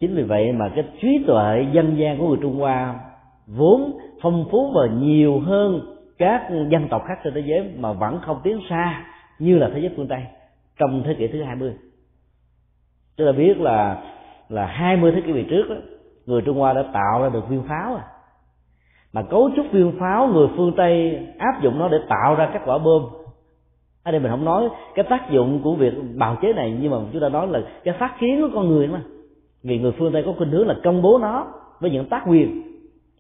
chính vì vậy mà cái trí tuệ dân gian của người trung hoa vốn phong phú và nhiều hơn các dân tộc khác trên thế giới mà vẫn không tiến xa như là thế giới phương tây trong thế kỷ thứ 20 chúng ta biết là là 20 thế kỷ về trước đó, người Trung Hoa đã tạo ra được viên pháo à. Mà cấu trúc viên pháo người phương Tây áp dụng nó để tạo ra các quả bom. Ở đây mình không nói cái tác dụng của việc bào chế này nhưng mà chúng ta nói là cái phát kiến của con người mà. Vì người phương Tây có khuynh hướng là công bố nó với những tác quyền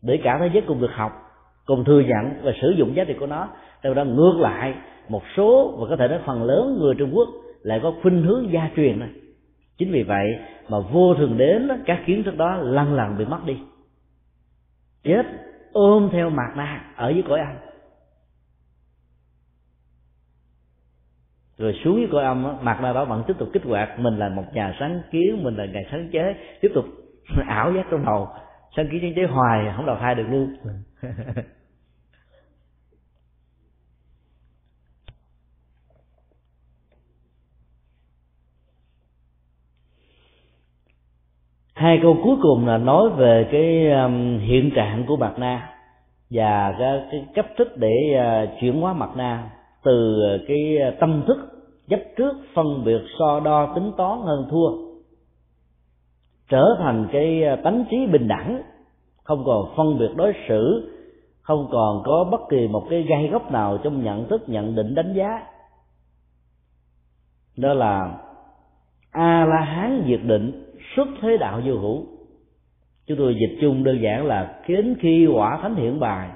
để cả thế giới cùng được học cùng thừa nhận và sử dụng giá trị của nó từ đó ngược lại một số và có thể nói phần lớn người Trung Quốc lại có khuynh hướng gia truyền này chính vì vậy mà vô thường đến các kiến thức đó lần lần bị mất đi. Chết ôm theo mạt na ở dưới cõi âm. Rồi xuống dưới cõi âm mặt na đó vẫn tiếp tục kích hoạt. Mình là một nhà sáng kiến, mình là nhà sáng chế. Tiếp tục [LAUGHS] ảo giác trong đầu. Sáng kiến sáng chế hoài, không đào thai được luôn. Ừ. [LAUGHS] hai câu cuối cùng là nói về cái um, hiện trạng của mặt na và cái, cái cách thức để uh, chuyển hóa mặt na từ cái tâm thức chấp trước phân biệt so đo tính toán hơn thua trở thành cái à, tánh trí bình đẳng không còn phân biệt đối xử không còn có bất kỳ một cái gai góc nào trong nhận thức nhận định đánh giá. Đó là a la hán diệt định xuất thế đạo vô hữu. Chúng tôi dịch chung đơn giản là đến khi quả thánh hiện bài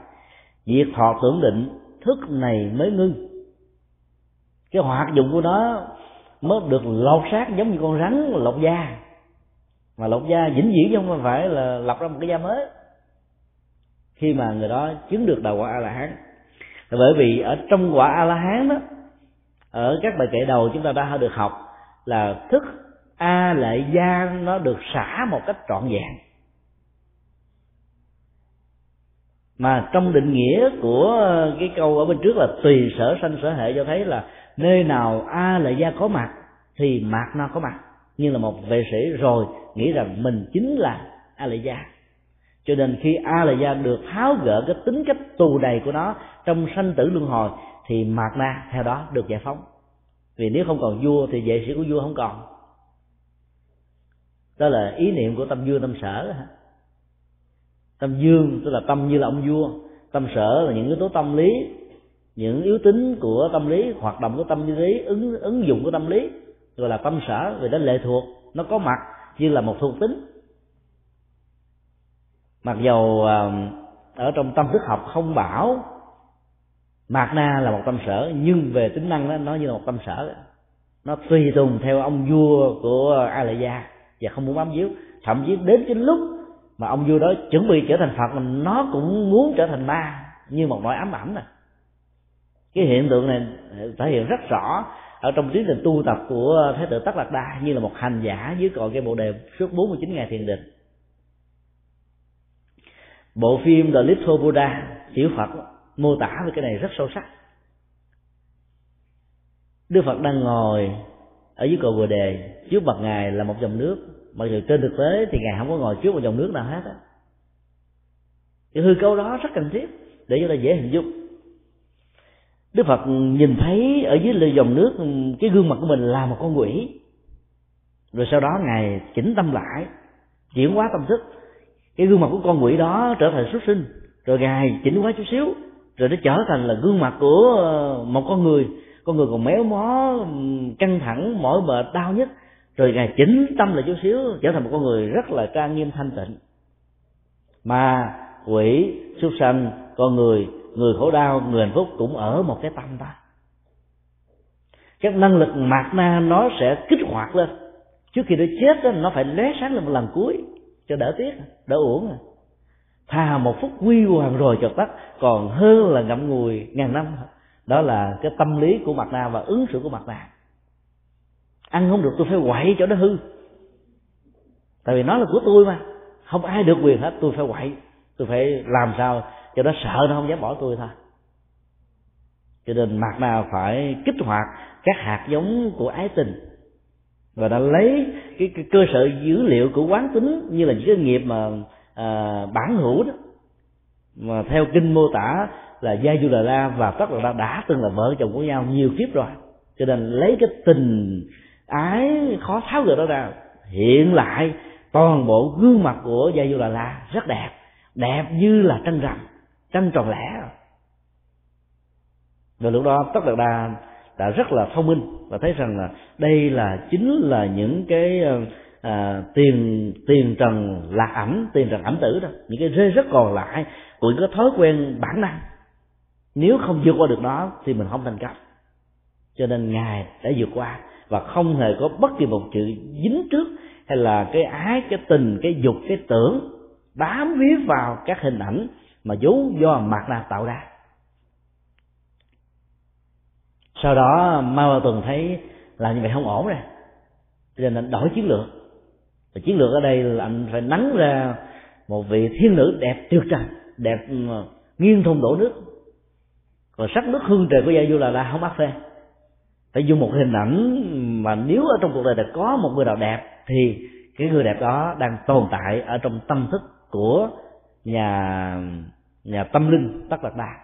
diệt thọ tưởng định, thức này mới ngưng. Cái hoạt dụng của nó mới được lột xác giống như con rắn lột da. Mà lột da vĩnh viễn chứ không phải là lập ra một cái da mới. Khi mà người đó chứng được đạo quả a la hán bởi vì ở trong quả a la hán đó, ở các bài kệ đầu chúng ta đã được học là thức a lệ gia nó được xả một cách trọn vẹn. Mà trong định nghĩa của cái câu ở bên trước là tùy sở sanh sở hệ cho thấy là nơi nào a lệ gia có mặt thì mạt na có mặt. Như là một vệ sĩ rồi nghĩ rằng mình chính là a lệ gia. Cho nên khi a lệ gia được tháo gỡ cái tính cách tù đầy của nó trong sanh tử luân hồi thì mạt na theo đó được giải phóng. Vì nếu không còn vua thì vệ sĩ của vua không còn đó là ý niệm của tâm dương tâm sở tâm dương tức là tâm như là ông vua. Tâm sở là những yếu tố tâm lý, những yếu tính của tâm lý, hoạt động của tâm lý ứng ứng dụng của tâm lý, gọi là tâm sở, vì nó lệ thuộc, nó có mặt như là một thuộc tính. Mặc dầu à, ở trong tâm thức học không bảo mạt na là một tâm sở, nhưng về tính năng đó, nó như là một tâm sở nó tùy tùng theo ông vua của a lệ gia và không muốn bám víu. Thậm chí đến cái lúc mà ông vua đó chuẩn bị trở thành phật, mà nó cũng muốn trở thành ma, như một nỗi ám ảnh này cái hiện tượng này ờ, thể hiện rất rõ ở trong tiến trình tu tập của thái tử tất lạc đa như là một hành giả dưới cội cây bộ đề suốt 49 ngày thiền định. Bộ phim The Little Buddha, tiểu Phật, mô tả về cái này rất sâu sắc. Đức Phật đang ngồi ở dưới cội bồ đề, trước mặt ngài là một dòng nước. Mặc dù trên thực tế thì ngài không có ngồi trước một dòng nước nào hết á. Cái hư cấu đó rất cần thiết để cho ta dễ hình dung. Đức phật nhìn thấy ở dưới dòng nước, cái gương mặt của mình là một con quỷ. Rồi sau đó ngài chỉnh tâm lại, chuyển hóa tâm thức. Cái gương mặt của con quỷ đó trở thành xuất sinh. Rồi ngài chỉnh hóa chút xíu, rồi nó trở thành là gương mặt của ờ, một con người con người còn méo mó căng thẳng mỏi mệt đau nhất. Rồi ngài chỉnh tâm lại chút xíu trở thành một con người rất là trang nghiêm thanh tịnh. Mà quỷ súc sanh con người người khổ đau người hạnh phúc cũng ở một cái tâm đó. Các năng lực mạt na nó sẽ kích hoạt lên. Trước khi nó chết đó, nó phải lóe sáng lên một lần cuối cho đỡ tiếc đỡ uổng. Thà một phút quy hoàng rồi chợt tắt còn hơn là ngậm ngùi ngàn năm đó là cái tâm lý của mặt nạ và ứng xử của mặt nạ ăn không được tôi phải quậy cho nó hư. Tại vì nó là của tôi mà. Không ai được quyền hết tôi phải quậy. Tôi phải làm sao cho nó sợ nó không dám bỏ tôi thôi. Cho nên mặt nào phải kích hoạt các hạt giống của ái tình và đã lấy cái, cái cơ sở dữ liệu của quán tính như là những cái nghiệp mà à, bản hữu đó mà theo kinh mô tả là gia du đà la và tất là đã từng là vợ chồng của nhau nhiều kiếp rồi. Cho nên lấy cái tình ái khó tháo gỡ đó ra hiện lại toàn bộ gương mặt của gia du đà la rất đẹp. Đẹp như là trăng rằm trăng tròn lẻ. Và lúc đó tất đạt đa đã rất là thông minh và thấy rằng là đây là chính là những cái ờ, à, tiền tiền trần lạc ẩm tiền trần ẩm tử đó. Những cái rê rất còn lại của những cái thói quen bản năng nếu không vượt qua được đó, thì mình không thành công. Cho nên ngài đã vượt qua và không hề có bất kỳ một chữ dính trước hay là cái ái, cái tình, cái dục, cái tưởng bám víu vào các hình ảnh mà vốn do mặt nạ tạo ra. Sau đó Mao Ba Tuần thấy là như vậy không ổn rồi. Cho nên đổi chiến lược. Và chiến lược ở đây là anh phải nắng ra một vị thiên nữ đẹp tuyệt trần, đẹp ừ, nghiêng thùng đổ nước còn sắc nước hương trời của gia du là la không bắt phê. Phải dùng một hình ảnh mà nếu ở trong cuộc đời này có một người nào đẹp, thì cái người đẹp đó đang tồn tại ở trong tâm thức của nhà nhà tâm linh tất đạt đà.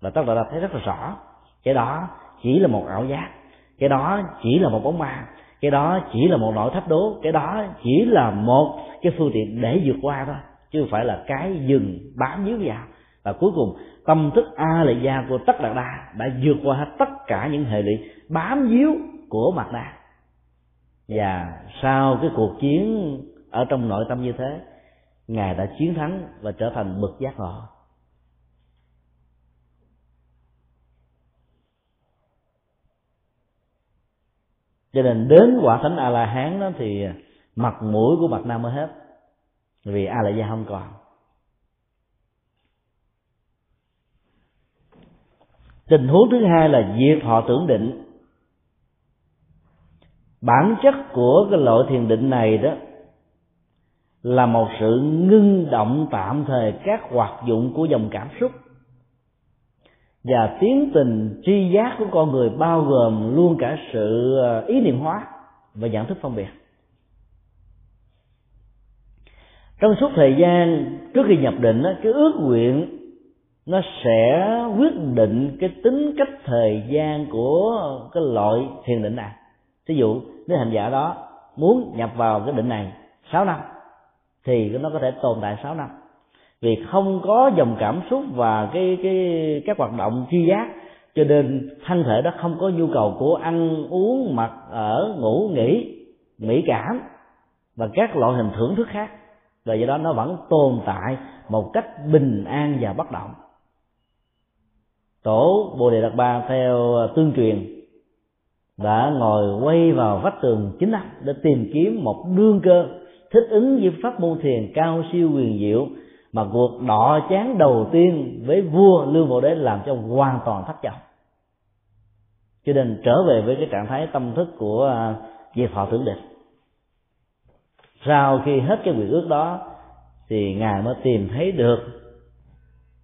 Và tất đạt đà thấy rất là rõ. Cái đó chỉ là một ảo giác. Cái đó chỉ là một bóng ma. Cái đó chỉ là một nỗi thách đố. Cái đó chỉ là một cái phương tiện để vượt qua thôi, chứ không phải là cái dừng bám víu vào và cuối cùng, tâm thức a lệ gia của tất đạt đa đã vượt qua hết tất cả những hệ lụy bám víu của mặt đa. Và sau cái cuộc chiến ở trong nội tâm như thế, ngài đã chiến thắng và trở thành bậc giác ngộ. Cho nên đến quả thánh a la hán đó thì mặt mũi của mặt nam mới hết, vì a la gia không còn. Tình huống thứ hai là diệt họ tưởng định. Bản chất của cái loại thiền định này đó là một sự ngưng động tạm thời các hoạt dụng của dòng cảm xúc. Và tiến trình tri giác của con người bao gồm luôn cả sự ờ, ý niệm hóa và nhận thức phân biệt. Trong suốt thời gian trước khi nhập định cái ước nguyện nó sẽ quyết định cái tính cách thời gian của cái loại thiền định này. Ví dụ, nếu hành giả đó muốn nhập vào cái định này 6 năm, thì nó có thể tồn tại 6 năm. Vì không có dòng cảm xúc và cái cái, các hoạt động chi giác, cho nên thân thể đó không có nhu cầu của ăn uống, mặc, ở, ngủ, nghỉ, mỹ cảm và các loại hình thưởng thức khác. Và do đó nó vẫn tồn tại một cách bình an và bất động tổ bồ đề đạt ba theo à, tương truyền đã ngồi quay vào vách tường chính năm để tìm kiếm một đương cơ thích ứng với pháp môn thiền cao siêu quyền diệu mà cuộc đọ chán đầu tiên với vua lương bộ đế làm cho hoàn toàn thất vọng. Cho nên trở về với cái trạng thái tâm thức của à, diệt thọ thượng định sau khi hết cái quyền ước đó thì ngài mới tìm thấy được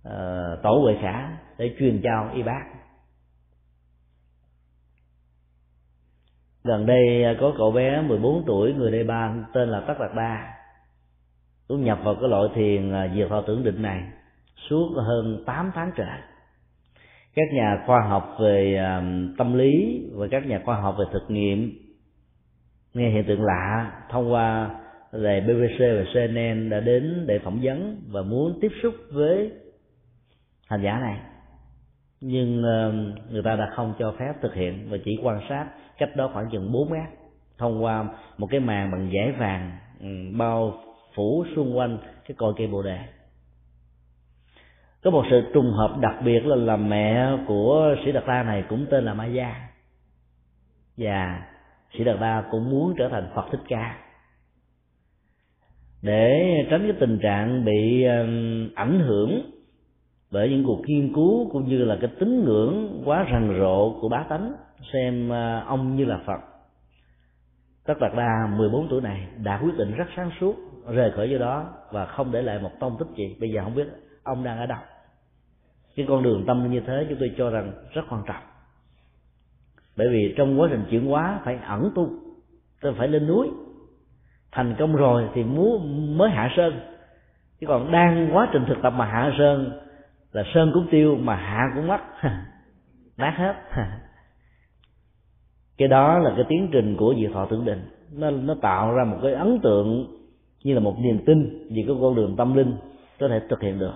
uh, tổ huệ khả để truyền trao y bác. Gần đây à, có cậu bé 14 tuổi, người Nepal Ba tên là Tất Đạt Đa, cũng nhập vào cái loại thiền à, diệt thọ tưởng định này suốt hơn 8 tháng trời. Các nhà khoa học về à, tâm lý và các nhà khoa học về thực nghiệm nghe hiện tượng lạ thông qua đài BBC và CNN đã đến để phỏng vấn và muốn tiếp xúc với hành giả này nhưng ờ, người ta đã không cho phép thực hiện và chỉ quan sát cách đó khoảng chừng 4 mét thông qua một cái màn bằng giấy vàng ừ, bao phủ xung quanh cái cội cây bồ đề. Có một sự trùng hợp đặc biệt là là mẹ của sĩ đạt đa này cũng tên là ma gia. Và sĩ đạt đa cũng muốn trở thành phật thích ca. Để tránh cái tình trạng bị ảnh hưởng bởi những cuộc nghiên cứu cũng như là cái tín ngưỡng quá rần rộ của bá tánh xem à, ông như là phật. Tất đạt đa 14 tuổi này, đã quyết định rất sáng suốt rời khỏi do đó và không để lại một tông tích gì. Bây giờ không biết ông đang ở đâu. Cái con đường tâm như thế chúng tôi cho rằng rất quan trọng. Bởi vì trong quá trình chuyển hóa phải ẩn tu tôi phải lên núi. Thành công rồi thì muốn mới hạ sơn. Chứ còn đang quá trình thực tập mà hạ sơn là sơn cũng tiêu mà hạ cũng mất. [LAUGHS] Nát hết. [LAUGHS] Cái đó là cái tiến trình của diệt thọ tưởng định nó nó tạo ra một cái ấn tượng như là một niềm tin về cái con đường tâm linh có thể thực hiện được.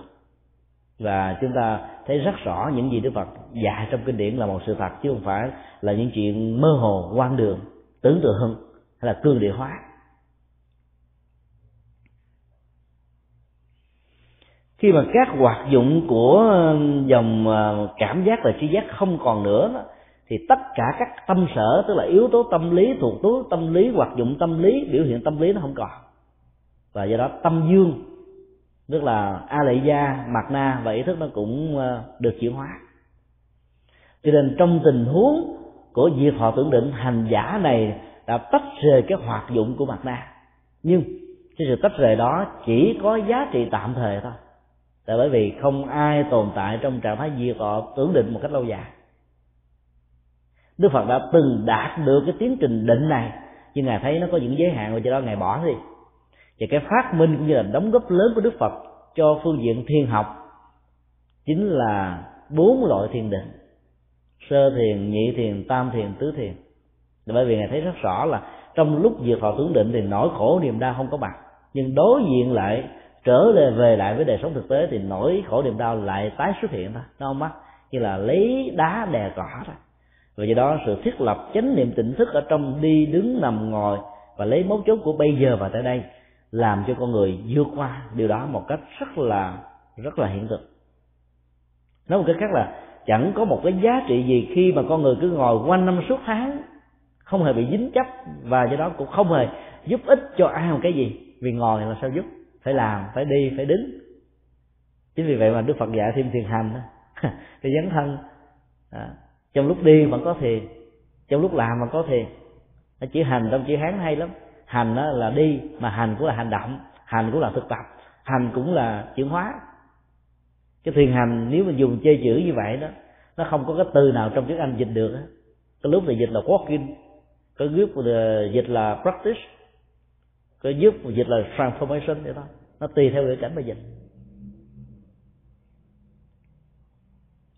Và chúng ta thấy rất rõ những gì Đức Phật dạy trong kinh điển là một sự thật chứ không phải là những chuyện mơ hồ quan đường, tưởng tượng hay là cương địa hóa. Khi mà các hoạt dụng của ờ, dòng ờ, cảm giác và tri giác không còn nữa thì tất cả các tâm sở, tức là yếu tố tâm lý, thuộc tố tâm lý, hoạt dụng tâm lý, biểu hiện tâm lý nó không còn. Và do đó tâm dương, tức là a lệ gia, mạt na và ý thức nó cũng ờ, được chuyển hóa. Cho nên trong tình huống của diệt họ tưởng định hành giả này đã tách rời cái hoạt dụng của mặt na. Nhưng cái sự tách rời đó chỉ có giá trị tạm thời thôi tại bởi vì không ai tồn tại trong trạng thái diệt họ tưởng định một cách lâu dài. Đức phật đã từng đạt được cái tiến trình định này, nhưng ngài thấy nó có những giới hạn và cho đó ngài bỏ đi. Và cái phát minh cũng như là đóng góp lớn của đức phật cho phương diện thiên học chính là bốn loại thiền định, sơ thiền, nhị thiền, tam thiền, tứ thiền. Bởi vì ngài thấy rất rõ là trong lúc diệt họ tưởng định thì nỗi khổ niềm đau không có mặt, nhưng đối diện lại trở về về lại với đời sống thực tế thì nỗi khổ niềm đau lại tái xuất hiện thôi nó không mắc như là lấy đá đè cỏ thôi và do đó sự thiết lập chánh niệm tỉnh thức ở trong đi đứng nằm ngồi và lấy mấu chốt của bây giờ và tại đây làm cho con người vượt qua điều đó một cách rất là rất là hiện thực. Nói một cách khác là chẳng có một cái giá trị gì khi mà con người cứ ngồi quanh năm suốt tháng, không hề bị dính chấp và do đó cũng không hề giúp ích cho ai một cái gì. Vì ngồi là sao giúp? Phải làm phải đi phải đứng. Chính vì vậy mà đức phật dạy thêm thiền hành đó. [LAUGHS] Cái dấn thân à, trong lúc đi vẫn có thiền trong lúc làm vẫn có thiền. Chữ hành trong chữ hán hay lắm. Hành đó là đi mà hành cũng là hành động hành cũng là thực tập hành cũng là chuyển hóa. Cái thiền hành nếu mà dùng chơi chữ như vậy đó nó không có cái từ nào trong tiếng anh dịch được đó. cái lúc thì dịch là walking cái group dịch là practice có giúp dịch là transformation vậy đó. Nó tùy theo cái cảnh mà dịch.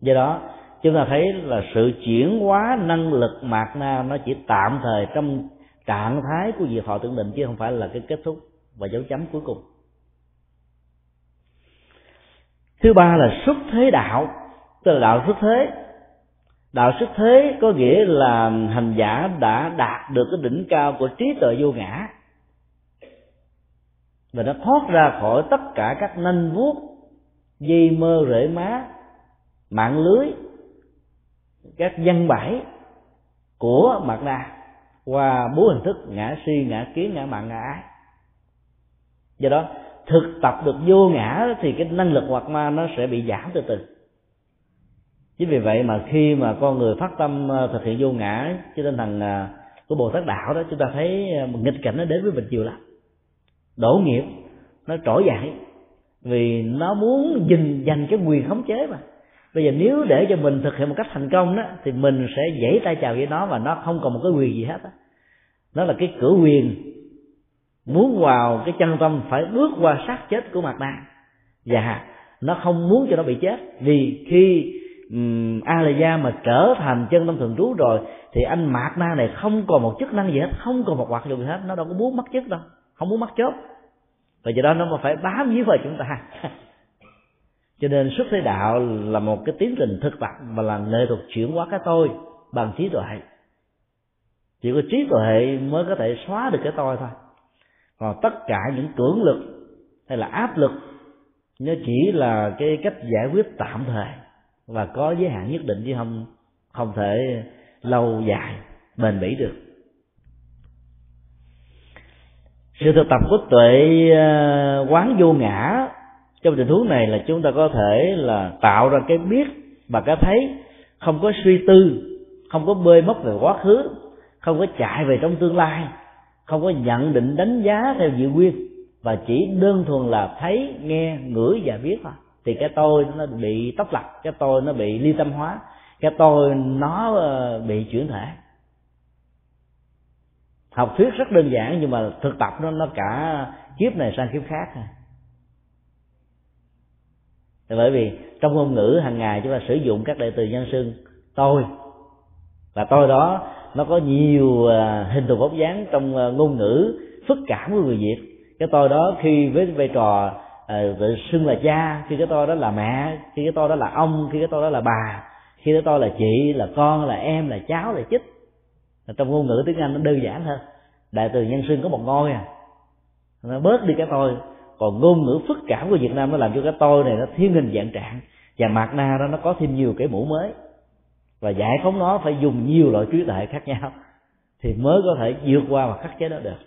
Do đó, chúng ta thấy là sự chuyển hóa năng lực mạt na nó chỉ tạm thời trong trạng thái của việc họ tưởng định chứ không phải là cái kết thúc và dấu chấm cuối cùng. Thứ ba là xuất thế đạo. Tức là đạo xuất thế. Đạo xuất thế có nghĩa là hành giả đã đạt được cái đỉnh cao của trí tuệ vô ngã và nó thoát ra khỏi tất cả các nanh vuốt, dây mơ rễ má, mạng lưới, các văn bãi của mặt na qua bốn hình thức ngã si, ngã kiến, ngã mạng, ngã ái do đó, thực tập được vô ngã thì cái năng lực hoạt ma nó sẽ bị giảm từ từ. Chính vì vậy mà khi mà con người phát tâm ờ, thực hiện vô ngã trên tinh thần ờ, của bồ tát đạo đó, chúng ta thấy một nghịch cảnh nó đến với mình nhiều lắm đổ nghiệp nó trỗi dậy. Vì nó muốn dình dành cái quyền khống chế mà. Bây giờ nếu để cho mình thực hiện một cách thành công đó thì mình sẽ dãy tay chào với nó và nó không còn một cái quyền gì hết á. Nó là cái cửa quyền muốn vào cái chân tâm phải bước qua sát chết của mặt na và dạ, nó không muốn cho nó bị chết. Vì khi um, a la gia mà trở thành chân tâm thường trú rồi thì anh mạt na này không còn một chức năng gì hết không còn một hoạt dụng gì hết nó đâu có muốn mất chức đâu không muốn mất chốt. Và do đó nó mà phải bám víu vào chúng ta. [LAUGHS] Cho nên xuất thế đạo là một cái tiến trình thực tập và là nghệ thuật chuyển hóa cái tôi bằng trí tuệ. Chỉ có trí tuệ mới có thể xóa được cái tôi thôi. Còn tất cả những cưỡng lực hay là áp lực, nó chỉ là cái cách giải quyết tạm thời và có giới hạn nhất định chứ không không thể lâu dài bền bỉ được. Sự thực tập của tuệ ờ, quán vô ngã, trong tình huống này là chúng ta có thể là tạo ra cái biết và cái thấy, không có suy tư, không có bơi mất về quá khứ, không có chạy về trong tương lai, không có nhận định đánh giá theo dự nguyên, và chỉ đơn thuần là thấy, nghe, ngửi và biết thôi. Thì cái tôi nó bị tóc lập, cái tôi nó bị ly tâm hóa, cái tôi nó ờ, bị chuyển thể học thuyết rất đơn giản nhưng mà thực tập nó nó cả kiếp này sang kiếp khác. Bởi vì trong ngôn ngữ hàng ngày chúng ta sử dụng các đại từ nhân xưng tôi. Và tôi đó nó có nhiều à, hình thù bóng dáng trong à, ngôn ngữ phức cảm của người việt. Cái tôi đó khi với vai trò uh, tự xưng là cha khi cái tôi đó là mẹ khi cái tôi đó là ông khi cái tôi đó là bà khi cái tôi là chị là con là em là cháu là chích trong ngôn ngữ tiếng anh nó đơn giản hơn đại từ nhân xưng có một ngôi à. Nó bớt đi cái tôi. Còn ngôn ngữ phức cảm của việt nam nó làm cho cái tôi này nó thiên hình dạng trạng. Và mặt na đó nó có thêm nhiều cái mũ mới. Và giải phóng nó phải dùng nhiều loại trí tuệ khác nhau. Thì mới có thể vượt qua và khắc chế nó được.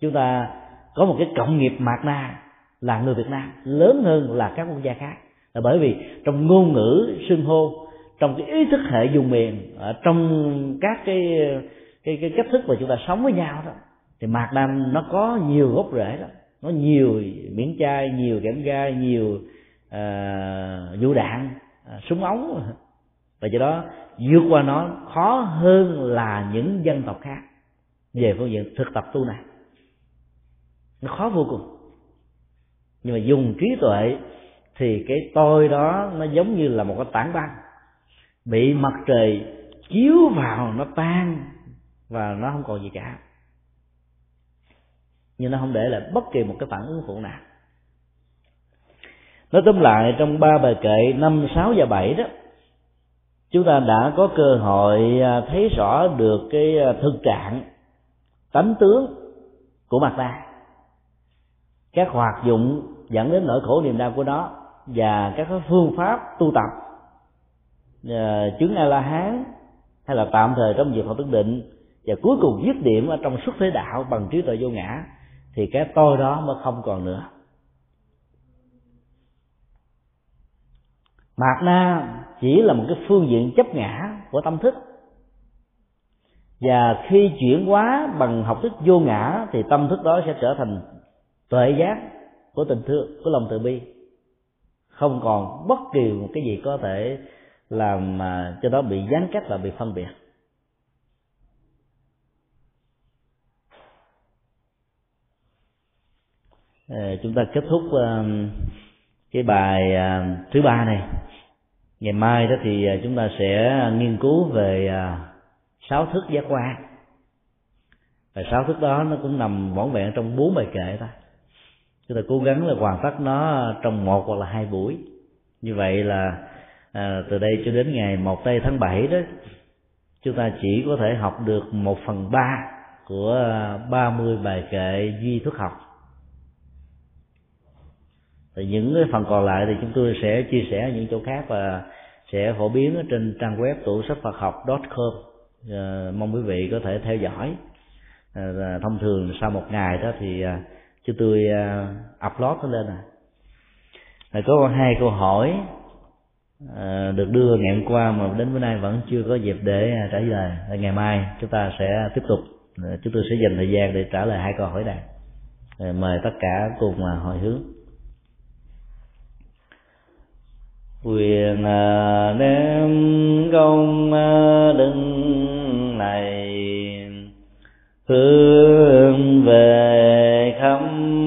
Chúng ta có một cái cộng nghiệp mạt na là người Việt Nam. Lớn hơn là các quốc gia khác. Là bởi vì trong ngôn ngữ xưng hô, trong cái ý thức hệ dùng miền ở trong các cái cái cái cách thức mà chúng ta sống với nhau đó thì mạc nam nó có nhiều gốc rễ đó. Nó nhiều miếng chai nhiều kẽm gai nhiều uh, vũ đạn uh, súng ống. Và do đó vượt qua nó khó hơn là những dân tộc khác. Về phương diện thực tập tu này nó khó vô cùng. Nhưng mà dùng trí tuệ thì cái tôi đó nó giống như là một cái tảng băng bị mặt trời chiếu vào nó tan và nó không còn gì cả. Nhưng nó không để lại bất kỳ một cái phản ứng phụ nào. Nói tóm lại, trong ba bài kệ năm, sáu và bảy đó, chúng ta đã có cơ hội à, thấy rõ được cái à, thực trạng tánh tướng của mặt ta các hoạt dụng dẫn đến nỗi khổ niềm đau của nó và các phương pháp tu tập à, chứng a la hán hay là tạm thời trong việc học thức định và cuối cùng dứt điểm ở trong xuất thế đạo bằng trí tuệ vô ngã, thì cái tôi đó mới không còn nữa. Mạt na chỉ là một cái phương diện chấp ngã của tâm thức. Và khi chuyển hóa bằng học thức vô ngã, thì tâm thức đó sẽ trở thành tuệ giác của tình thương, của lòng từ bi. Không còn bất kỳ một cái gì có thể làm mà cho nó bị gián cách và bị phân biệt ờ, Ờ, chúng ta kết thúc ờ, cái bài ờ, thứ ba này. Ngày mai đó thì chúng ta sẽ nghiên cứu về sáu thức giác quan. Và sáu thức đó nó cũng nằm vỏn vẹn trong bốn bài kệ thôi chúng ta cố gắng là hoàn tất nó trong một hoặc là hai buổi. Như vậy là à, từ đây cho đến ngày một tây tháng bảy đó chúng ta chỉ có thể học được một phần ba của ba mươi bài kệ duy thức học thì những cái phần còn lại thì chúng tôi sẽ chia sẻ ở những chỗ khác và sẽ phổ biến ở trên trang web tủ sách Phật học com. À, mong quý vị có thể theo dõi. À, thông thường sau một ngày đó thì ờ, à, chúng tôi à, upload nó lên à à có hai câu hỏi à, được đưa ngày hôm qua mà đến bữa nay vẫn chưa có dịp để à, trả lời. À, ngày mai chúng ta sẽ tiếp tục. À, chúng tôi sẽ dành thời gian để trả lời hai câu hỏi này. À, mời tất cả cùng mà hồi hướng. quyền à, đem công à, đức này hướng về